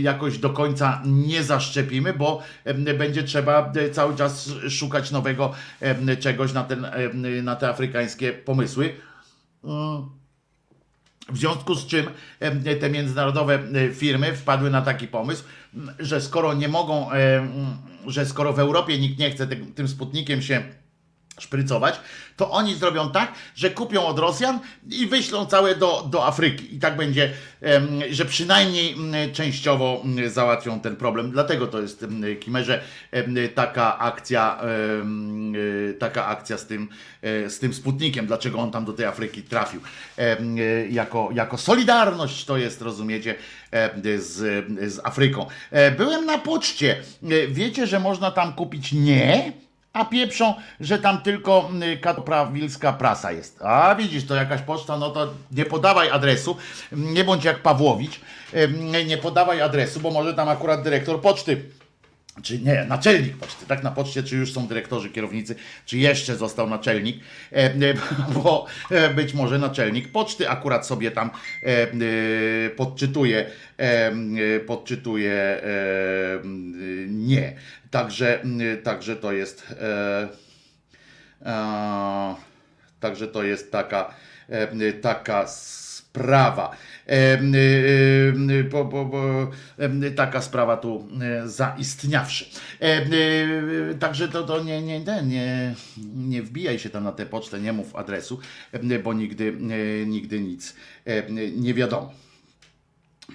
jakoś do końca nie zaszczepimy, bo będzie trzeba e, cały czas szukać nowego czegoś na, ten, na te afrykańskie pomysły. Mm. W związku z czym te międzynarodowe e, firmy wpadły na taki pomysł, że skoro nie mogą, że skoro w Europie nikt nie chce tym sputnikiem się szprycować, to oni zrobią tak, że kupią od Rosjan i wyślą całe do, do Afryki. I tak będzie, że przynajmniej m, częściowo m, załatwią ten problem. Dlatego to jest m, Kimerze taka akcja, e, taka akcja z tym, e, z tym Sputnikiem. Dlaczego on tam do tej Afryki trafił? E, Jako, jako solidarność to jest, rozumiecie, z, z Afryką. Byłem na poczcie. Wiecie, że można tam kupić nie? A pieprzą, że tam tylko y, katoprawilska prasa jest. A widzisz, to jakaś poczta, no to nie podawaj adresu, nie bądź jak Pawłowicz, nie podawaj adresu, bo może tam akurat dyrektor poczty czy nie, naczelnik poczty, tak na poczcie, czy już są dyrektorzy, kierownicy, czy jeszcze został naczelnik, e, e, bo e, być może naczelnik poczty akurat sobie tam podczytuje, podczytuje nie. Także, także to jest także to jest taka, taka sprawa. Po, po, e, taka sprawa tu e, zaistniawszy. E, e, Także to, to nie, nie, nie, nie, wbijaj się tam na tę pocztę, nie mów adresu, bo nigdy, e, nigdy nic nie wiadomo.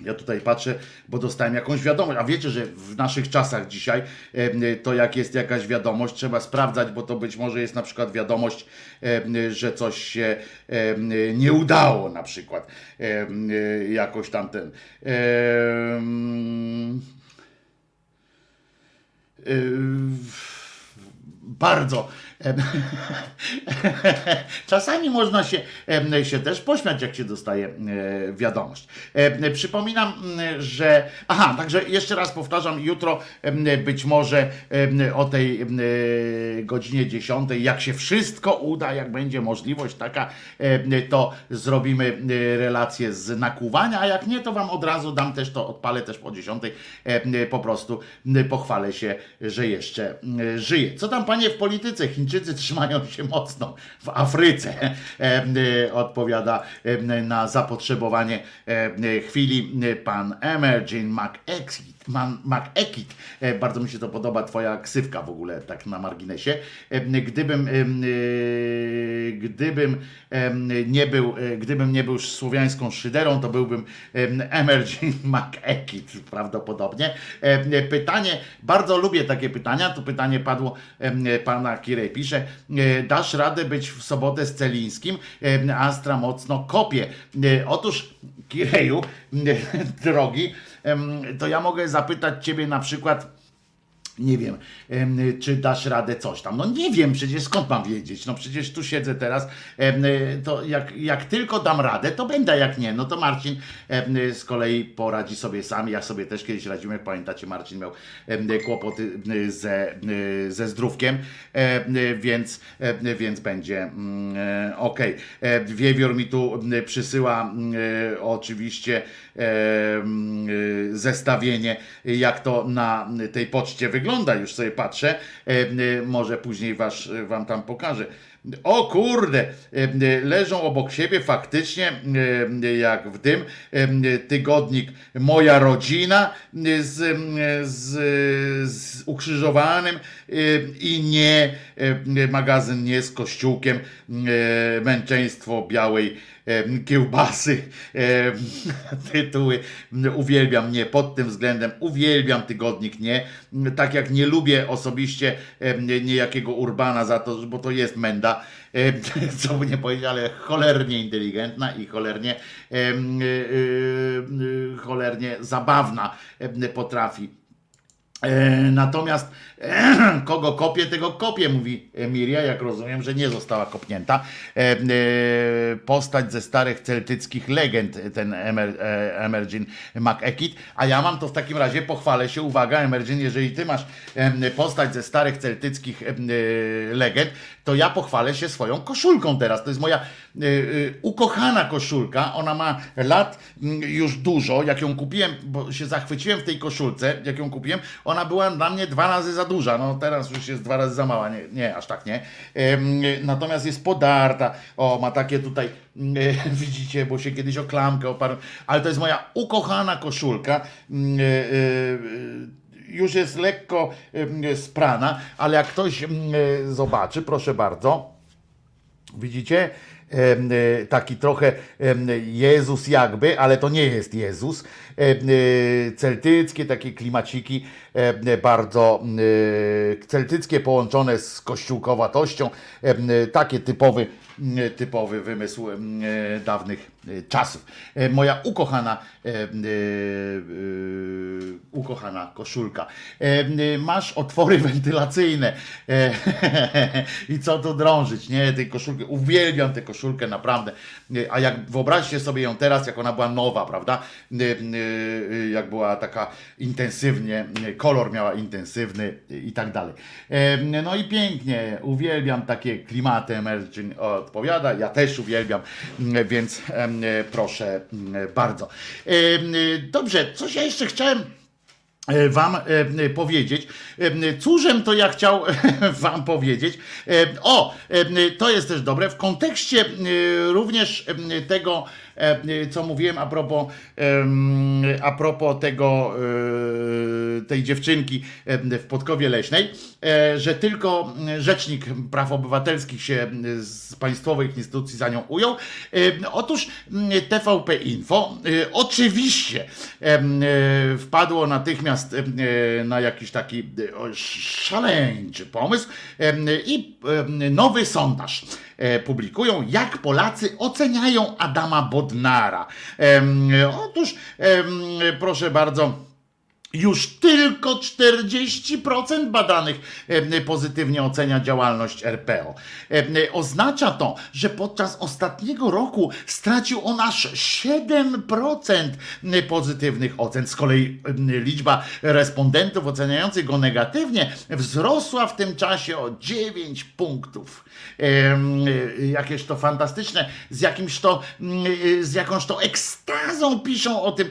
Ja tutaj patrzę, bo dostałem jakąś wiadomość. A wiecie, że w naszych czasach dzisiaj to jak jest jakaś wiadomość, trzeba sprawdzać, bo to być może jest na przykład wiadomość, że coś się nie udało, na przykład jakoś tamten. E, e, bardzo. Czasami można się, się też pośmiać, jak się dostaje wiadomość. Przypominam, że. Aha, także jeszcze raz powtarzam, jutro być może o tej godzinie 10, jak się wszystko uda, jak będzie możliwość taka, to zrobimy relację z nakłuwania, a jak nie, to wam od razu dam też to, odpalę też po 10, em, po prostu pochwalę się, że jeszcze żyję. Co tam panie w polityce? Chińczycy trzymają się mocno w Afryce, e, e, odpowiada e, na zapotrzebowanie chwili pan Emerging McExit. McEkit. E, Bardzo mi się to podoba, twoja ksywka w ogóle, tak na marginesie. E, Gdybym, e, gdybym nie był, gdybym nie był słowiańską szyderą, to byłbym Emerging McEkit prawdopodobnie. Pytanie, bardzo lubię takie pytania, to pytanie padło pana Kirej, pisze, dasz radę być w sobotę z Celińskim? Astra mocno kopie. Otóż Kireju, drogi, to ja mogę zapytać ciebie na przykład, nie wiem, em, czy dasz radę coś tam. No nie wiem, przecież skąd mam wiedzieć? No przecież tu siedzę teraz, to jak, jak tylko dam radę, to będę, jak nie, no to Marcin z kolei poradzi sobie sam. Ja sobie też kiedyś radziłem, jak pamiętacie, Marcin miał kłopoty ze, ze zdrówkiem, em, więc, więc będzie mm, e, okej. E, Wiewiór mi tu przysyła em, e, oczywiście zestawienie, jak to na tej poczcie wygląda. Już sobie patrzę. E, Może później was, wam tam pokażę. O kurde, leżą obok siebie faktycznie, jak w dym, tygodnik Moja Rodzina z, z, z ukrzyżowanym i nie magazyn nie z kościółkiem Męczeństwo Białej kiełbasy, tytuły. Uwielbiam nie pod tym względem, uwielbiam tygodnik nie. Tak jak nie lubię osobiście niejakiego Urbana za to, bo to jest menda, co by nie powiedzieć, ale cholernie inteligentna i cholernie, e, e, cholernie zabawna potrafi. E, natomiast kogo kopie, tego kopie, mówi Emilia, jak rozumiem, że nie została kopnięta. E, e, postać ze starych celtyckich legend, ten Emer, Emergin McEkit. A ja mam to w takim razie, pochwalę się, uwaga Emergin, jeżeli ty masz postać ze starych celtyckich legend, to ja pochwalę się swoją koszulką teraz. To jest moja ukochana koszulka. Ona ma lat już dużo. Jak ją kupiłem, bo się zachwyciłem w tej koszulce, jak ją kupiłem, ona była dla mnie dwa razy za duża. No teraz już jest dwa razy za mała. Nie, nie aż tak nie. Natomiast jest podarta. O, ma takie tutaj, widzicie, bo się kiedyś o klamkę oparłem. Ale to jest moja ukochana koszulka mm, e, e, już jest lekko sprana, ale jak ktoś zobaczy, proszę bardzo, widzicie, E, taki trochę Jezus jakby, ale to nie jest Jezus. E, celtyckie takie klimaciki, bardzo celtyckie połączone z kościółkowatością, takie typowy, typowy wymysł dawnych czasów. Moja ukochana ukochana koszulka. Masz otwory wentylacyjne i co tu drążyć, nie? Tej koszulki, uwielbiam tę koszulkę naprawdę. A jak wyobraźcie sobie ją teraz, jak ona była nowa, prawda? Jak była taka intensywnie, kolor miała intensywny i tak dalej. No i pięknie, uwielbiam takie klimaty Emerging odpowiada, ja też uwielbiam, więc proszę bardzo. Dobrze, coś ja jeszcze chciałem E, wam e, powiedzieć. E, cóżem to ja chciał wam powiedzieć. O, to jest też dobre. W kontekście również tego, co mówiłem a propos, a propos tego, tej dziewczynki w Podkowie Leśnej, że tylko Rzecznik Praw Obywatelskich się z państwowych instytucji za nią ujął. Otóż TVP Info oczywiście wpadło natychmiast e, na jakiś taki e, szaleńczy pomysł i nowy sondaż e, publikują, jak Polacy oceniają Adama Bodnara. Otóż, proszę bardzo, już tylko 40% badanych pozytywnie ocenia działalność RPO. Oznacza to, że podczas ostatniego roku stracił on aż 7% pozytywnych ocen. Z kolei liczba respondentów oceniających go negatywnie wzrosła w tym czasie o 9 punktów. Jakieś to fantastyczne, z jakimś to, z jakąś to ekstazą piszą o tym,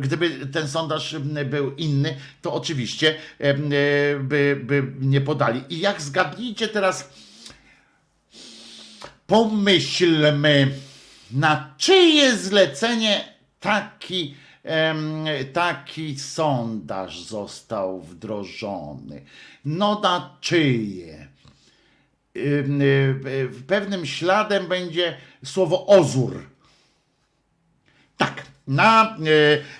gdyby ten sondaż był inny, to oczywiście by, by nie podali. I jak zgadnijcie teraz, pomyślmy, na czyje zlecenie taki, taki sondaż został wdrożony. No na czyje? Pewnym śladem będzie słowo ozór. Tak, na e,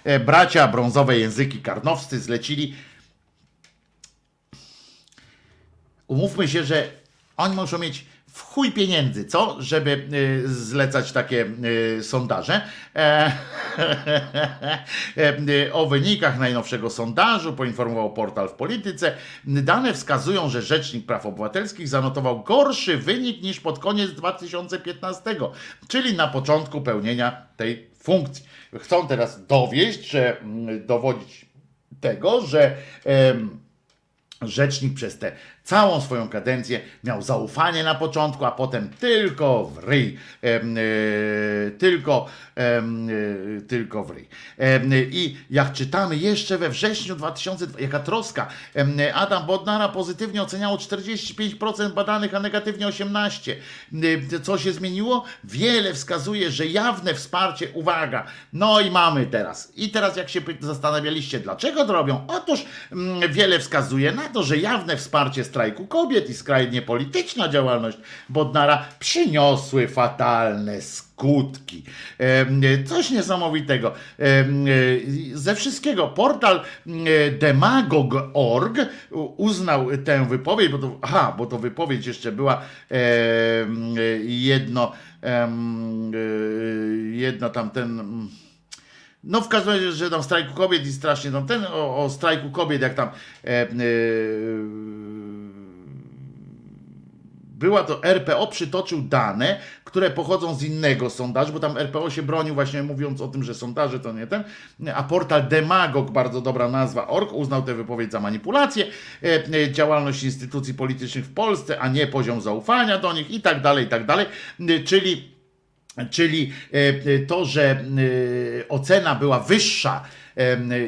e, bracia brązowe języki karnowscy zlecili. Umówmy się, że oni muszą mieć w chuj pieniędzy, co? Żeby e, zlecać takie sondaże. o wynikach najnowszego sondażu poinformował portal w polityce. Dane wskazują, że Rzecznik Praw Obywatelskich zanotował gorszy wynik niż pod koniec 2015, czyli na początku pełnienia tej funkcji chcą teraz dowieść, że mm, dowodzić tego, że rzecznik przez te Całą swoją kadencję miał zaufanie na początku, a potem tylko w ryj. E, tylko, tylko w ryj. I jak czytamy jeszcze we wrześniu 2002, jaka troska, Adam Bodnara pozytywnie oceniało 45% badanych, a negatywnie 18%. E, Co się zmieniło? Wiele wskazuje, że jawne wsparcie, uwaga, no i mamy teraz. I teraz jak się zastanawialiście, dlaczego to robią? Otóż mm, wiele wskazuje na to, że jawne wsparcie strajku kobiet i skrajnie polityczna działalność Bodnara przyniosły fatalne skutki. Em, Coś niesamowitego. Em, Ze wszystkiego portal mm, demagog.org uznał tę wypowiedź, bo to, aha, bo to wypowiedź jeszcze była jedno, jedno tam ten mm, no w każdym razie, że tam strajku kobiet i strasznie tam ten, o, o strajku kobiet, jak tam e, e, była to RPO przytoczył dane, które pochodzą z innego sondażu, bo tam RPO się bronił właśnie mówiąc o tym, że sondaże to nie ten, a portal Demagog, bardzo dobra nazwa, org, uznał tę wypowiedź za manipulację, e, e, działalność instytucji politycznych w Polsce, a nie poziom zaufania do nich i tak dalej, i tak dalej, E, czyli Czyli e, to, że ocena była wyższa,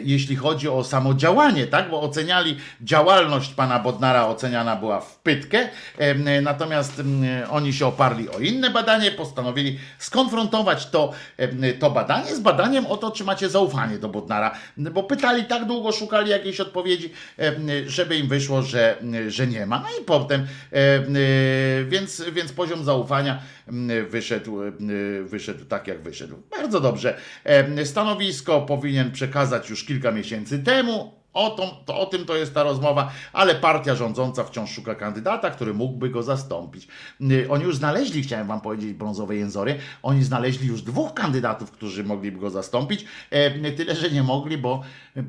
jeśli chodzi o samo działanie, tak? Bo oceniali działalność pana Bodnara, oceniana była w pytkę, natomiast oni się oparli o inne badanie, postanowili skonfrontować to, to badanie z badaniem o to, czy macie zaufanie do Bodnara, bo pytali tak długo, szukali jakiejś odpowiedzi, żeby im wyszło, że, że nie ma. No i potem, em, więc, więc poziom zaufania wyszedł, wyszedł tak, jak wyszedł. Bardzo dobrze. Em, Stanowisko powinien przekazać już kilka miesięcy temu. O, to, to, o tym to jest ta rozmowa, ale partia rządząca wciąż szuka kandydata, który mógłby go zastąpić. Oni już znaleźli, chciałem wam powiedzieć, brązowe jęzory, oni znaleźli już dwóch kandydatów, którzy mogliby go zastąpić. E, Tyle, że nie mogli, bo e,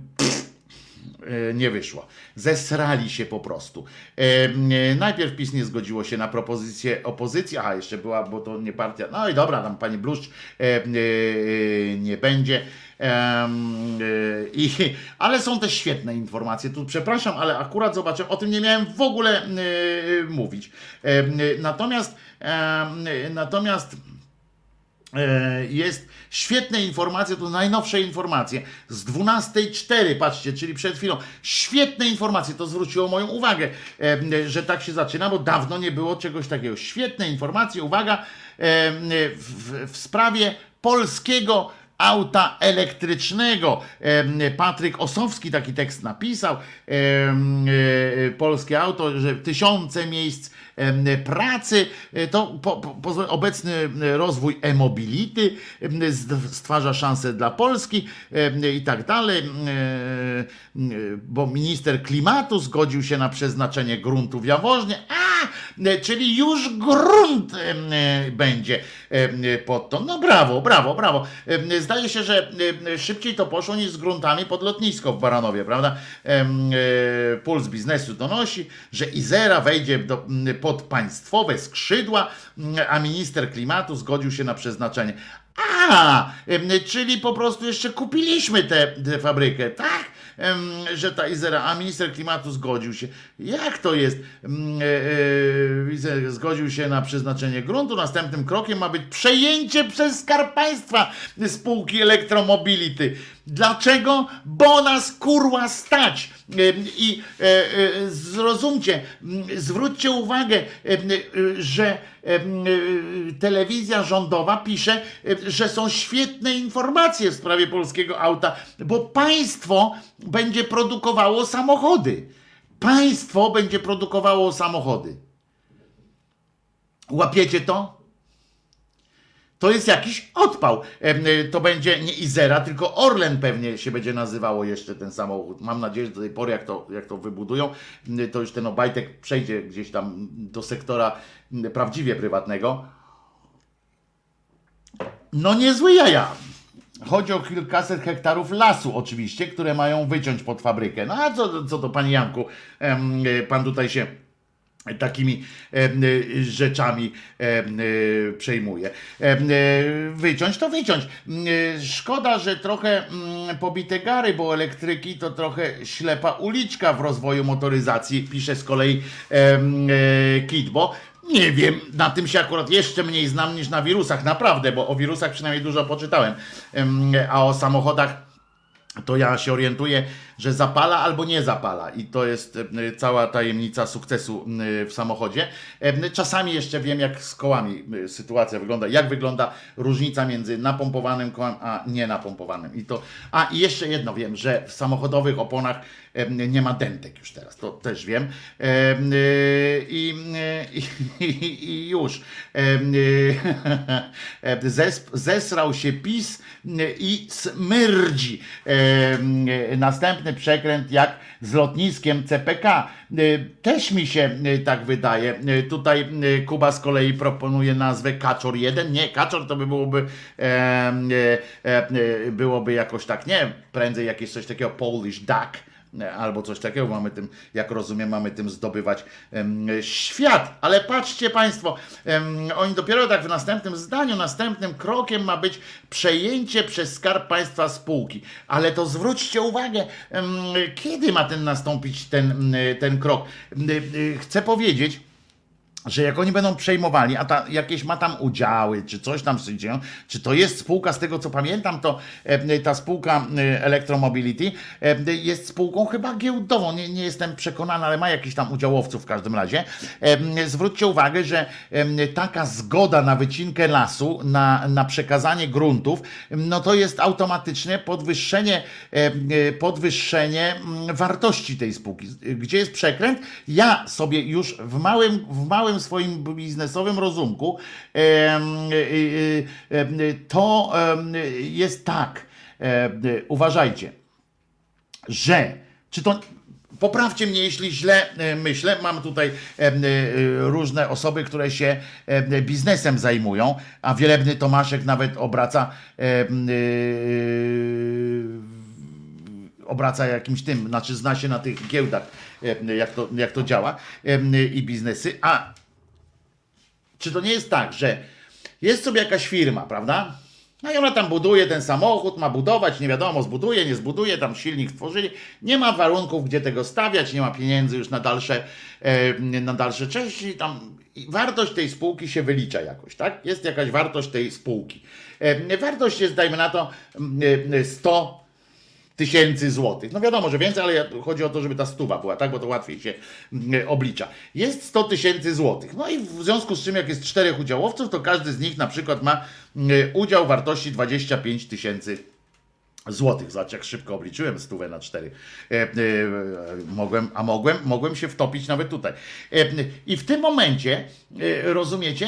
nie wyszło. Zesrali się po prostu. E, e, najpierw PiS nie zgodziło się na propozycję opozycji, a jeszcze była, bo to nie partia. No i dobra, tam pani Bluszcz e, e, nie będzie. E, i, ale są też świetne informacje. Tu przepraszam, ale akurat zobaczę, o tym nie miałem w ogóle e, mówić. Natomiast natomiast E, jest świetne informacje, to najnowsze informacje z 12.04, patrzcie, czyli przed chwilą. Świetne informacje, to zwróciło moją uwagę, e, że tak się zaczyna, bo dawno nie było czegoś takiego. Świetne informacje, uwaga, e, w, w sprawie polskiego auta elektrycznego. E, Patryk Osowski taki tekst napisał. E, e, Polskie auto, że tysiące miejsc e, pracy, E, to po, po, obecny rozwój e-mobility e, stwarza szanse dla Polski e, i tak dalej, e, e, bo minister klimatu zgodził się na przeznaczenie gruntu w a, e, czyli już grunt e, e, będzie. e, pod to. No brawo, brawo, brawo. Zdaje się, że szybciej to poszło niż z gruntami pod lotnisko w Baranowie, prawda? E, Puls biznesu donosi, że Izera wejdzie do, pod państwowe skrzydła, a minister klimatu zgodził się na przeznaczenie. A, czyli po prostu jeszcze kupiliśmy tę fabrykę, tak? Że ta Izera, a minister klimatu zgodził się. Jak to jest? Em, e, e, Zgodził się na przeznaczenie gruntu. Następnym krokiem ma być przejęcie przez Skarb Państwa spółki Elektromobility. Dlaczego? Bo nas kurła stać. Em, I e, e, zrozumcie, zwróćcie uwagę, e, że e, telewizja rządowa pisze, e, że są świetne informacje w sprawie polskiego auta, bo państwo będzie produkowało samochody. Państwo będzie produkowało samochody. Łapiecie to? To jest jakiś odpał. Y, To będzie nie Izera, tylko Orlen pewnie się będzie nazywało jeszcze ten samochód. Mam nadzieję, że do tej pory, jak to, jak to wybudują, to już ten Obajtek przejdzie gdzieś tam do sektora prawdziwie prywatnego. No niezły jaja. Chodzi o kilkaset hektarów lasu oczywiście, które mają wyciąć pod fabrykę. No a co, co to panie Janku, y, pan tutaj się takimi e, e, rzeczami e, przejmuje. Wyciąć to wyciąć. Szkoda, że trochę pobite gary, bo elektryki to trochę ślepa uliczka w rozwoju motoryzacji, pisze z kolei Kidbo. Nie wiem, na tym się akurat jeszcze mniej znam niż na wirusach, naprawdę, bo o wirusach przynajmniej dużo poczytałem, Em, a o samochodach to ja się orientuję, że zapala albo nie zapala. I to jest e, cała tajemnica sukcesu e, w samochodzie. E, Czasami jeszcze wiem, jak z kołami e, sytuacja wygląda, jak wygląda różnica między napompowanym kołem a nienapompowanym. I to, a i jeszcze jedno wiem, że w samochodowych oponach e, nie ma dentek już teraz, to też wiem. E, e, I, i, i już. Zesp, zesrał się PiS i smrdzi. E, Następny przekręt jak z lotniskiem CPK. Też mi się tak wydaje. Tutaj Kuba z kolei proponuje nazwę Kaczor 1. Nie, Kaczor to by byłoby byłoby jakoś tak, nie, prędzej jakieś coś takiego Polish Duck albo coś takiego. Mamy tym, jak rozumiem, mamy tym zdobywać świat. Ale patrzcie Państwo, oni dopiero tak w następnym zdaniu, następnym krokiem ma być przejęcie przez Skarb Państwa spółki. Ale to zwróćcie uwagę, kiedy ma ten nastąpić ten, ten krok. Em, y, Chcę powiedzieć, że jak oni będą przejmowali, a ta, jakieś ma tam udziały, czy coś tam się dzieją, czy to jest spółka, z tego co pamiętam, to e, ta spółka e, Electromobility e, jest spółką chyba giełdową, nie, nie jestem przekonany, ale ma jakiś tam udziałowców w każdym razie. Zwróćcie uwagę, że taka zgoda na wycinkę lasu, na, na przekazanie gruntów, no to jest automatycznie podwyższenie, podwyższenie mm, wartości tej spółki. Gdzie jest przekręt? Ja sobie już w małym, w małym swoim biznesowym rozumku e, e, e, to jest tak. Uważajcie, że czy to Poprawcie mnie, jeśli źle e, myślę. Mam tutaj różne osoby, które się biznesem zajmują, a wielebny Tomaszek nawet obraca obraca jakimś tym, znaczy zna się na tych giełdach, jak to, jak to działa i biznesy. A czy to nie jest tak, że jest sobie jakaś firma, prawda? No i ona tam buduje ten samochód, ma budować, nie wiadomo, zbuduje, nie zbuduje, tam silnik tworzyli. Nie ma warunków, gdzie tego stawiać, nie ma pieniędzy już na dalsze, e, na dalsze części. Tam wartość tej spółki się wylicza jakoś, tak? Jest jakaś wartość tej spółki. E, wartość jest, dajmy na to, e, 100 tysięcy złotych. No wiadomo, że więcej, ale chodzi o to, żeby ta stuwa była, tak, bo to łatwiej się mm, oblicza. Jest 100 tysięcy złotych. No i w związku z czym, jak jest czterech udziałowców, to każdy z nich na przykład ma mm, udział wartości 25 tysięcy złotych. Zobacz, jak szybko obliczyłem stówę na cztery. E, e, mogłem, a mogłem, mogłem się wtopić nawet tutaj. E, I w tym momencie, e, rozumiecie,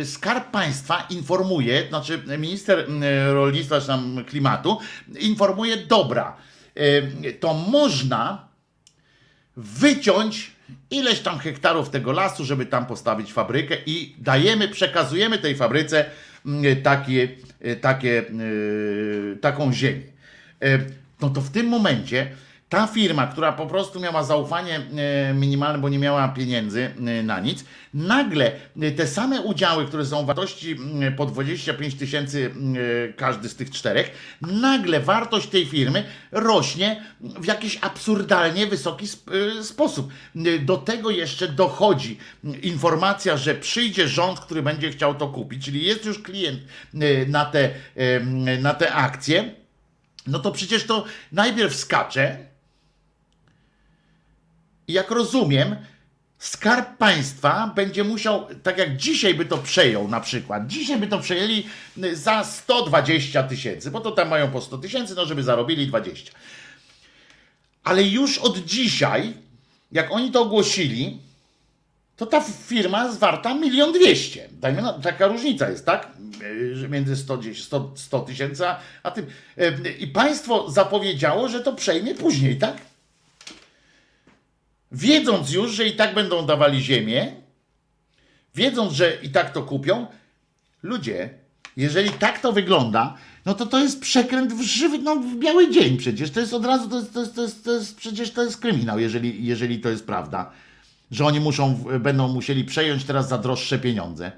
e, Skarb Państwa informuje, znaczy minister rolnictwa czy tam klimatu informuje, dobra, e, to można wyciąć ileś tam hektarów tego lasu, żeby tam postawić fabrykę i dajemy, przekazujemy tej fabryce takie, e, takie, e, taką ziemię. E, No to w tym momencie ta firma, która po prostu miała zaufanie e, minimalne, bo nie miała pieniędzy e, na nic, nagle e, te same udziały, które są wartości po 25 tysięcy każdy z tych czterech, nagle wartość tej firmy rośnie w jakiś absurdalnie wysoki sp- sposób. Do tego jeszcze dochodzi informacja, że przyjdzie rząd, który będzie chciał to kupić, czyli jest już klient na te, na te akcje, no to przecież to najpierw skacze, jak rozumiem, Skarb Państwa będzie musiał, tak jak dzisiaj by to przejął na przykład, dzisiaj by to przejęli y, za 120 tysięcy, bo to tam mają po 100 tysięcy, no żeby zarobili 20. Ale już od dzisiaj, jak oni to ogłosili, to ta firma jest warta milion dwieście. Dajmy taka różnica jest, tak? Że Między 100 gdzieś 100 100 tysięcy a, tym. Yy, I państwo zapowiedziało, że to przejmie później, tak? Wiedząc już, że i tak będą dawali ziemię, wiedząc, że i tak to kupią, ludzie, jeżeli tak to wygląda, no to to jest przekręt w żywy, no w biały dzień przecież. To jest od razu, to jest, to jest, to jest, to jest przecież to jest kryminał, jeżeli, jeżeli to jest prawda. że oni muszą, będą musieli przejąć teraz za droższe pieniądze.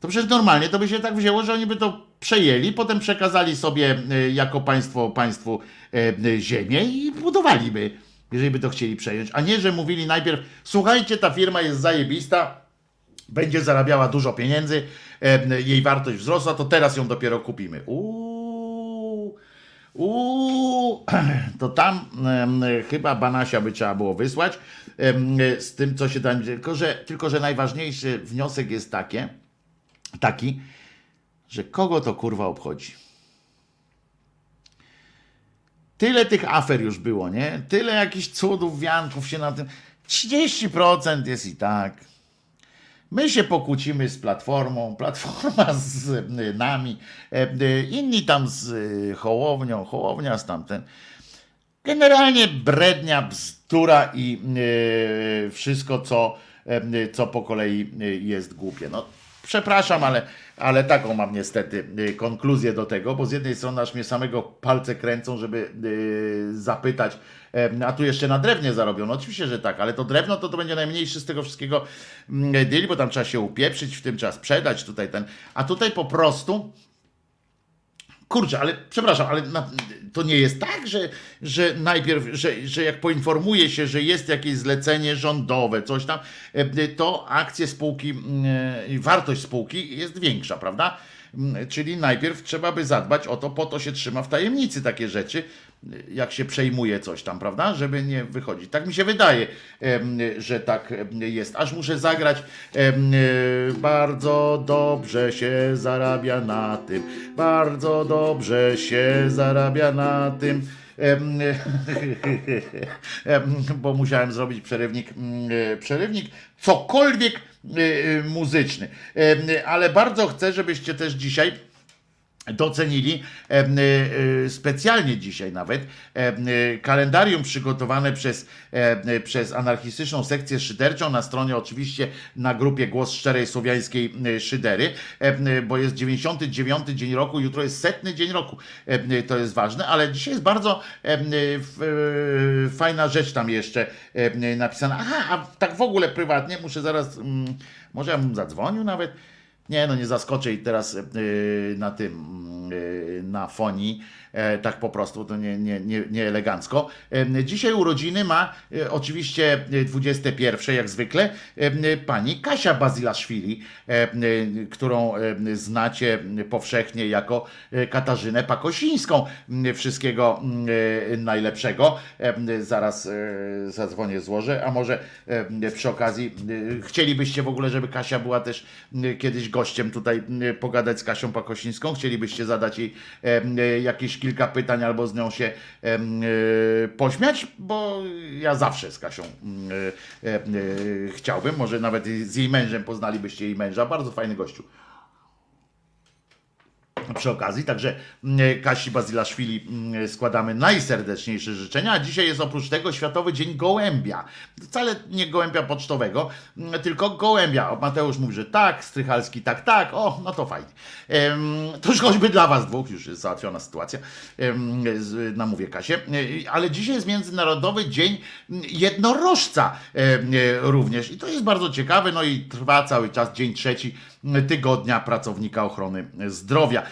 To przecież normalnie to by się tak wzięło, że oni by to przejęli, potem przekazali sobie e, jako państwo państwu e, ziemię i budowaliby, jeżeli by to chcieli przejąć. A nie, że mówili najpierw, słuchajcie, ta firma jest zajebista, będzie zarabiała dużo pieniędzy, e, jej wartość wzrosła, to teraz ją dopiero kupimy. Uuu, uuu, to tam em, chyba Banasia by trzeba było wysłać em, z tym, co się tam... Tylko że, tylko, że najważniejszy wniosek jest takie, taki, że kogo to kurwa obchodzi. Tyle tych afer już było, nie? Tyle jakichś cudów, wianków się na tym. 30% jest i tak. My się pokłócimy z Platformą, Platforma z y, nami, e, y, inni tam z y, Hołownią, Hołownia z tamten. Generalnie brednia, bzdura i y, wszystko, co, y, co po kolei y, jest głupie. No, przepraszam, ale, ale taką mam niestety y, konkluzję do tego, bo z jednej strony aż mnie samego palce kręcą, żeby y, zapytać, a tu jeszcze na drewnie zarobiono. Oczywiście, że tak, ale to drewno to, to będzie najmniejszy z tego wszystkiego mm, deal, bo tam trzeba się upieprzyć, w tym trzeba sprzedać tutaj ten. A tutaj po prostu Kurczę, ale przepraszam, ale na, to nie jest tak, że, że najpierw, że, że jak poinformuje się, że jest jakieś zlecenie rządowe, coś tam, e, to akcje spółki, e, wartość spółki jest większa, prawda? Czyli najpierw trzeba by zadbać o to, po to się trzyma w tajemnicy takie rzeczy, jak się przejmuje coś tam, prawda? Żeby nie wychodzić. Tak mi się wydaje, że tak jest. Aż muszę zagrać. Bardzo dobrze się zarabia na tym. Bardzo dobrze się zarabia na tym. Bo musiałem zrobić przerywnik, mm, przerywnik cokolwiek e, e, muzyczny. Ale bardzo chcę, żebyście też dzisiaj docenili y, y, specjalnie dzisiaj nawet y, kalendarium przygotowane przez, przez anarchistyczną sekcję szyderczą na stronie oczywiście na grupie Głos Szczerej Słowiańskiej Szydery, bo jest 99 dzień roku, jutro jest setny dzień roku, to jest ważne, ale dzisiaj jest bardzo fajna rzecz tam jeszcze napisana. Aha, a tak w ogóle prywatnie muszę zaraz, mm, może ja bym zadzwonił nawet, nie, no nie zaskoczę i teraz yy, na tym, yy, na fonii, tak po prostu, to nie, nie, nie, nie elegancko. Em, Dzisiaj urodziny ma e, oczywiście e, 21, jak zwykle, pani Kasia Bazilaszwili, e, którą znacie powszechnie jako e, Katarzynę Pakosińską. Wszystkiego e, najlepszego. Zaraz e, zadzwonię, złożę, a może przy okazji e, chcielibyście w ogóle, żeby Kasia była też kiedyś gościem tutaj pogadać z Kasią Pakosińską? Chcielibyście zadać jej e, jakieś kilka pytań albo z nią się e, pośmiać? Bo ja zawsze z Kasią m, e, e, chciałbym, może nawet z jej mężem poznalibyście jej męża, bardzo fajny gościu przy okazji. Także mm, Kasi Bazilaszwili mm, składamy najserdeczniejsze życzenia. A dzisiaj jest oprócz tego Światowy Dzień Gołębia. Wcale nie gołębia pocztowego, mm, tylko gołębia. Mateusz mówi, że tak, Strychalski tak, tak. O, no to fajnie. To już choćby dla was dwóch już jest załatwiona sytuacja. Namówię Kasię. E, Ale dzisiaj jest Międzynarodowy Dzień Jednorożca e, również. I to jest bardzo ciekawe. No i trwa cały czas dzień trzeci tygodnia pracownika ochrony zdrowia.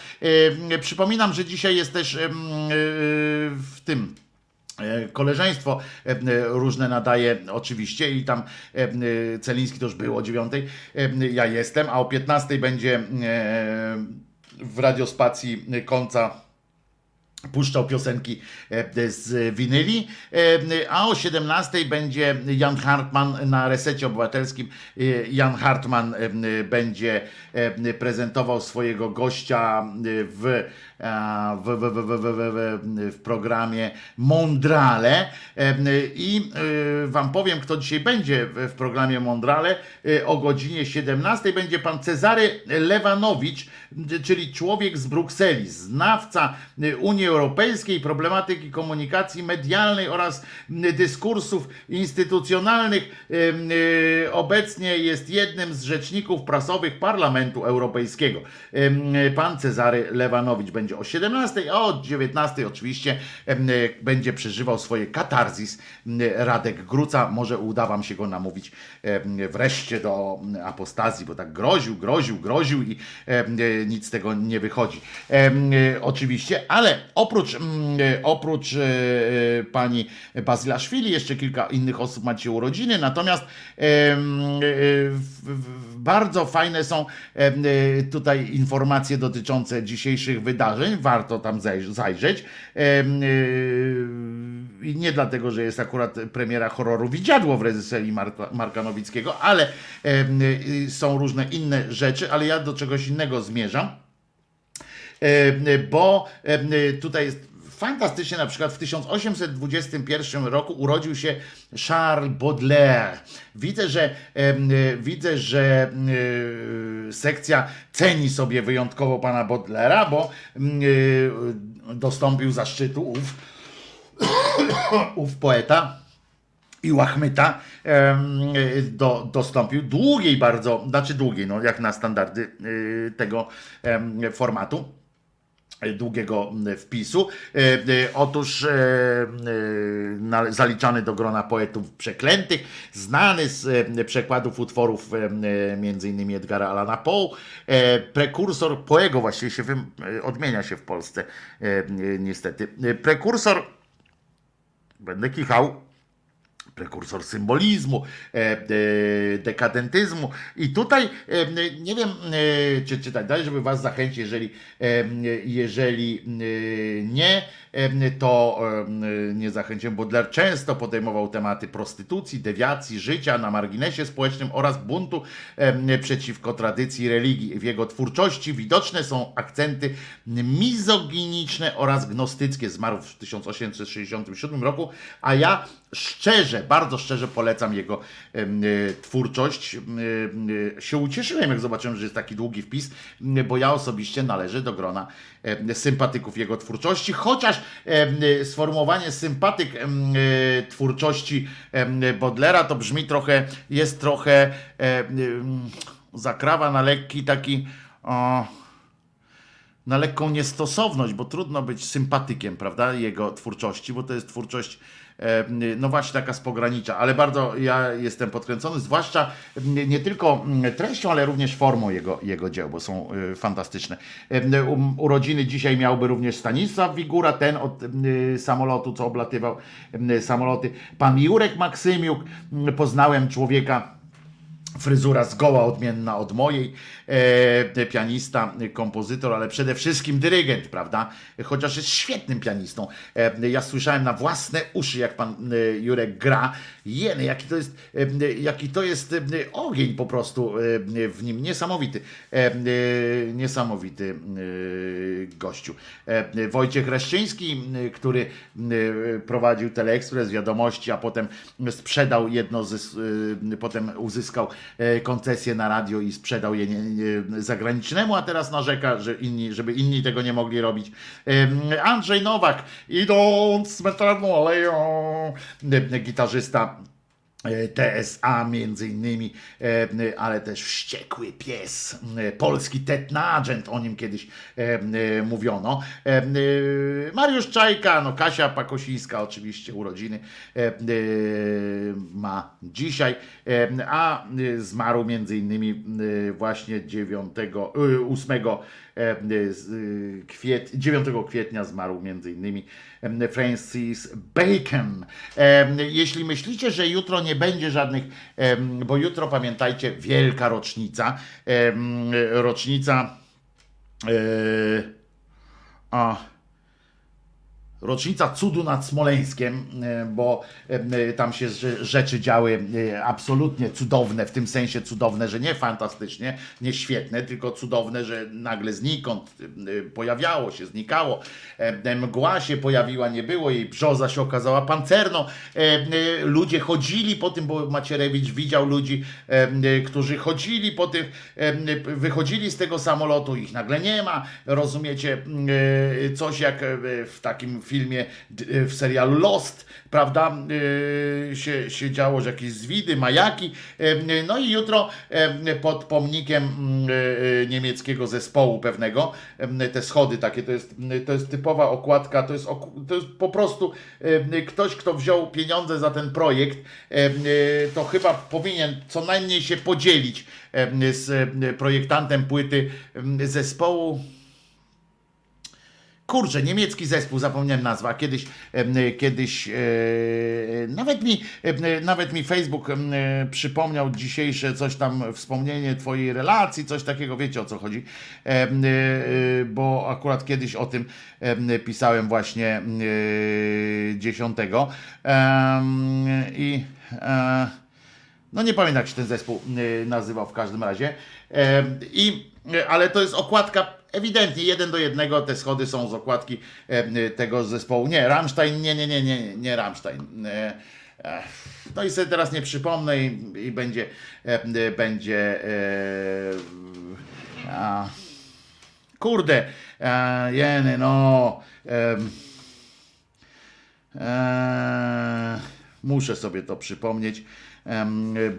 E, Przypominam, że dzisiaj jest też e, w tym e, koleżeństwo różne nadaje oczywiście i tam Celiński to już było o dziewiątej, ja jestem, a o 15 będzie w radiospacji końca puszczał piosenki e, z winyli, e, a o 17 będzie Jan Hartman na resecie obywatelskim. E, Jan Hartman będzie prezentował swojego gościa w, w, w, w, w, w, programie Mondrale E, i e, wam powiem, kto dzisiaj będzie w programie Mondrale. E, O godzinie 17 będzie pan Cezary Lewanowicz, czyli człowiek z Brukseli, znawca e, Unii Europejskiej, problematyki komunikacji medialnej oraz dyskursów instytucjonalnych. E, e, Obecnie jest jednym z rzeczników prasowych Parlamentu Europejskiego. E, Pan Cezary Lewanowicz będzie będzie o 17, a o 19 oczywiście będzie przeżywał swoje katarzis Radek Gruca. Może uda wam się go namówić wreszcie do apostazji, bo tak groził, groził, groził i nic z tego nie wychodzi. Oczywiście, ale oprócz, oprócz pani Bazylaszwili jeszcze kilka innych osób macie urodziny, natomiast bardzo fajne są tutaj informacje dotyczące dzisiejszych wydarzeń, warto tam zajrzeć. I nie dlatego, że jest akurat premiera horroru Widziadło w reżyserii Marka Nowickiego, ale są różne inne rzeczy, ale ja do czegoś innego zmierzam bo tutaj jest fantastycznie, na przykład w 1821 roku urodził się Charles Baudelaire. Widzę, że widzę, że sekcja ceni sobie wyjątkowo pana Baudelaire'a, bo dostąpił zaszczytu ów, ów poeta i Łachmyta do, dostąpił długiej bardzo, znaczy długiej, no jak na standardy tego formatu długiego wpisu. E, e, otóż e, zaliczany do grona poetów przeklętych, znany z przekładów utworów innymi Edgara Alana Poe, prekursor Poego właściwie się odmienia się w Polsce niestety. Prekursor będę kichał prekursor symbolizmu, e, e, dekadentyzmu. I tutaj e, nie wiem, czy czytać dalej, żeby was zachęcić, jeżeli, jeżeli nie, to nie zachęciłem, bo Bodler często podejmował tematy prostytucji, dewiacji, życia na marginesie społecznym oraz buntu przeciwko tradycji religii. W jego twórczości widoczne są akcenty mizoginiczne oraz gnostyckie. Zmarł w 1867 roku, a ja szczerze, bardzo szczerze polecam jego e, twórczość. E, się ucieszyłem, jak zobaczyłem, że jest taki długi wpis, bo ja osobiście należę do grona sympatyków jego twórczości, chociaż sformułowanie sympatyk twórczości Bodlera to brzmi trochę, jest trochę zakrawa na lekki taki na lekką niestosowność, bo trudno być sympatykiem, prawda, jego twórczości, bo to jest twórczość no właśnie taka z pogranicza, ale bardzo ja jestem podkręcony, zwłaszcza nie tylko treścią, ale również formą jego, jego dzieł, bo są e, fantastyczne. Urodziny dzisiaj miałby również Stanisław Wigura, ten od samolotu, co oblatywał samoloty. Pan Jurek Maksymiuk, poznałem człowieka, fryzura zgoła odmienna od mojej, e, pianista, kompozytor, ale przede wszystkim dyrygent, prawda? Chociaż jest świetnym pianistą. E, ja słyszałem na własne uszy, jak pan e, Jurek gra. Jeny, jaki to jest, e, jaki to jest e, ogień po prostu e, w nim. Niesamowity. Niesamowity gościu. Wojciech Reszczyński, który prowadził Teleekspres, wiadomości, a potem sprzedał jedno z, potem uzyskał koncesję na radio i sprzedał je zagranicznemu, a teraz narzeka, że inni, żeby inni tego nie mogli robić. Andrzej Nowak, idąc cmentarną aleją, gitarzysta E, TSA między innymi, e, ale też wściekły pies, e, polski Ted Nugent, o nim kiedyś mówiono. Mariusz Czajka, no Kasia Pakosińska oczywiście urodziny ma dzisiaj, a zmarł między innymi właśnie 9, 8 kwiet, 9 kwietnia zmarł innymi Francis Bacon. Jeśli myślicie, że jutro nie będzie żadnych, bo jutro pamiętajcie, wielka rocznica, rocznica a, rocznica cudu nad Smoleńskiem, e, bo e, tam się rzeczy działy e, absolutnie cudowne, w tym sensie cudowne, że nie fantastycznie, nie świetne, tylko cudowne, że nagle znikąd pojawiało się, znikało. Mgła się pojawiła, nie było jej, brzoza się okazała pancerną. Ludzie chodzili po tym, bo Macierewicz widział ludzi, którzy chodzili po tym, wychodzili z tego samolotu, ich nagle nie ma. Rozumiecie, coś jak w takim filmie, d- w serialu Lost, prawda, y, się, się działo, że jakieś zwidy, majaki. Y, No i jutro pod pomnikiem y, niemieckiego zespołu pewnego, te schody takie, to jest, to jest typowa okładka, to jest, to jest po prostu ktoś, kto wziął pieniądze za ten projekt, to chyba powinien co najmniej się podzielić z projektantem płyty zespołu. Kurczę, niemiecki zespół, zapomniałem nazwa. Kiedyś, em, kiedyś e, nawet, mi, nawet mi Facebook przypomniał dzisiejsze coś tam, wspomnienie twojej relacji, coś takiego, wiecie o co chodzi. E, e, bo akurat kiedyś o tym em, pisałem właśnie em, e, 10. Em, I e, no nie pamiętam jak się ten zespół nazywał w każdym razie. I, ale to jest okładka ewidentnie jeden do jednego te schody są z okładki tego zespołu. Nie, Rammstein, nie, nie, nie, nie, nie Rammstein. E, e, No i sobie teraz nie przypomnę i, i będzie, będzie e, a, kurde, e, jeny, no Eee, muszę sobie to przypomnieć,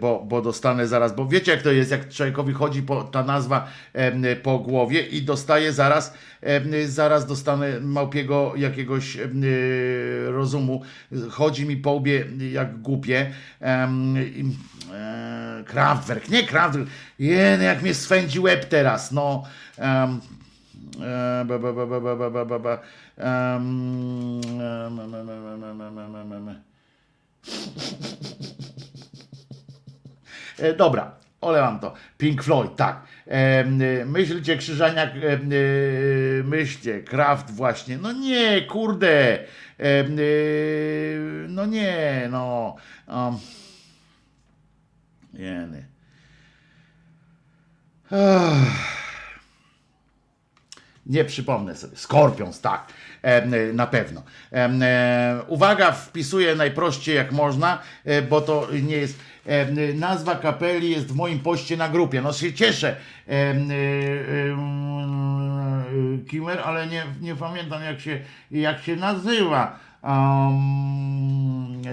bo, bo dostanę zaraz, bo wiecie jak to jest, jak człowiekowi chodzi po, ta nazwa po głowie i dostaje zaraz, zaraz dostanę małpiego jakiegoś rozumu, chodzi mi po łbie jak głupie. E, Kraftwerk, nie Kraftwerk, jen, jak mnie swędzi łeb teraz, no. E, ba, ba, ba, ba, ba, ba, ba, ba, em, em, em, em, em, em, em. E, Dobra, olewam to. Pink Floyd, tak. Em, y, Myślcie, Krzyżaniak, myślcie, Kraft właśnie. No nie, kurde. No nie, no. Um. Jeny. Nie przypomnę sobie. Skorpions, tak. E, na pewno. E, uwaga, wpisuję najprościej jak można, e, bo to nie jest. Nazwa kapeli jest w moim poście na grupie. No się cieszę. E, em, e, Kimmer, ale nie, nie pamiętam jak się, jak się nazywa.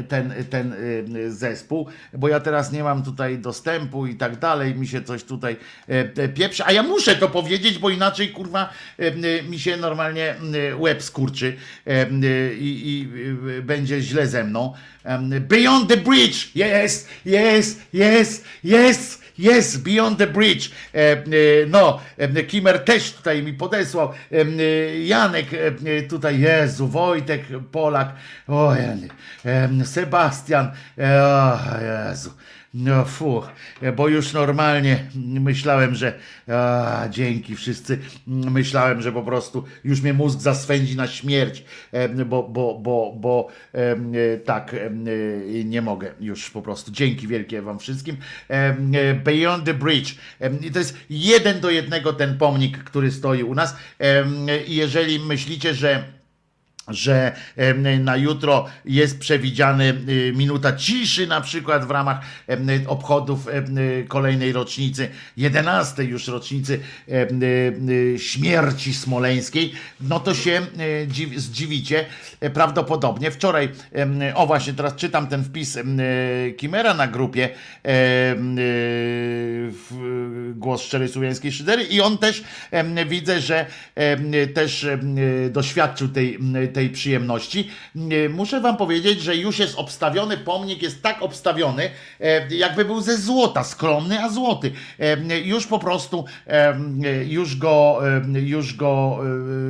Ten, ten y, zespół, bo ja teraz nie mam tutaj dostępu i tak dalej, mi się coś tutaj e, pieprzy, a ja muszę to powiedzieć, bo inaczej kurwa e, e, mi się normalnie e, łeb skurczy e, i, i będzie źle ze mną. Beyond the Bridge! Jest, jest, jest, jest! Jest, Beyond the Bridge. E, e, no, e, Kimer też tutaj mi podesłał. Janek tutaj, Jezu, Wojtek Polak. O, Sebastian. O, Jezu. No fu, bo już normalnie myślałem, że a, dzięki wszyscy, myślałem, że po prostu już mnie mózg zaswędzi na śmierć, bo, bo, bo, bo e, tak e, nie mogę już po prostu. Dzięki wielkie wam wszystkim. E, Beyond the Bridge. I to jest jeden do jednego ten pomnik, który stoi u nas. I jeżeli myślicie, że że na jutro jest przewidziany y, minuta ciszy na przykład w ramach obchodów kolejnej rocznicy, 11 już rocznicy em, y, śmierci smoleńskiej, no to się y, dziw, zdziwicie e, prawdopodobnie. Wczoraj, o właśnie teraz czytam ten wpis y, Kimera na grupie y, Głos Szczerej Słowiańskiej Szydery i on też widzę, że też doświadczył tej, tej przyjemności. M, Muszę wam powiedzieć, że już jest obstawiony, pomnik jest tak obstawiony, e, jakby był ze złota, skromny, a złoty. Em, Już po prostu, już go, już go,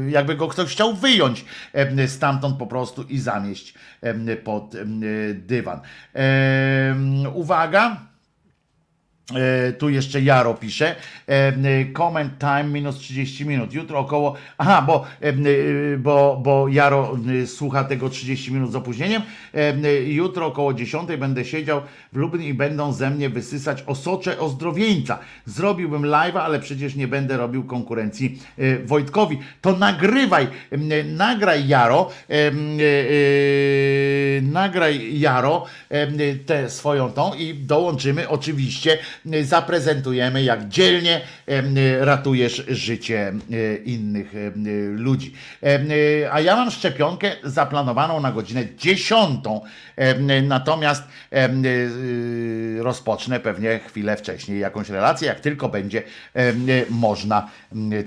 e, jakby go ktoś chciał wyjąć stamtąd po prostu i zamieść pod dywan. Uwaga. E, tu jeszcze Jaro pisze. E, e, comment time minus 30 minut. Jutro około. Aha, bo, bo, bo Jaro słucha tego 30 minut z opóźnieniem. Jutro około 10 będę siedział w Lublin i będą ze mnie wysysać osocze ozdrowieńca. Zrobiłbym live'a, ale przecież nie będę robił konkurencji Wojtkowi. To nagrywaj, nagraj Jaro, nagraj Jaro tę swoją tą i dołączymy oczywiście zaprezentujemy, jak dzielnie ratujesz życie innych ludzi. A ja mam szczepionkę zaplanowaną na godzinę 10. Natomiast rozpocznę pewnie chwilę wcześniej jakąś relację, jak tylko będzie można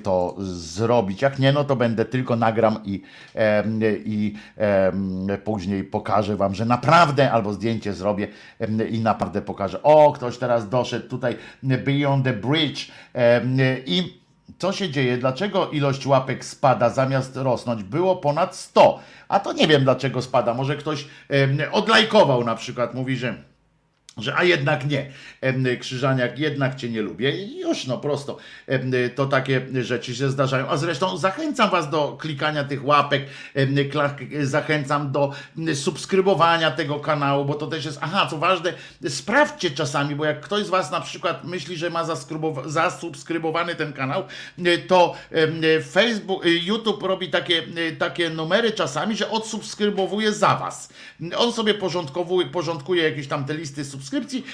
to zrobić. Jak nie, no to będę tylko nagram i, i później pokażę wam, że naprawdę, albo zdjęcie zrobię i naprawdę pokażę. O, ktoś teraz doszedł tutaj Beyond the Bridge i co się dzieje? Dlaczego ilość łapek spada zamiast rosnąć? Było ponad 100. A to nie wiem dlaczego spada. Może ktoś odlajkował na przykład, mówi, że że a jednak nie, Krzyżaniak, jednak cię nie lubię. I już no prosto, to takie rzeczy się zdarzają, a zresztą zachęcam was do klikania tych łapek, zachęcam do subskrybowania tego kanału, bo to też jest, aha, co ważne, sprawdźcie czasami, bo jak ktoś z was na przykład myśli, że ma zasubskrybowany ten kanał, to Facebook, YouTube robi takie, takie numery czasami, że odsubskrybowuje za was. On sobie porządkowuje, porządkuje jakieś tam te listy subskrybowania, subskrypcji.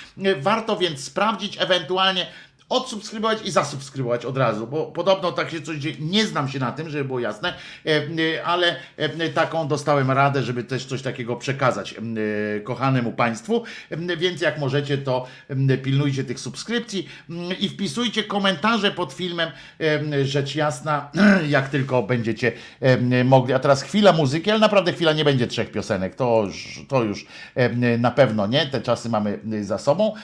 Warto więc sprawdzić, ewentualnie odsubskrybować i zasubskrybować od razu, bo podobno tak się coś dzieje. Nie znam się na tym, żeby było jasne, e, e, ale e, taką dostałem radę, żeby też coś takiego przekazać kochanemu Państwu, więc jak możecie, to pilnujcie tych subskrypcji i wpisujcie komentarze pod filmem, rzecz jasna, jak tylko będziecie mogli. A teraz chwila muzyki, ale naprawdę chwila nie będzie trzech piosenek, to już, to już na pewno nie, te czasy mamy za sobą,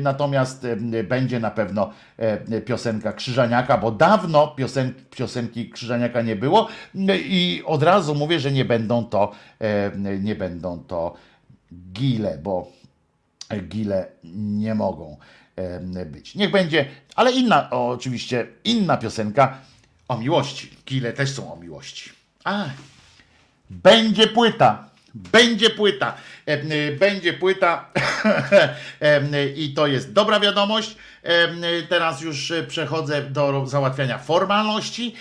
natomiast będzie na pewno e, piosenka Krzyżaniaka, bo dawno piosen, piosenki Krzyżaniaka nie było i od razu mówię, że nie będą to, e, nie będą to gile, bo gile nie mogą e, być. Niech będzie, ale inna, oczywiście inna piosenka o miłości. Gile też są o miłości. A, będzie płyta. Będzie płyta. Będzie płyta i to jest dobra wiadomość. Teraz już e, przechodzę do załatwiania formalności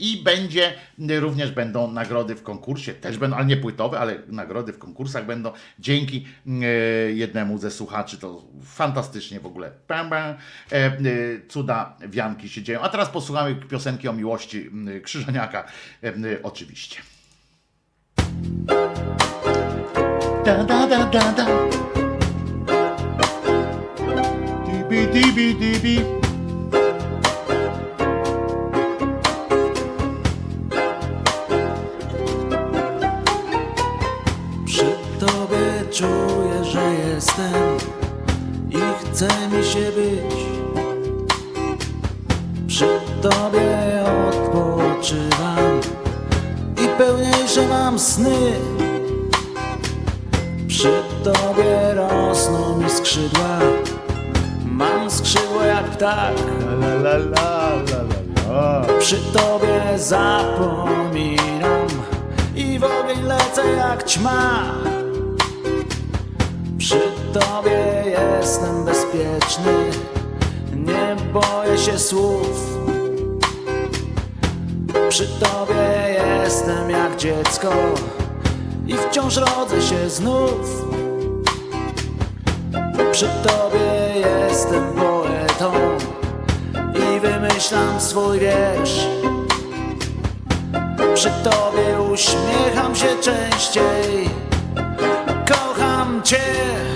i będzie, również będą nagrody w konkursie, też będą, ale nie płytowe, ale nagrody w konkursach będą dzięki e, jednemu ze słuchaczy. To fantastycznie w ogóle. E, cuda wianki się dzieją. A teraz posłuchamy piosenki o miłości Krzyżaniaka, oczywiście. Da da da da da. dibi dibi dibi. Przy tobie czuję, że jestem i chce mi się być. Przy tobie odpoczywam i pełniejsze mam sny. Przy tobie rosną mi skrzydła. Mam skrzydło jak ptak. La, la, la, la, Przy tobie zapominam I w ogień lecę jak ćma. Przy tobie jestem bezpieczny. Nie boję się słów Przy tobie jestem jak dziecko I wciąż rodzę się znów przy tobie jestem poetą i wymyślam swój wiersz. Przy tobie uśmiecham się częściej, kocham cię.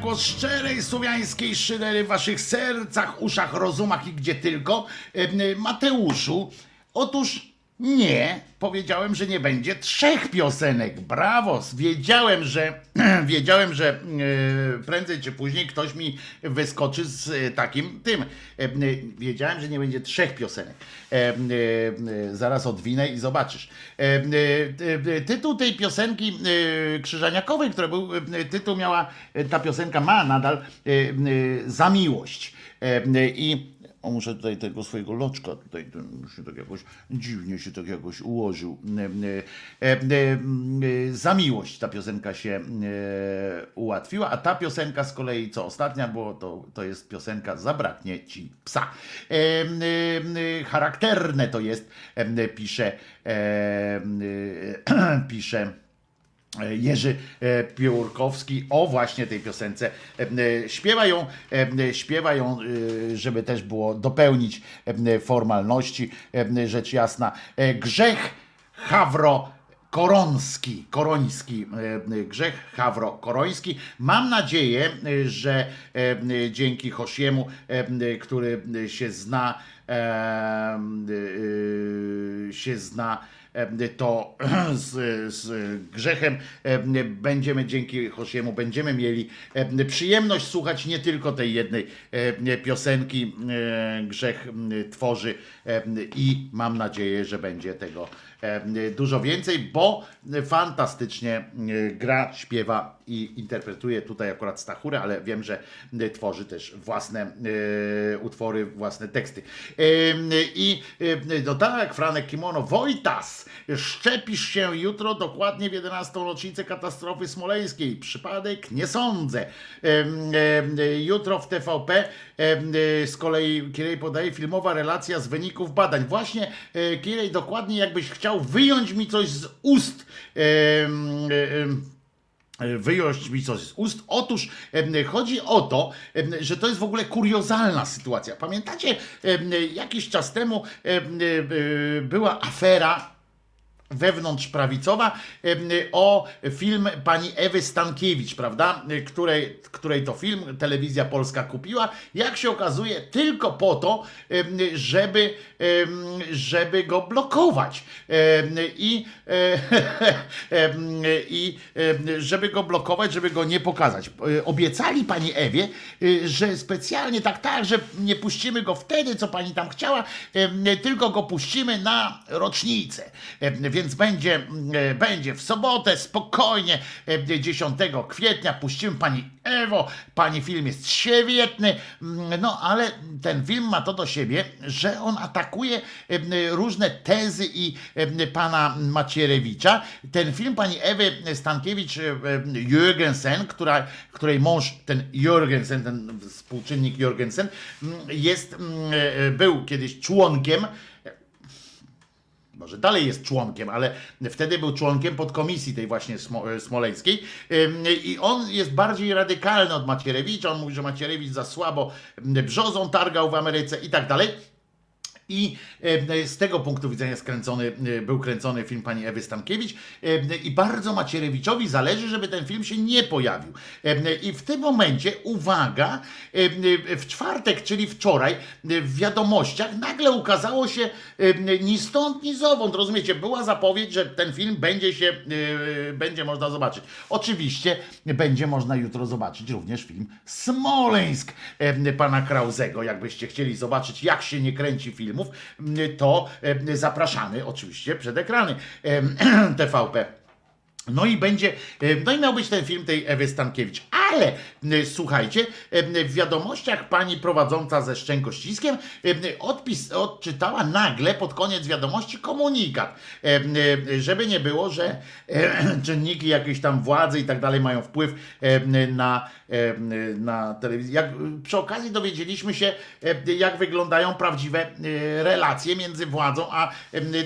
głos szczerej słowiańskiej szydery w waszych sercach, uszach, rozumach i gdzie tylko. Y, Mateuszu, otóż nie, powiedziałem, że nie będzie trzech piosenek. Brawo! Wiedziałem, że wiedziałem, że y, prędzej czy później ktoś mi wyskoczy z y, takim tym. Wiedziałem, że nie będzie trzech piosenek. E, e, e, zaraz odwinę i zobaczysz. Tytuł tej piosenki krzyżaniakowej, która był, tytuł miała, ta piosenka ma nadal za miłość. I o, muszę tutaj tego swojego loczka tutaj się tak jakoś dziwnie się tak jakoś ułożył. E, e, e, e, za miłość ta piosenka się e, ułatwiła, a ta piosenka z kolei, co ostatnia było, to, to jest piosenka Zabraknie ci psa. E, charakterne to jest, pisze, pisze. Jerzy e, Piórkowski o właśnie tej piosence. E, e, Śpiewa ją, e, śpiewa ją, e, żeby też było dopełnić e, formalności, e, rzecz jasna. E, Grzech Hawro Koronski, Koroński, e, Grzech Hawro Koroński. Mam nadzieję, e, że e, dzięki Hosiemu, e, który się zna, e, e, się zna e, to z, z grzechem. E, będziemy dzięki Hosiemu będziemy mieli e, przyjemność słuchać nie tylko tej jednej e, piosenki e, Grzech tworzy e, i mam nadzieję, że będzie tego e, dużo więcej, bo fantastycznie gra, śpiewa i interpretuje tutaj akurat Stachurę, ale wiem, że tworzy też własne utwory, własne teksty. I no tak, Franek Kimono, Wojtas, szczepisz się jutro dokładnie w 11. rocznicę katastrofy smoleńskiej. Przypadek? Nie sądzę. Jutro w TVP z kolei Kirej podaje filmowa relacja z wyników badań. Właśnie e, Kirej, dokładnie jakbyś chciał wyjąć mi coś z ust. E, e, e, wyjąć mi coś z ust. Otóż chodzi o to, że to jest w ogóle kuriozalna sytuacja. Pamiętacie, jakiś czas temu em, e, e, była afera wewnątrzprawicowa o film pani Ewy Stankiewicz, prawda? Której, której to film telewizja polska kupiła, jak się okazuje, tylko po to, żeby, żeby go blokować. I, e, i żeby go blokować, żeby go nie pokazać. E, Obiecali pani Ewie, e, że specjalnie tak, tak, że nie puścimy go wtedy, co pani tam chciała, tylko go puścimy na rocznicę. Em, Więc będzie, e, będzie w sobotę, spokojnie, e, 10 kwietnia. Puścimy pani Ewo, pani film jest świetny, mm, no ale ten film ma to do siebie, że on atakuje em, różne tezy i pana Macierewicza. Ten film pani Ewy Stankiewicz Jürgensen, która, której mąż, ten Jürgensen, ten współczynnik Jürgensen, mm, jest, mm, e, był kiedyś członkiem może dalej jest członkiem, ale wtedy był członkiem podkomisji tej właśnie smo, smoleńskiej i on jest bardziej radykalny od Macierewicza, on mówi, że Macierewicz za słabo brzozą targał w Ameryce i tak dalej. I e, z tego punktu widzenia skręcony, e, był kręcony film pani Ewy Stankiewicz e, i bardzo Macierewiczowi zależy, żeby ten film się nie pojawił. I w tym momencie, uwaga, w czwartek, czyli wczoraj, w wiadomościach nagle ukazało się ni stąd, ni zowąd, rozumiecie, była zapowiedź, że ten film będzie się, będzie można zobaczyć. Oczywiście będzie można jutro zobaczyć również film Smoleńsk pana Krauzego, jakbyście chcieli zobaczyć, jak się nie kręci filmów, to e, zapraszamy oczywiście przed ekrany TVP. No i będzie, e, no i miał być ten film tej Ewy Stankiewicz, ale e, słuchajcie, e, w wiadomościach pani prowadząca ze Szczękościskiem odpis, odczytała nagle pod koniec wiadomości komunikat, żeby nie było, że czynniki jakiejś tam władzy i tak dalej mają wpływ na, na telewizję. Jak, przy okazji dowiedzieliśmy się, jak wyglądają prawdziwe relacje między władzą a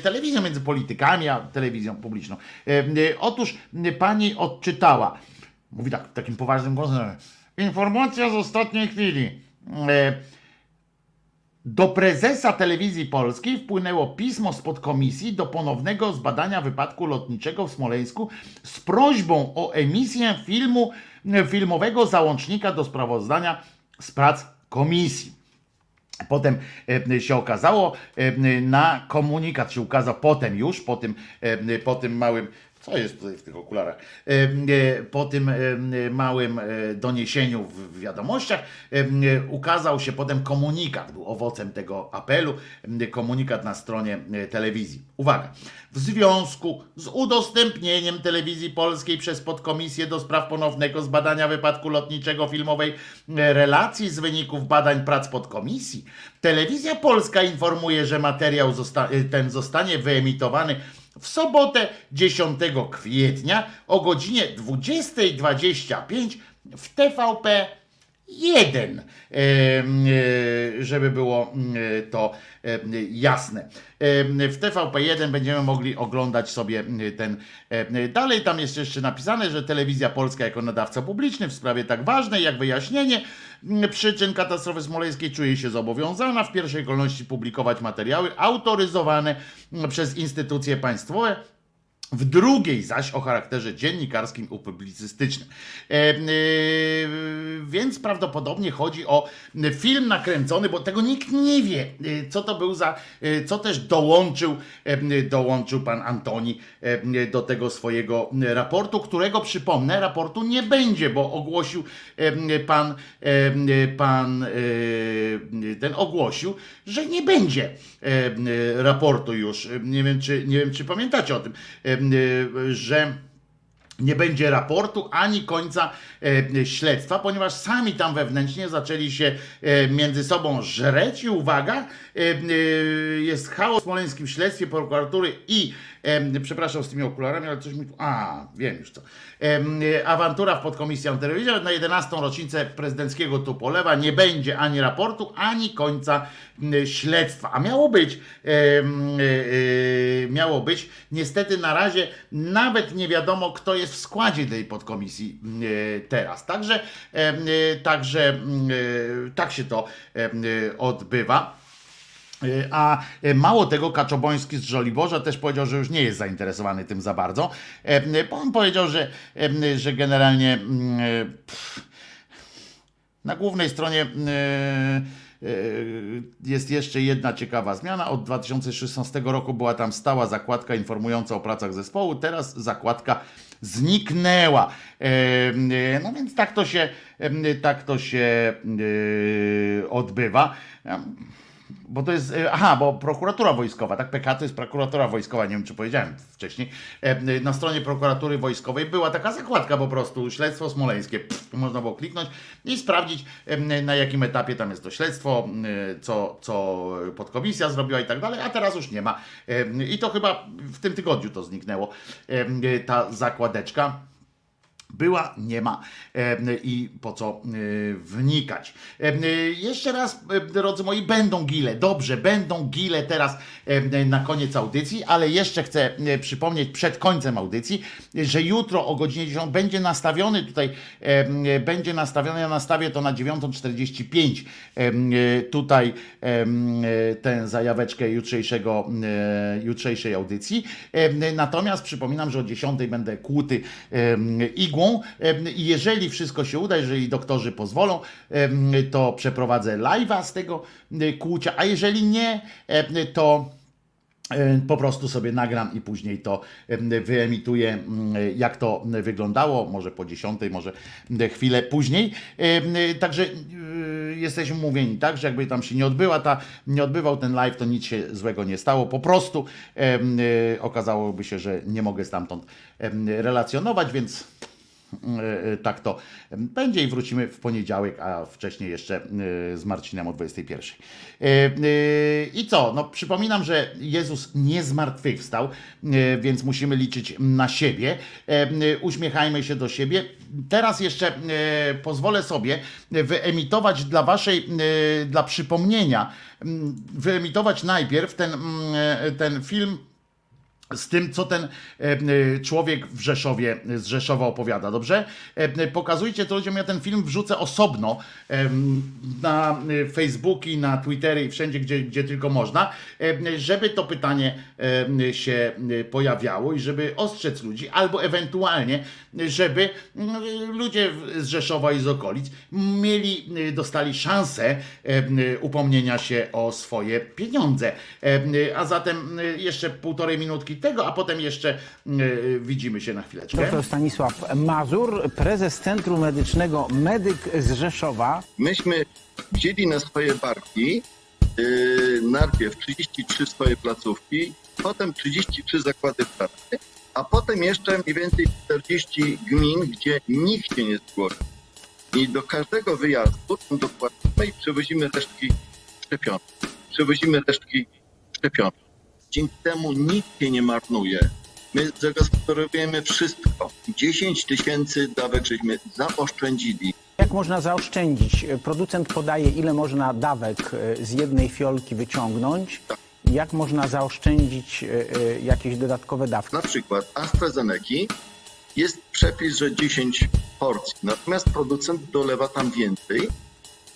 telewizją, między politykami a telewizją publiczną. Otóż e, pani odczytała, mówi tak takim poważnym głosem, informacja z ostatniej chwili. E, do prezesa telewizji polskiej wpłynęło pismo z podkomisji do ponownego zbadania wypadku lotniczego w Smoleńsku z prośbą o emisję filmu, filmowego załącznika do sprawozdania z prac komisji. Potem e, się okazało, e, na komunikat się ukazał potem już, po tym, po tym małym Co jest tutaj w tych okularach? Po tym małym doniesieniu w wiadomościach ukazał się potem komunikat, był owocem tego apelu, komunikat na stronie telewizji. Uwaga, w związku z udostępnieniem telewizji polskiej przez podkomisję do spraw ponownego zbadania wypadku lotniczego filmowej relacji z wyników badań prac podkomisji, telewizja polska informuje, że materiał zosta ten zostanie wyemitowany w sobotę 10 kwietnia o godzinie 20.25 w TVP 1, żeby było to jasne. W TVP1 będziemy mogli oglądać sobie ten. Dalej tam jest jeszcze napisane, że Telewizja Polska jako nadawca publiczny w sprawie tak ważnej jak wyjaśnienie przyczyn katastrofy smoleńskiej czuje się zobowiązana w pierwszej kolejności publikować materiały autoryzowane przez instytucje państwowe w drugiej zaś o charakterze dziennikarskim i publicystycznym. E, e, więc prawdopodobnie chodzi o film nakręcony, bo tego nikt nie wie, e, co to był za, e, co też dołączył, e, dołączył pan Antoni e, do tego swojego raportu, którego przypomnę, raportu nie będzie, bo ogłosił pan, pan ten ogłosił, że nie będzie raportu już. Nie wiem, czy, nie wiem, czy pamiętacie o tym że nie będzie raportu ani końca e, śledztwa, ponieważ sami tam wewnętrznie zaczęli się e, między sobą żreć i uwaga, e, jest chaos w smoleńskim śledztwie prokuratury i przepraszam z tymi okularami, ale coś mi tu, a wiem już co. Awantura w podkomisji antyterroryzmu na 11. rocznicę prezydenckiego Tupolewa nie będzie ani raportu, ani końca śledztwa. A miało być, miało być, niestety na razie nawet nie wiadomo, kto jest w składzie tej podkomisji teraz. Także, także tak się to odbywa. A mało tego, Kaczoboński z Żoliborza też powiedział, że już nie jest zainteresowany tym za bardzo. Bo on powiedział, że, że generalnie na głównej stronie jest jeszcze jedna ciekawa zmiana. Od 2016 roku była tam stała zakładka informująca o pracach zespołu. Teraz zakładka zniknęła. No więc tak to się, tak to się odbywa bo to jest, e, aha, bo prokuratura wojskowa, tak, PK to jest prokuratura wojskowa, nie wiem czy powiedziałem wcześniej, e, na stronie prokuratury wojskowej była taka zakładka po prostu, śledztwo smoleńskie, Pff, można było kliknąć i sprawdzić na jakim etapie tam jest to śledztwo, co, co podkomisja zrobiła i tak dalej, a teraz już nie ma. I to chyba w tym tygodniu to zniknęło, ta zakładeczka była, nie ma i po co wnikać. Jeszcze raz, drodzy moi, będą gile, dobrze, będą gile teraz na koniec audycji, ale jeszcze chcę przypomnieć przed końcem audycji, że jutro o godzinie 10 będzie nastawiony tutaj, będzie nastawiony, ja nastawię to na 9.45 tutaj tę zajaweczkę jutrzejszego, jutrzejszej audycji. Natomiast przypominam, że o 10 będę kłuty igłą i jeżeli wszystko się uda, jeżeli doktorzy pozwolą, to przeprowadzę live'a z tego kłucia, a jeżeli nie, to po prostu sobie nagram i później to wyemituję, jak to wyglądało, może po dziesiątej, może chwilę później. Także jesteśmy mówieni, tak, że jakby tam się nie odbyła ta, nie odbywał ten live, to nic się złego nie stało. Po prostu okazałoby się, że nie mogę stamtąd relacjonować, więc tak to będzie i wrócimy w poniedziałek, a wcześniej jeszcze e, z Marcinem o 21. I co? No, przypominam, że Jezus nie zmartwychwstał, więc musimy liczyć na siebie. Uśmiechajmy się do siebie. Teraz jeszcze pozwolę sobie wyemitować dla waszej, dla przypomnienia, wyemitować najpierw ten, ten film z tym, co ten e, e, człowiek w Rzeszowie, z Rzeszowa opowiada, dobrze? E, pokazujcie to ludziom, ja ten film wrzucę osobno na Facebooki, na Twittery i wszędzie, gdzie, gdzie tylko można, żeby to pytanie się pojawiało i żeby ostrzec ludzi, albo ewentualnie, żeby ludzie z Rzeszowa i z okolic mieli, dostali szansę upomnienia się o swoje pieniądze. A zatem jeszcze półtorej minutki tego, a potem jeszcze y, widzimy się na chwileczkę. Doktor Stanisław Mazur, prezes Centrum Medycznego Medyk z Rzeszowa. Myśmy wzięli na swoje barki yy, najpierw 33 swoje placówki, potem 33 zakłady pracy, a potem jeszcze mniej więcej 40 gmin, gdzie nikt się nie zgłosił. I do każdego wyjazdu tam dokładamy i przewozimy resztki szczepionek. Przewozimy resztki szczepionek. Dzięki temu nikt się nie marnuje. My zagospodarowujemy wszystko. 10 tysięcy dawek żeśmy zaoszczędzili. Jak można zaoszczędzić? Producent podaje, ile można dawek e, z jednej fiolki wyciągnąć. Jak można zaoszczędzić e, e, jakieś dodatkowe dawki? Na przykład AstraZeneca jest przepis, że 10 porcji, natomiast producent dolewa tam więcej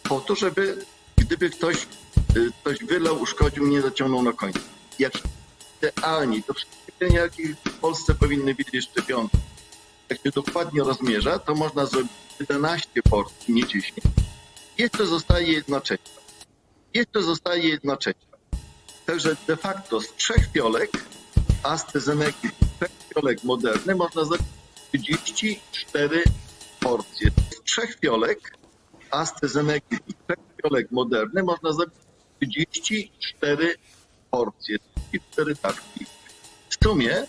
po to, żeby gdyby ktoś, ktoś wylał, uszkodził, nie dociągnął na końcu. Jak idealnie, to wszystkie jakie w Polsce powinny być szczepionki. Jak się dokładnie rozmierza, to można zrobić 11 porcji, nie 10. Jeszcze zostaje jedna trzecia. Jeszcze zostaje jedna trzecia. Także de facto z trzech fiolek AstraZeneca, z trzech fiolek Moderny można zrobić 34 porcje. Z trzech fiolek AstraZeneca, z trzech fiolek Moderny można zrobić 34 porcje, 34 dawki. W sumie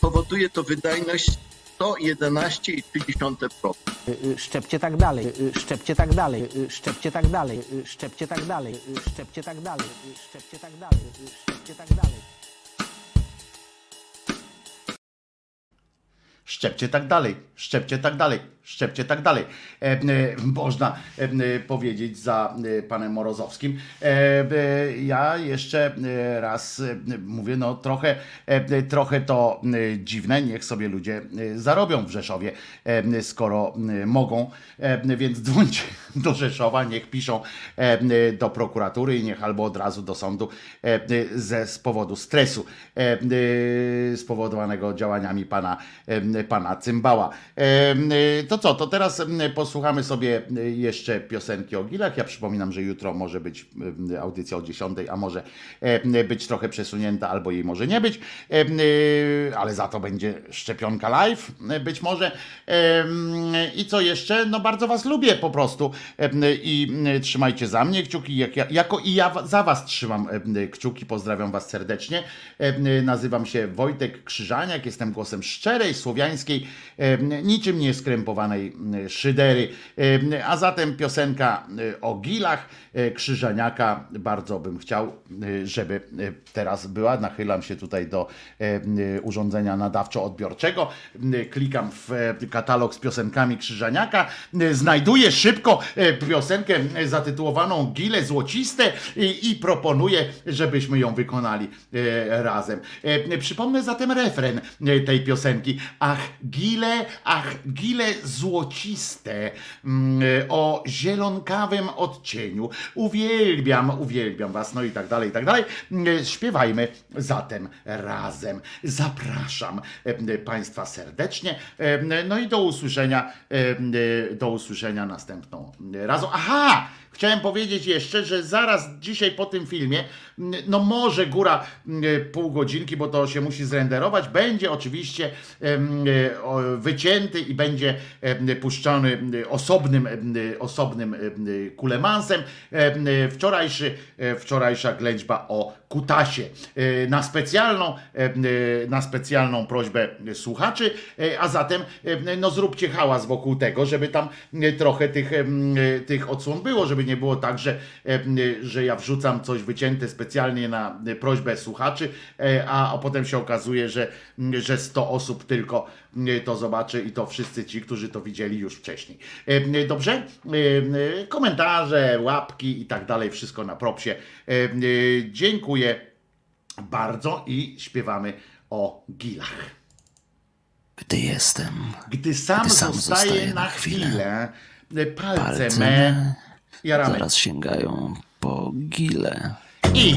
powoduje to wydajność 111,3%. Y, y, Szczepcie tak dalej, szczepcie tak dalej, szczepcie tak dalej, szczepcie tak dalej, szczepcie tak dalej, szczepcie tak dalej, szczepcie tak dalej. Szczepcie tak dalej, szczepcie tak dalej, szczepcie tak dalej. E, e, można e, e, powiedzieć za e, panem Morozowskim. E, ja jeszcze raz mówię, no trochę, trochę to dziwne, niech sobie ludzie zarobią w Rzeszowie, skoro mogą, więc dzwońcie do Rzeszowa, niech piszą do prokuratury i niech albo od razu do sądu ze, z powodu stresu spowodowanego działaniami pana, pana Cymbała. E, To co, to teraz m, posłuchamy sobie jeszcze piosenki o Gilach. Ja przypominam, że jutro może być audycja o 10, a może być trochę przesunięta, albo jej może nie być, ale za to będzie szczepionka live, być może. I co jeszcze? No bardzo was lubię po prostu i trzymajcie za mnie kciuki, jak ja, jako i ja za was trzymam kciuki, pozdrawiam was serdecznie. Nazywam się Wojtek Krzyżaniak, jestem głosem szczerej, słowiańskiej, e, niczym nie skrępowanej e, szydery. A zatem piosenka e, o gilach e, Krzyżaniaka, bardzo bym chciał, e, żeby teraz była. Nachylam się tutaj do urządzenia nadawczo-odbiorczego, klikam w katalog z piosenkami Krzyżaniaka, znajduję szybko piosenkę zatytułowaną Gile Złociste i, i proponuję, żebyśmy ją wykonali razem. Przypomnę zatem refren tej piosenki. Ach, gile, ach, gile złociste mm, o zielonkawym odcieniu. Uwielbiam, uwielbiam was, no i tak dalej, i tak dalej. E, Śpiewajmy zatem razem. Zapraszam e, Państwa serdecznie. No i do usłyszenia, do usłyszenia następną razem. Aha! Chciałem powiedzieć jeszcze, że zaraz dzisiaj po tym filmie, no może góra pół godzinki, bo to się musi zrenderować, będzie oczywiście e, wycięty i będzie puszczony em, osobnym, osobnym em, kulemansem. Em, Wczorajszy, e, wczorajsza ględźba o kutasie. E, Na specjalną, em, e, na specjalną prośbę słuchaczy, e, a zatem em, no zróbcie hałas wokół tego, żeby tam e, trochę tych, e, tych odsłon było, żeby nie było tak, że, że ja wrzucam coś wycięte specjalnie na prośbę słuchaczy, e, a, a potem się okazuje, że, że 100 osób tylko e, to zobaczy i to wszyscy ci, którzy to widzieli już wcześniej. E, Dobrze? E, e, Komentarze, łapki i tak dalej, wszystko na propsie. E, e, Dziękuję bardzo i śpiewamy o gilach. Gdy jestem, Gdy sam, Gdy sam zostaje zostaję na na chwilę, palce, palce me me jaramy. zaraz sięgają po gile. I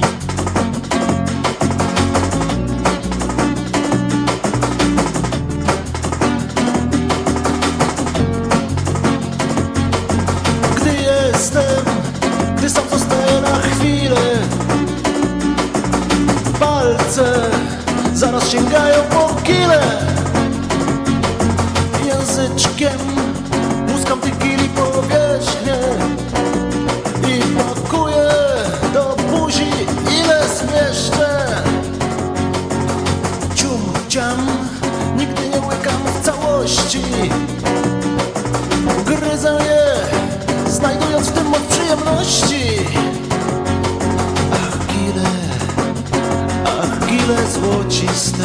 złociste,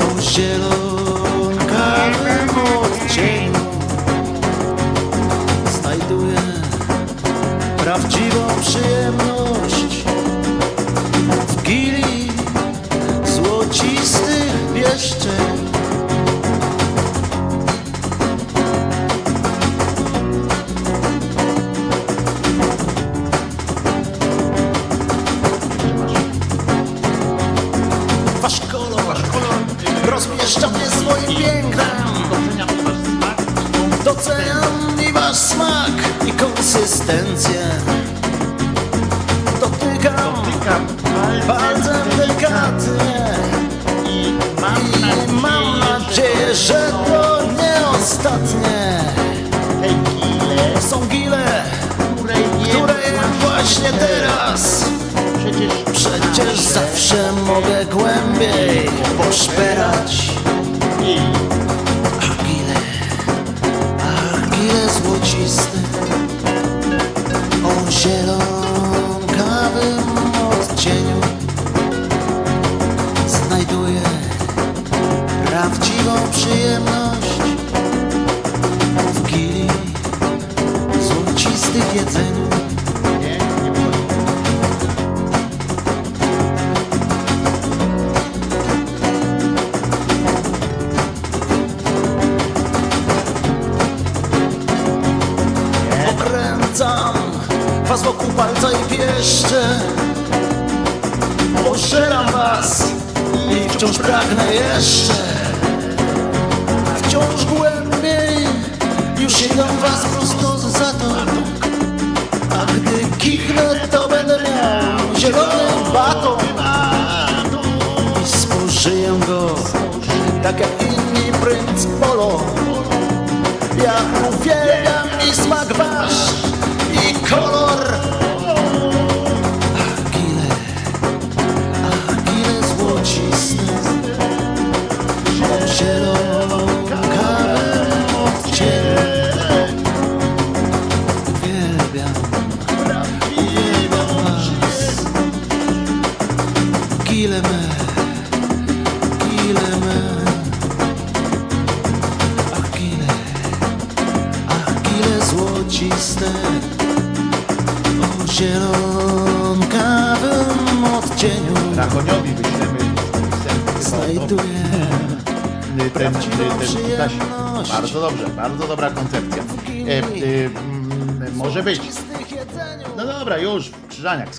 o zielonkawym odcieniu. Znajduję prawdziwą przyjemność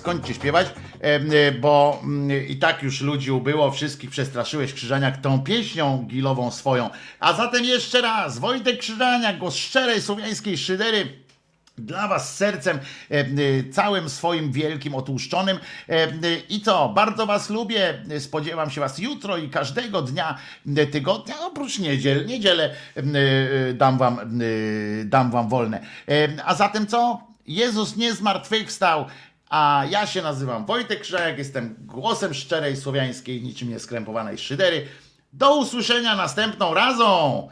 skończcie śpiewać, e, e, bo mm, i tak już ludzi ubyło, wszystkich przestraszyłeś, Krzyżaniak, tą pieśnią gilową swoją. A zatem jeszcze raz, Wojtek Krzyżaniak, głos szczerej słowiańskiej szydery, dla Was sercem e, całym swoim wielkim, otłuszczonym. I co? Bardzo Was lubię. Spodziewam się Was jutro i każdego dnia tygodnia, oprócz niedziel. Niedzielę dam Wam, dam wam wolne. A zatem co? Jezus nie zmartwychwstał. A ja się nazywam Wojtek Krzyżaniak, jestem głosem szczerej słowiańskiej, niczym nieskrępowanej szydery. Do usłyszenia następną razą!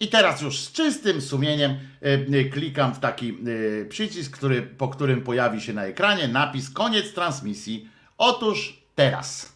I teraz już z czystym sumieniem e, e, klikam w taki e, przycisk, który, po którym pojawi się na ekranie napis koniec transmisji. Otóż teraz.